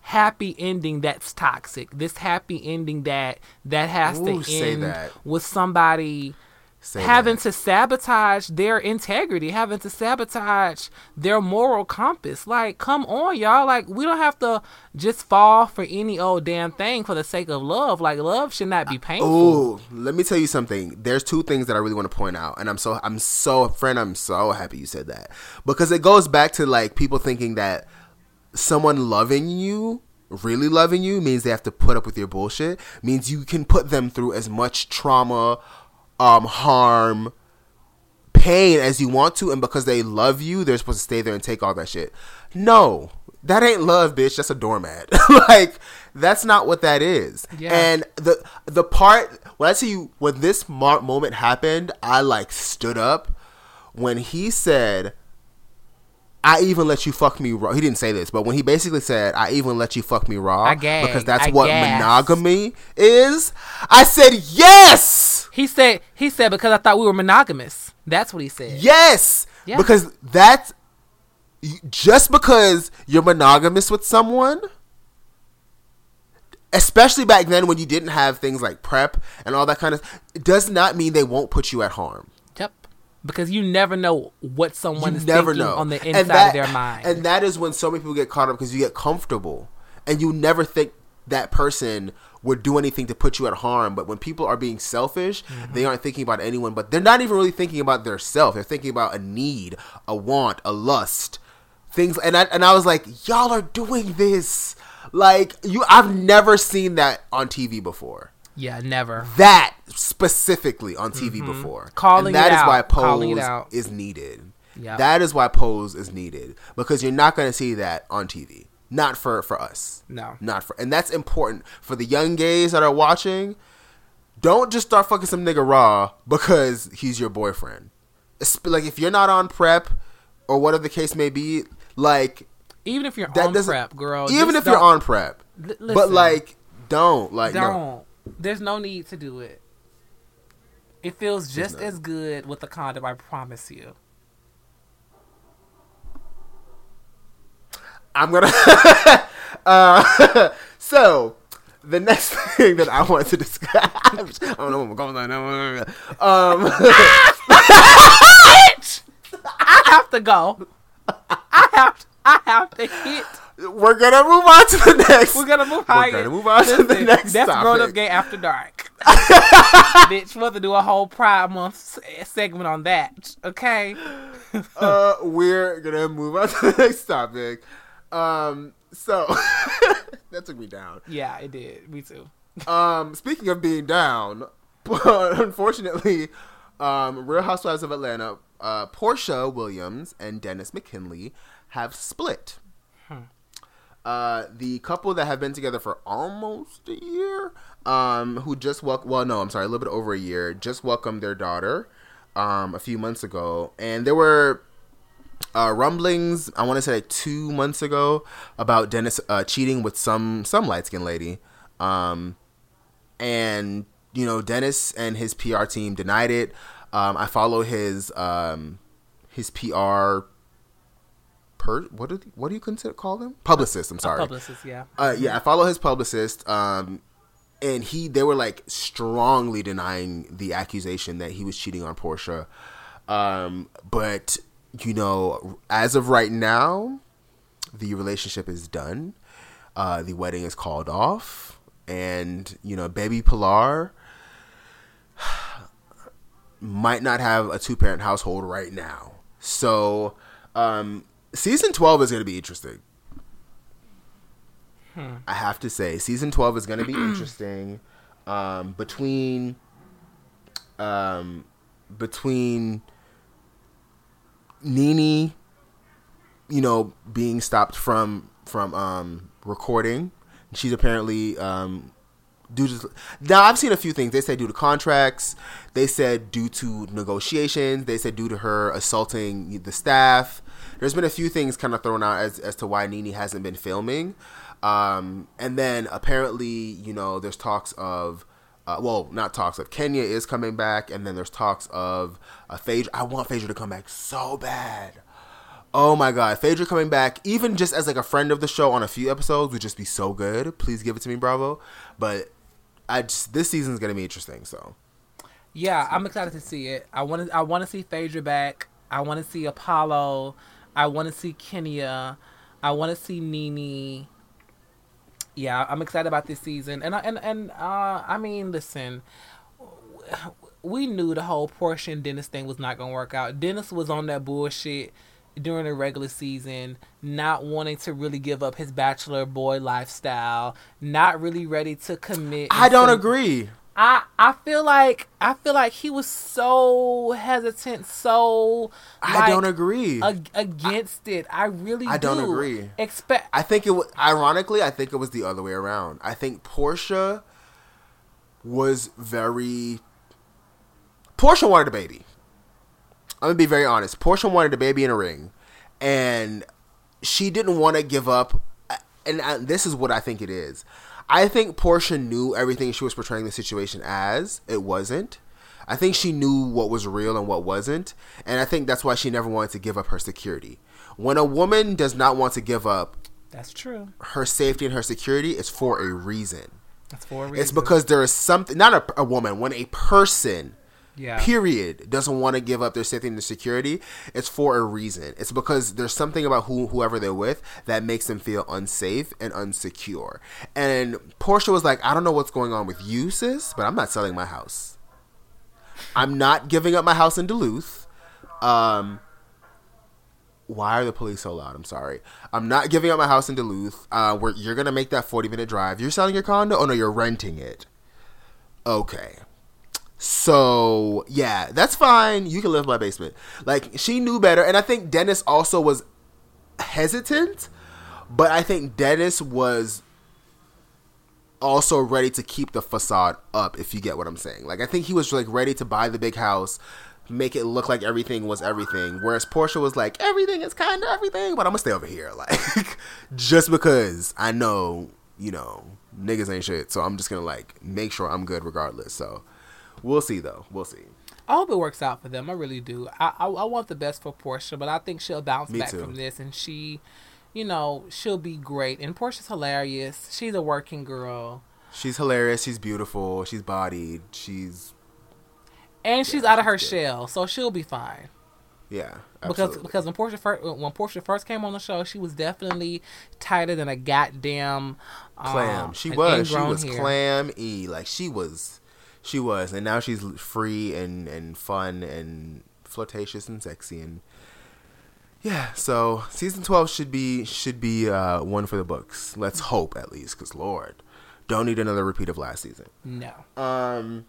happy ending that's toxic? This happy ending that that has Ooh, to end that. with somebody say having that. to sabotage their integrity, having to sabotage their moral compass. Like, come on, y'all. Like, we don't have to just fall for any old damn thing for the sake of love. Like, love should not be uh, painful. Oh, let me tell you something. There's two things that I really want to point out, and I'm so I'm so friend. I'm so happy you said that because it goes back to like people thinking that someone loving you, really loving you, means they have to put up with your bullshit. Means you can put them through as much trauma, um, harm, pain as you want to, and because they love you, they're supposed to stay there and take all that shit. No. That ain't love, bitch. That's a doormat. like that's not what that is. Yeah. And the the part when I see you when this moment happened, I like stood up when he said, "I even let you fuck me raw." He didn't say this, but when he basically said, "I even let you fuck me raw," because that's I what monogamy is. I said, "Yes, He said, he said, because I thought we were monogamous. That's what he said. yes," Yeah. because that's just because you're monogamous with someone, especially back then when you didn't have things like PrEP and all that kind of, it does not mean they won't put you at harm. Yep. Because you never know what someone you is never thinking know on the inside that- of their mind. and that is when so many people get caught up because you get comfortable and you never think that person would do anything to put you at harm but when people are being selfish Mm-hmm. they aren't thinking about anyone but they're not even really thinking about their self they're thinking about a need a want a lust things and I, and I was like y'all are doing this like you I've never seen that on TV before yeah, never. that specifically on TV before. Mm-hmm. Calling and that is out. why pose out. is needed. Yep. That is why pose is needed because you're not going to see that on TV. Not for for us. No. Not for and that's important for the young gays that are watching. Don't just start fucking some nigga raw because he's your boyfriend. Like if you're not on PrEP or whatever the case may be, like Even if you're on PrEP, girl. Even if you're on PrEP, but like don't like don't. There's no need to do it. It feels just as good with a condom, I promise you. I'm gonna. uh, so the next thing that I want to discuss, I don't know what going on. Um, I have to go. I have I have to hit. we're gonna move on to the next. We're gonna move We're gonna move on to the next That's topic. grown up gay after dark. Bitch, we're to do a whole Pride Month segment on that. Okay. uh, we're gonna move on to the next topic. Um, so that took me down. Yeah, it did. Me too. Um, speaking of being down, but unfortunately, um, Real Housewives of Atlanta, uh, Porsha Williams and Dennis McKinley have split. Uh, the couple that have been together for almost a year, um, who just wel- well, no, I'm sorry, a little bit over a year, just welcomed their daughter, um, a few months ago, and there were uh, rumblings. I want to say like two months ago about Dennis uh, cheating with some some light skinned lady, um, and you know Dennis and his PR team denied it. Um, I follow his um, his PR. Per, what do what do you consider call them? Publicist. I'm sorry. Publicist, yeah. Uh, yeah, I follow his publicist, um, and he they were like strongly denying the accusation that he was cheating on Porsha. Um, but you know, as of right now, the relationship is done. Uh, the wedding is called off, and you know, baby Pilar might not have a two parent household right now. So, um, season twelve is going to be interesting. I have to say, season twelve is going to be interesting. Um, between, um, between NeNe, you know, being stopped from from um, recording, she's apparently um, due to now I've seen a few things. They said due to contracts. They said due to negotiations. They said due to her assaulting the staff. There's been a few things kind of thrown out as as to why NeNe hasn't been filming. Um, and then apparently, you know, there's talks of. Uh, well, not talks of Kenya is coming back, and then there's talks of uh, Phaedra. I want Phaedra to come back so bad. Oh my god, Phaedra coming back, even just as like a friend of the show on a few episodes, would just be so good. Please give it to me, Bravo. But I just this season's gonna be interesting. So Yeah, I'm excited to see it. I want to. I want to see Phaedra back. I want to see Apollo. I want to see Kenya. I want to see NeNe. Yeah, I'm excited about this season. And I and and uh, I mean, listen, we knew the whole Porsha Dennis thing was not gonna work out. Dennis was on that bullshit during the regular season, not wanting to really give up his bachelor boy lifestyle, not really ready to commit. I don't and- agree. I I feel like I feel like he was so hesitant, so I don't agree. ag- against it. I really I don't agree. Expect I think it was ironically. I think it was the other way around. I think Porsha was very. Porsha wanted a baby. I'm gonna be very honest. Porsha wanted a baby in a ring, and she didn't want to give up. And I, this is what I think it is. I think Porsha knew everything she was portraying the situation as. It wasn't. I think she knew what was real and what wasn't, and I think that's why she never wanted to give up her security. When a woman does not want to give up That's true. her safety and her security, is for a reason. That's for a reason. It's because there is something, not a, a woman, when a person, yeah. period, doesn't want to give up their safety and security, it's for a reason. It's because there's something about who whoever they're with that makes them feel unsafe and unsecure. And Porsha was like, I don't know what's going on with you, sis, but I'm not selling my house. I'm not giving up my house in Duluth. Um, why are the police so loud? I'm sorry. I'm not giving up my house in Duluth. Uh, where you're gonna make that 40 minute drive. You're selling your condo? Oh no, you're renting it. Okay. So yeah, that's fine. You can live in my basement. Like she knew better, and I think Dennis also was hesitant, but I think Dennis was also ready to keep the facade up. If you get what I'm saying, like I think he was like ready to buy the big house, make it look like everything was everything. Whereas Porsha was like, everything is kind of everything, but I'm gonna stay over here, like just because I know you know niggas ain't shit. So I'm just gonna like make sure I'm good regardless. So we'll see though. We'll see. I hope it works out for them. I really do. I I, I want the best for Porsha, but I think she'll bounce Me back too. from this, and she, you know, she'll be great. And Porsha's hilarious. She's a working girl, She's hilarious. She's beautiful. She's bodied. She's and she's Yeah, out of her good. shell, so she'll be fine. yeah. Because Absolutely. because when Porsha first when Porsha first came on the show, she was definitely tighter than a goddamn um, clam. She was. She was clam e. Like she was. She was, and now she's free and and fun and flirtatious and sexy and yeah. So season twelve should be should be uh, one for the books. Let's hope at least, because Lord, don't need another repeat of last season. No. Um.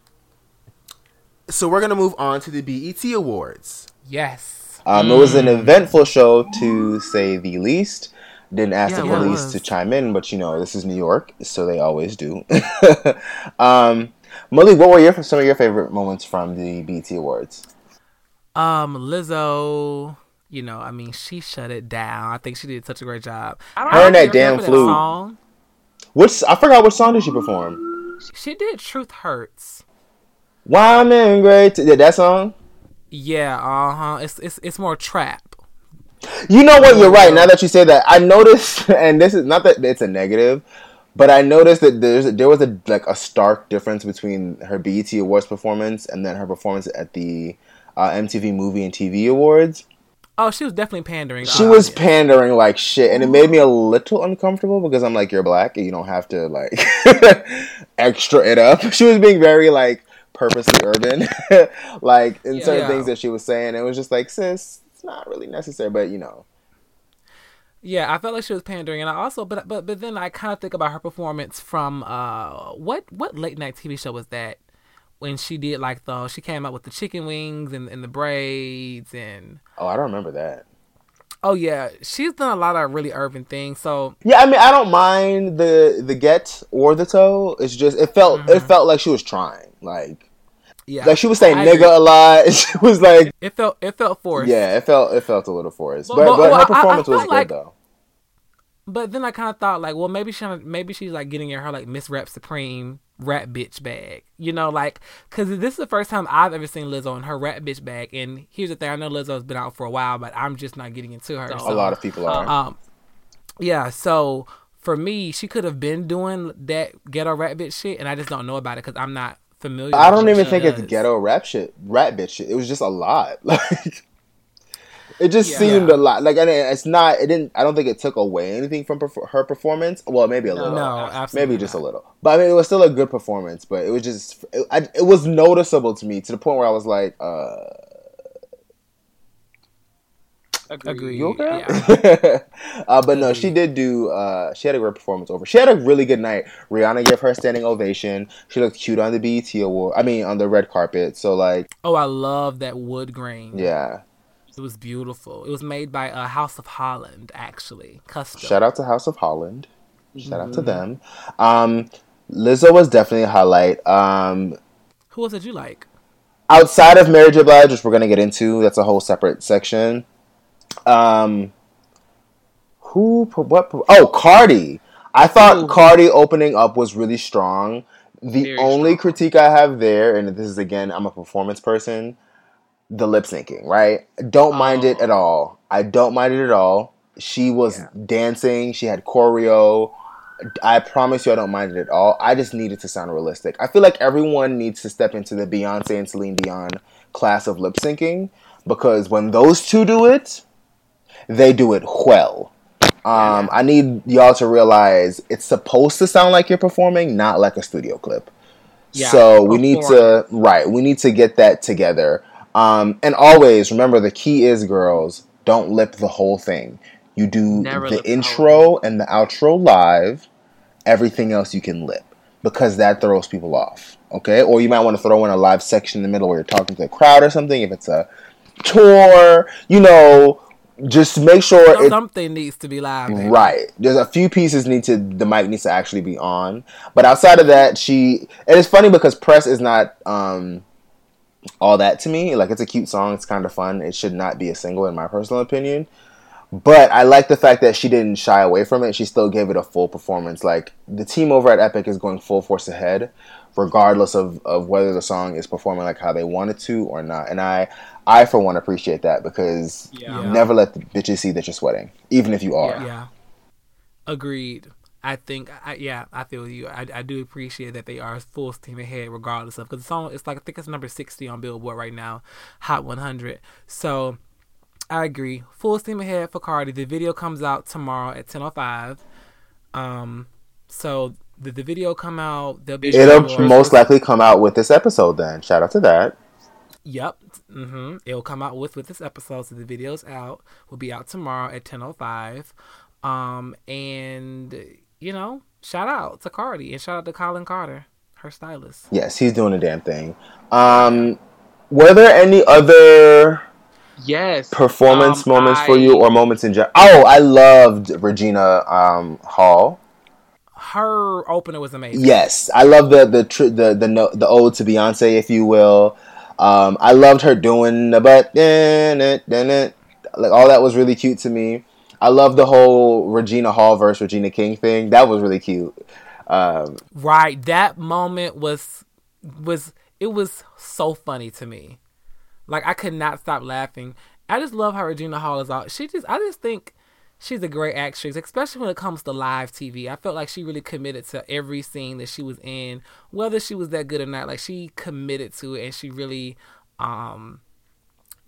So we're gonna move on to the BET Awards. Yes. Um, It was an eventful show to say the least. Didn't ask Yeah, the police was. to chime in, but you know this is New York, so they always do. um, Malik, what were your some of your favorite moments from the BT Awards? Um, Lizzo, you know, I mean, she shut it down. I think she did such a great job. I Her and that damn flute. song. Which I forgot what song did she perform? She did "Truth Hurts." Why I'm in great. Did that song? Yeah, uh huh. It's it's it's more trap. You know what? You're right. Now that you say that, I noticed, and this is not that it's a negative, but I noticed that there's there was a like a stark difference between her BET Awards performance and then her performance at the uh, MTV Movie and TV Awards. Oh, she was definitely pandering. She the was audience. pandering like shit, and it made me a little uncomfortable because I'm like, you're black, and you don't have to like extra it up. She was being very like purposely urban, like in certain Yeah. things that she was saying. It was just like, sis, it's not really necessary, but you know. Yeah, I felt like she was pandering, and I also, but but but then I kind of think about her performance from uh what what late night TV show was that when she did like the she came out with the chicken wings and, and the braids and Oh, I don't remember that. oh yeah she's done a lot of really urban things so Yeah, I mean, I don't mind the the get or the toe. It's just it felt it felt like she was trying, like yeah like she was saying I nigga agree. a lot. She was like, it felt it felt forced yeah, it felt it felt a little forced, Well, but well, but well, I- I her performance was felt good though. But then I kind of thought like, well, maybe she maybe she's like getting in her like Miss Rap Supreme rat bitch bag, you know, like because this is the first time I've ever seen Lizzo in her rat bitch bag. And here's the thing: I know Lizzo's been out for a while, but I'm just not getting into her. A lot of people are. um, yeah. So for me, she could have been doing that ghetto rat bitch shit, and I just don't know about it because I'm not familiar. I don't even she think it's ghetto rap shit, rap bitch shit. It was just a lot. Like it just Yeah. seemed a lot. Like and it's not. It didn't. I don't think it took away anything from perf- her performance. Well, maybe a little. No, absolutely maybe just not. a little. But I mean, it was still a good performance. But it was just. It, I, it was noticeable to me to the point where I was like, uh, Agreed. "You okay?" Yeah. uh, but no, she did do. Uh, she had a great performance over. She had a really good night. Rihanna gave her a standing ovation. She looked cute on the BET award. I mean, on the red carpet. So like, Oh, I love that wood grain. yeah. It was beautiful. It was made by uh, House of Holland, actually, custom. Shout out to House of Holland. Shout out to them. Um, Lizzo was definitely a highlight. Um, Who else did you like? outside of Mary J. Blige, which we're gonna get into, that's a whole separate section. Um, who? What? Oh, Cardi. I thought Ooh. Cardi opening up was really strong. The Very only strong. critique I have there, and this is again, I'm a performance person. the lip syncing, right? Don't mind it Oh. at all. I don't mind it at all. She was Yeah. dancing. She had choreo. I promise you, I don't mind it at all. I just need it to sound realistic. I feel like everyone needs to step into the Beyonce and Celine Dion class of lip syncing because when those two do it, they do it well. Um, I need y'all to realize it's supposed to sound like you're performing, not like a studio clip. Yeah, so we need to right. We need to get that together. Um, and always remember the key is, girls, don't lip the whole thing. You do Never the lip the intro and the outro live. Everything else you can lip because that throws people off. Okay, or you might want to throw in a live section in the middle where you're talking to a crowd or something. If it's a tour, you know, just make sure So it, something needs to be live. baby. Right. There's a few pieces need to the mic needs to actually be on. But outside of that, she and it's funny because press is not um all that to me. Like it's a cute song, it's kind of fun. It should not be a single in my personal opinion. But I like the fact that she didn't shy away from it. She still gave it a full performance. Like the team over at Epic is going full force ahead, regardless of, of whether the song is performing like how they wanted to or not. And I I for one appreciate that because Yeah. never let the bitches see that you're sweating, even if you are. Yeah. Agreed. I think, I, yeah, I feel you. I, I do appreciate that they are full steam ahead, regardless of because the song it's like I think it's number sixty on Billboard right now, Hot 100. So I agree, full steam ahead for Cardi. The video comes out tomorrow at 10:05. Um, so the the video come out. There'll be It'll most likely come out with this episode. Then shout out to that. Yep. Mm-hmm. It'll come out with with this episode. So the video's out. Will be out tomorrow at ten oh five. Um, and you know, shout out to Cardi and shout out to Kollin Carter, her stylist. Yes, he's doing a damn thing. Um, were there any other Yes. performance Um, moments for you or moments in general? Oh, I loved Regina um, Hall. Her opener was amazing. Yes, I love the the tr- the the no- the ode to Beyonce, if you will. Um, I loved her doing the but like all that was really cute to me. I love the whole Regina Hall versus Regina King thing. That was really cute. Um, Right. That moment was was it was so funny to me. Like I could not stop laughing. I just love how Regina Hall is out. She just I just think she's a great actress, especially when it comes to live TV. I felt like she really committed to every scene that she was in, whether she was that good or not. Like she committed to it and she really um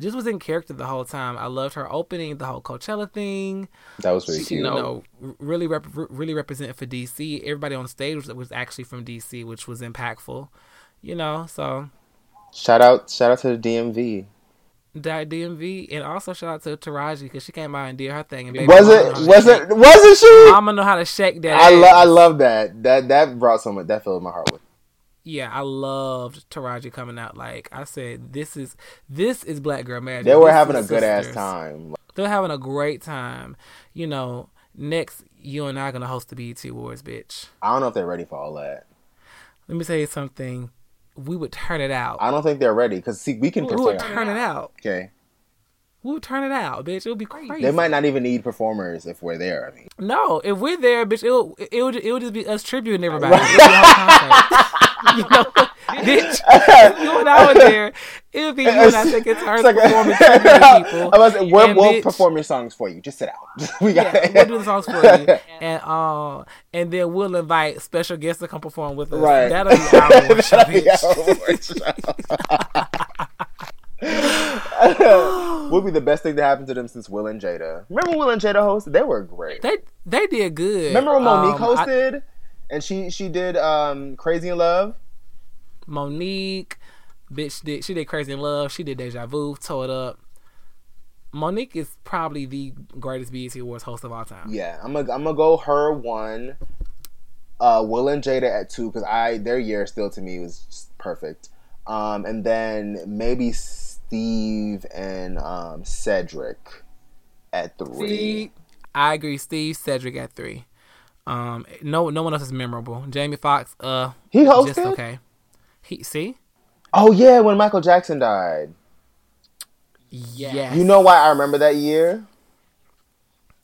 just was in character the whole time. I loved her opening, the whole Coachella thing that was really you cute. know, really rep- really representing for DC. Everybody on stage was, was actually from DC, which was impactful. You know, so Shout out, shout out to the DMV. That DMV, and also shout out to Taraji because she came by and did her thing. And baby, Was mama know how it? Was it? Wasn't she? Mama know how to shake that. I lo- I love that. That that brought so much. That filled my heart with. Yeah, I loved Taraji coming out. Like I said, this is this is Black Girl Magic. They were This having a good ass time. They're having a great time. You know, next you and I are gonna host the BET Awards, bitch. I don't know if they're ready for all that. Let me tell you something. We would turn it out. I don't think they're ready because see, we can We would turn it out. Okay, We would turn it out, bitch. It would be crazy. they might not even need performers if we're there. I mean, No, if we're there, bitch, it would it would, it would just be us tributing everybody. It would be a whole concert. you know, bitch. You and I were there, it would be you and I turns It's like- performing tributing people. I was, we'll, we'll bitch- perform your songs for you. Just sit out. we got Yeah, it. we'll do the songs for you, and uh, and then we'll invite special guests to come perform with us. Right. That'll be our award show, That'll be bitch. our award show. Would be the best thing to happen to them since Will and Jada. Remember Will and Jada hosted? They were great. They they did good. Remember when Mo'Nique Um, I- hosted and she she did um Crazy in Love? Mo'Nique, bitch did she did Crazy in Love. She did Deja Vu, Toe It Up. Mo'Nique is probably the greatest BET Awards host of all time. Yeah, I'm gonna I'm gonna go her one. Uh, Will and Jada at two because I their year still to me was just perfect. Um, and then maybe Steve and um, Cedric at three. Steve, I agree. Steve Cedric at three. Um, no, no one else is memorable. Jamie Foxx, uh, He hosted. just okay. He see? Oh yeah, when Michael Jackson died. Yes. You know why I remember that year?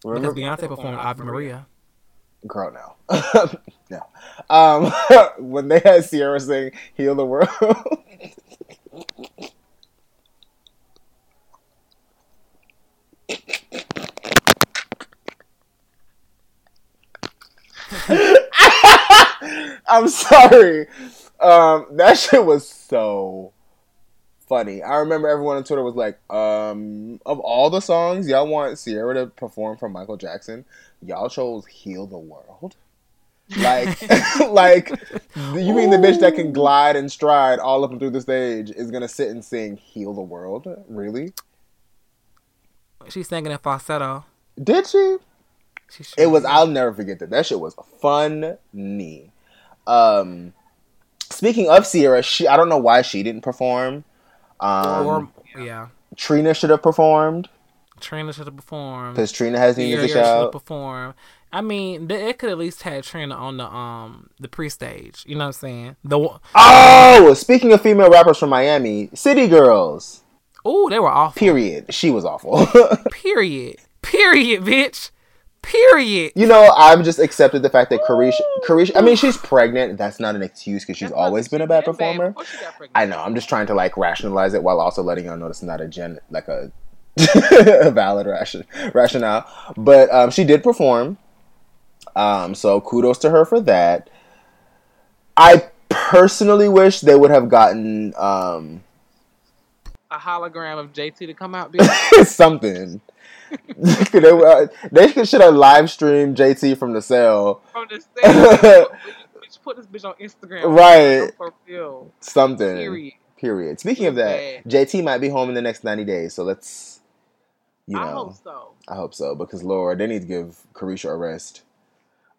Remember? Because Beyonce performed Ave Maria. Girl, no, no. Um, when they had Ciara sing "Heal the World." I'm sorry. Um, that shit was so funny. I remember everyone on Twitter was like, um, of all the songs y'all want Ciara to perform from Michael Jackson, y'all chose Heal the World. Like, like, you mean the bitch that can glide and stride all up and through the stage is gonna sit and sing "Heal the World"? Really? She's singing in falsetto. Did she? She sure It was. I'll never forget that. That shit was funny. Um, speaking of Ciara, she. I don't know why she didn't perform. Um, or yeah, Trina should have performed Trina should have performed. because Trina has new Ciara music should have out. performed. I mean, it could at least had Trina on the um the pre-stage. You know what I'm saying? The oh, speaking of female rappers from Miami, City Girls. oh, they were awful. Period. She was awful. Period. Period, bitch. Period. you know, I've just accepted the fact that Caresha, Caresha. I mean, she's pregnant. That's not an excuse because she's always been a bad performer. I know. I'm just trying to like rationalize it while also letting y'all know it's not a gen like a, a valid ration, rationale. But um, she did perform. Um, so kudos to her for that. I personally wish they would have gotten um, A hologram of JT to come out. Something. they, were- they should have live streamed JT from the cell. From the cell. bitch, put this bitch on Instagram. Right. For real. Something. Period. Period. Speaking of that, JT might be home in the next 90 days. So let's, you know. I hope so. I hope so because Lord, they need to give Caresha a rest.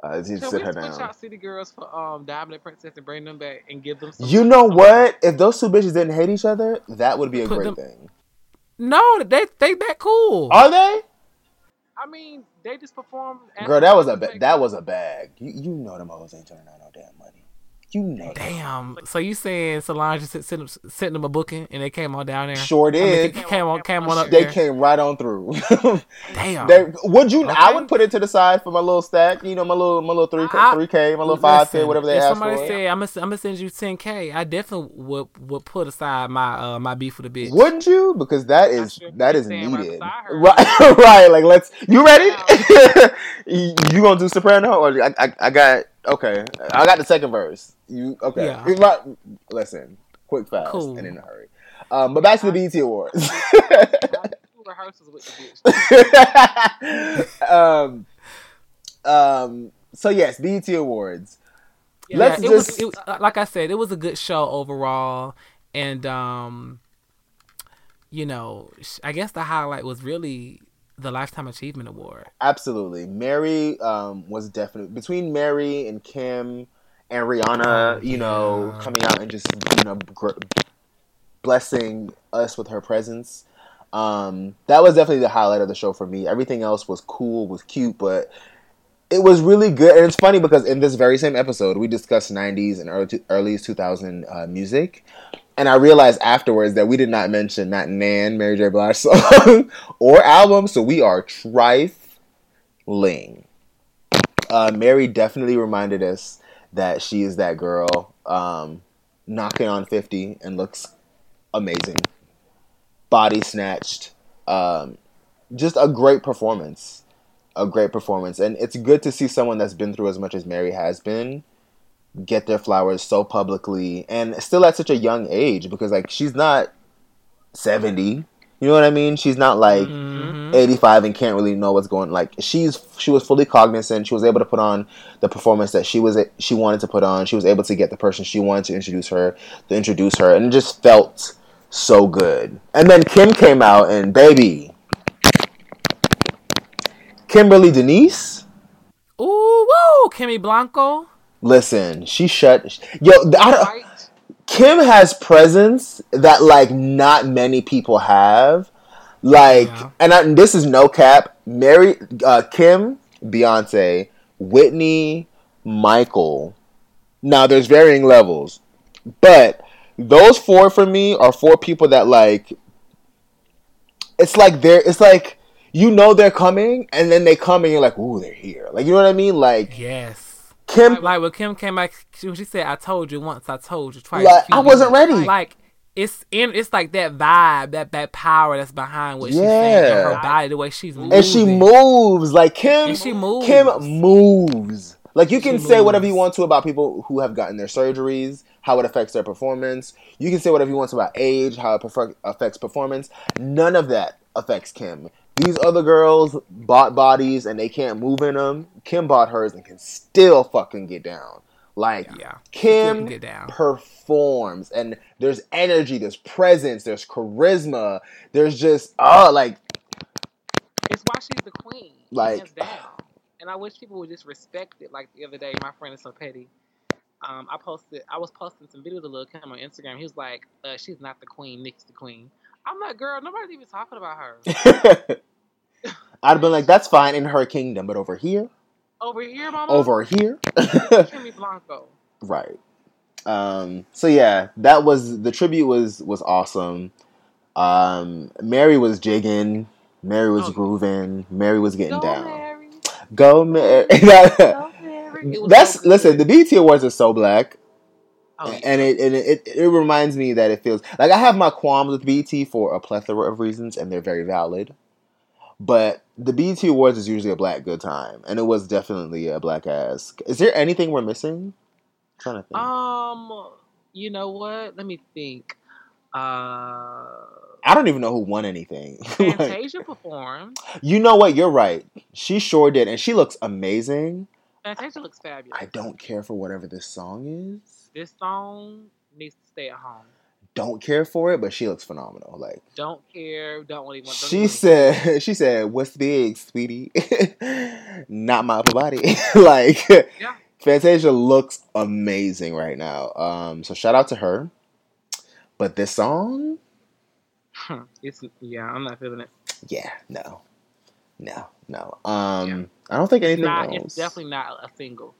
Uh, to Can sit we her switch down. out City Girls for um Diamond Princess and bring them back and give them some You know what? If those two bitches didn't hate each other, that would be a Put great them- thing. No, they they that cool. Are they? I mean, they just performed. Girl, that was a ba- that was a bag. You you know them hoes ain't turning out no damn money. You know. Damn. So you saying Solange just sent them, sent them a booking and they came on down there? Sure I mean, did. they came on came on up They there. came right on through. Damn. they, would you? I would put it to the side for my little stack. You know, my little my little three three k, my little five k, whatever they if ask somebody for. said I'm gonna I'm gonna send you 10k, I definitely would would put aside my uh my beef with the bitch. Wouldn't you? Because that is sure if that you is stand right needed. Right, right. Like let's. You ready? you gonna do soprano or I, I I got okay. I got the second verse. You okay? Yeah. You right- Listen, quick, fast, Cool. and in a hurry. Um, but back to the BET Awards. Rehearsals with the bitch. um, um. So yes, BET Awards. Yeah, Let's it just- was, it uh, like I said, it was a good show overall, and um, you know, I guess the highlight was really the Lifetime Achievement Award. Absolutely. Mary um, was definitely between Mary and Kim and Rihanna, Oh, you know, coming out and just, you know, gr- blessing us with her presence. Um, that was definitely the highlight of the show for me. Everything else was cool, was cute, but it was really good. And it's funny because in this very same episode, we discussed 90s and early, early 2000 uh, music. And I realized afterwards that we did not mention that Nan, Mary J. Blige song or album, so we are trifling. Uh, Mary definitely reminded us that she is that girl, um, knocking on 50 and looks amazing. Body snatched. Um, just a great performance. A great performance. And it's good to see someone that's been through as much as Mary has been get their flowers so publicly and still at such a young age because like she's not 70 you know what i mean? She's not like Mhm. 85 and can't really know what's going like she's she was fully cognizant. She was able to put on the performance that she was she wanted to put on. She was able to get the person she wanted to introduce her to introduce her and it just felt so good. And then kim came out and baby. Kimberly denise? Ooh, woo, Kimmy Blanco. Listen she shut yo I don't, Right? Kim has presence that like not many people have. Like, Yeah. and, I, this is no cap. Mary, uh, Kim, Beyonce, Whitney, Michael. Now there's varying levels, but those four for me are four people that like. It's like they're. It's like you know they're coming, and then they come, and you're like, "Ooh, they're here!" Like you know what I mean? Like Yes. Kim, Like when Kim came back, she, she said, "I told you once, I told you twice." Like, I wasn't ready. Like it's in, it's like that vibe, that that power that's behind what she's saying, her body, the way she's moving. and she moves like Kim. And she moves. Kim moves. Like you can She say whatever you want to about people who have gotten their surgeries, how it affects their performance. You can say whatever you want to about age, how it affects performance. None of that affects Kim. These other girls bought bodies and they can't move in them. Kim bought hers and can still fucking get down. Like Yeah. Kim can get down. performs and there's energy, there's presence, there's charisma, there's just oh like It's why she's the queen. Like- hands down. And I wish people would just respect it. Like the other day, my friend is so petty. Um, I posted, I was posting some videos of Lil Kim on Instagram. He was like, uh, "She's not the queen. Nick's the queen." I'm like, "Girl, nobody's even talking about her I'd have been like, that's fine in her kingdom, but over here, over here, mama. over here, Kimmy Blanco. right. Um, so yeah, that was the tribute was was awesome. Um, Mary was jigging, Mary was Oh. grooving, Mary was getting Go down. Mary, Go Mary. go Mary. That's so listen. The. BT Awards are so black. Oh, and it and it, it it reminds me that it feels like I have my qualms with BT for a plethora of reasons, and they're very valid. But the BT Awards is usually a black good time, and it was definitely a black ass. Is there anything we're missing? I'm trying to think. Um, you know what? Let me think. Uh, I don't even know who won anything. Like, Fantasia performed. you know what? You're right. She sure did, and she looks amazing. Fantasia looks fabulous. I don't care for whatever this song is. This song needs to stay at home. Don't care for it, but she looks phenomenal. Like Don't care. Don't want don't She even- said, "She said, what's big, sweetie? Not my upper body. like, Yeah. Fantasia looks amazing right now. Um, so shout out to her. But this song, it's yeah. I'm not feeling it. yeah, no, no, no. Um, I don't think anything Not. else. It's definitely not a single.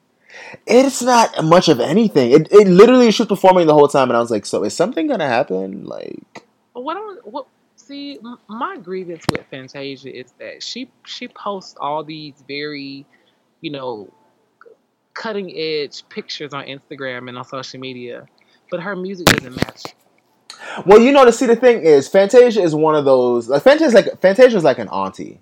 It's not much of anything. It, it literally she was performing the whole time, and I was like, so is something gonna happen? Like, what? I, what? See, my grievance with Fantasia is that she she posts all these very, you know, cutting edge pictures on Instagram and on social media, but her music doesn't match. well, you know, to see the thing is, Fantasia is one of those. Like Fantasia, like Fantasia is like an auntie.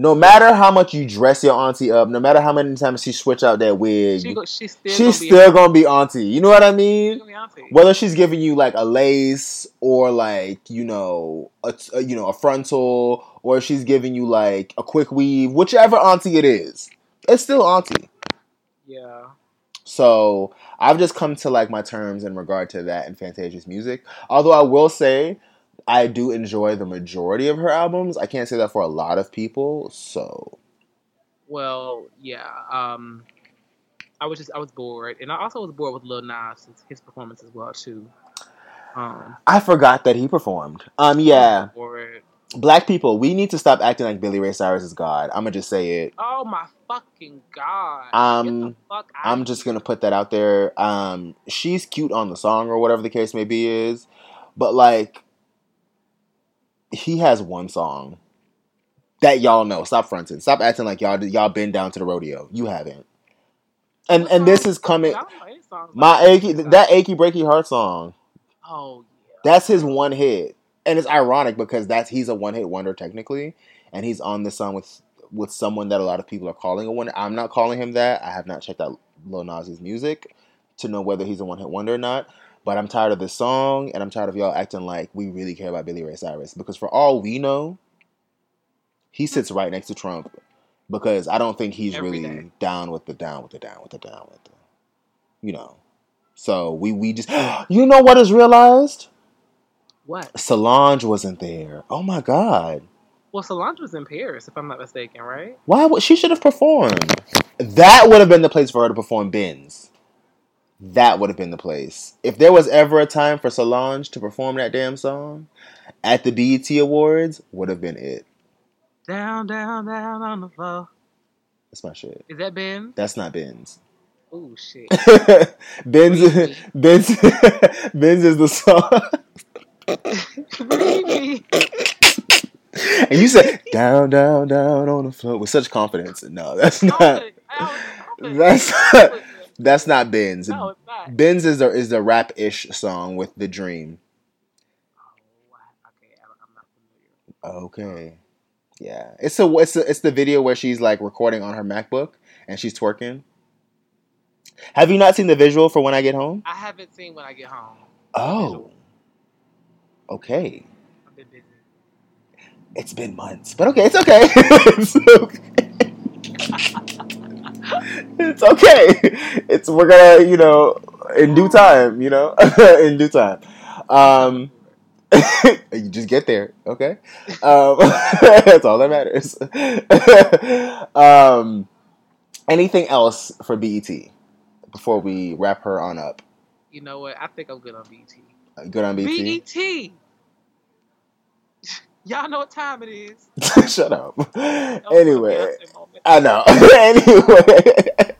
No matter how much you dress your auntie up, no matter how many times she switch out that wig, She go, she's still she's gonna be gonna be auntie. You know what I mean? she's gonna be auntie. Whether she's giving you like a lace or like you know a, a you know a frontal, or she's giving you like a quick weave, whichever auntie it is, it's still auntie. Yeah. So I've just come to like my terms in regard to that in Fantasia's music. Although I will say I do enjoy the majority of her albums. I can't say that for a lot of people. So Well, yeah. Um, I was just I was bored, and I also was bored with Lil Nas his, his performance as well too. Um, I forgot that he performed. Um yeah. Black people, we need to stop acting like Billy Ray Cyrus is God. I'm gonna just say it. Oh my fucking god! Um, fuck I'm just gonna put that out there. Um, she's cute on the song or whatever the case may be is, but like, he has one song that y'all know. Stop fronting. Stop acting like y'all y'all been down to the rodeo. You haven't. And and this is coming. I don't know any songs My achy that achy breaky heart song. Oh yeah. That's his one hit, and it's ironic because that's he's a one hit wonder technically, and he's on this song with with someone that a lot of people are calling a one. I'm not calling him that. I have not checked out Lil Nas's music to know whether he's a one hit wonder or not. But I'm tired of this song, and I'm tired of y'all acting like we really care about Billy Ray Cyrus because for all we know, he sits right next to Trump because I don't think he's Every really day. down with the down with the down with the down with the, you know. So we we just you know what is realized. What? Solange wasn't there. Oh my god. Well, Solange was in Paris, if I'm not mistaken, right? Why would she should have performed? That would have been the place for her to perform Benz. That would have been the place. If there was ever a time for Solange to perform that damn song at the BET Awards, would have been it. Down, down, down on the floor. That's my shit. Is that Ben? That's not Ben's. Oh shit. Ben's Ben's Ben's is the song. And you said down, down, down on the floor with such confidence. No, that's not. Confident. I was confident. That's Listen. That's not Benz. No, it's not. Benz is the is the rap ish song with the dream. Oh. Okay, I- I'm not familiar. Okay, yeah, it's a it's a, it's the video where she's like recording on her MacBook and she's twerking. Have you not seen the visual for when I get home? I haven't seen when I get home. Oh, okay. I've been busy. It's been months, but okay, it's okay. it's okay. it's okay. It's we're gonna, you know, in due time, you know, in due time. Um, you just get there, okay? Um, that's all that matters. um, anything else for BET before we wrap her on up? You know what? I think I'm good on BET. Good on BET. BET. Y'all know what time it is. Shut up. That was Anyway, I know. anyway.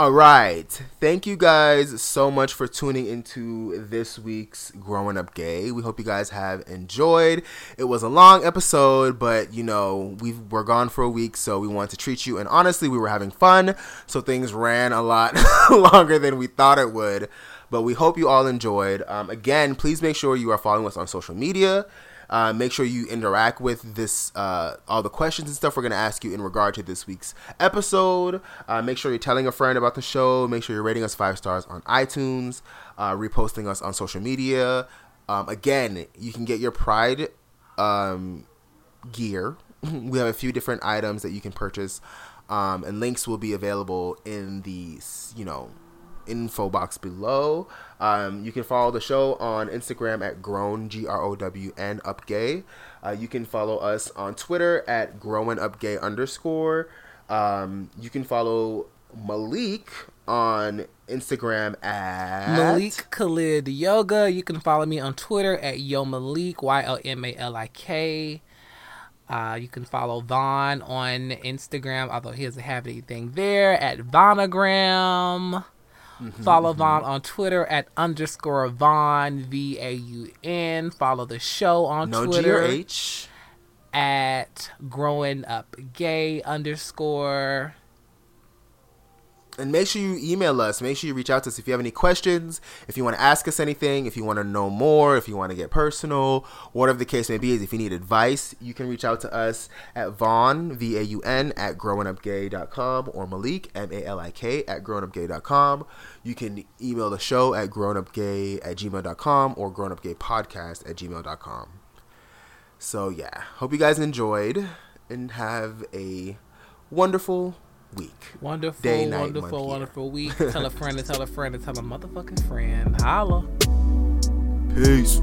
All right. Thank you guys so much for tuning into this week's Growing Up Gay. We hope you guys have enjoyed. It was a long episode, but you know, we were gone for a week, so we wanted to treat you. And honestly, we were having fun, so things ran a lot longer than we thought it would. But we hope you all enjoyed. Um, again, please make sure you are following us on social media. Uh, make sure you interact with this, uh, all the questions and stuff we're going to ask you in regard to this week's episode. Uh, make sure you're telling a friend about the show. Make sure you're rating us five stars on iTunes, uh, reposting us on social media. Um, again, you can get your Pride um, gear. we have a few different items that you can purchase, um, and links will be available in the, you know, info box below. Um, you can follow the show on Instagram at grown g r o w n up gay. Uh, you can follow us on Twitter at growing up gay underscore. Um, you can follow Malik on Instagram at Malik Khalid Yoga. You can follow me on Twitter at Yo Malik Y O M A L I K. Uh, you can follow Vaun on Instagram, although he doesn't have anything there, at Vaunagram. Follow Vaun mm-hmm. on Twitter at underscore Vaun V A U N. Follow the show on no Twitter or H. at growing up gay underscore. And make sure you email us. Make sure you reach out to us if you have any questions, if you want to ask us anything, if you want to know more, if you want to get personal, whatever the case may be. Is if you need advice, you can reach out to us at Vaun V A U N at growingupgay.com or Malik M A L I K at growingupgay.com. You can email the show at growingupgay at gmail.com or growingupgaypodcast at gmail.com. So yeah, hope you guys enjoyed and have a wonderful week. Wonderful, Day, night, wonderful, wonderful week. tell a friend to tell a friend to tell a motherfucking friend. Holla. Peace.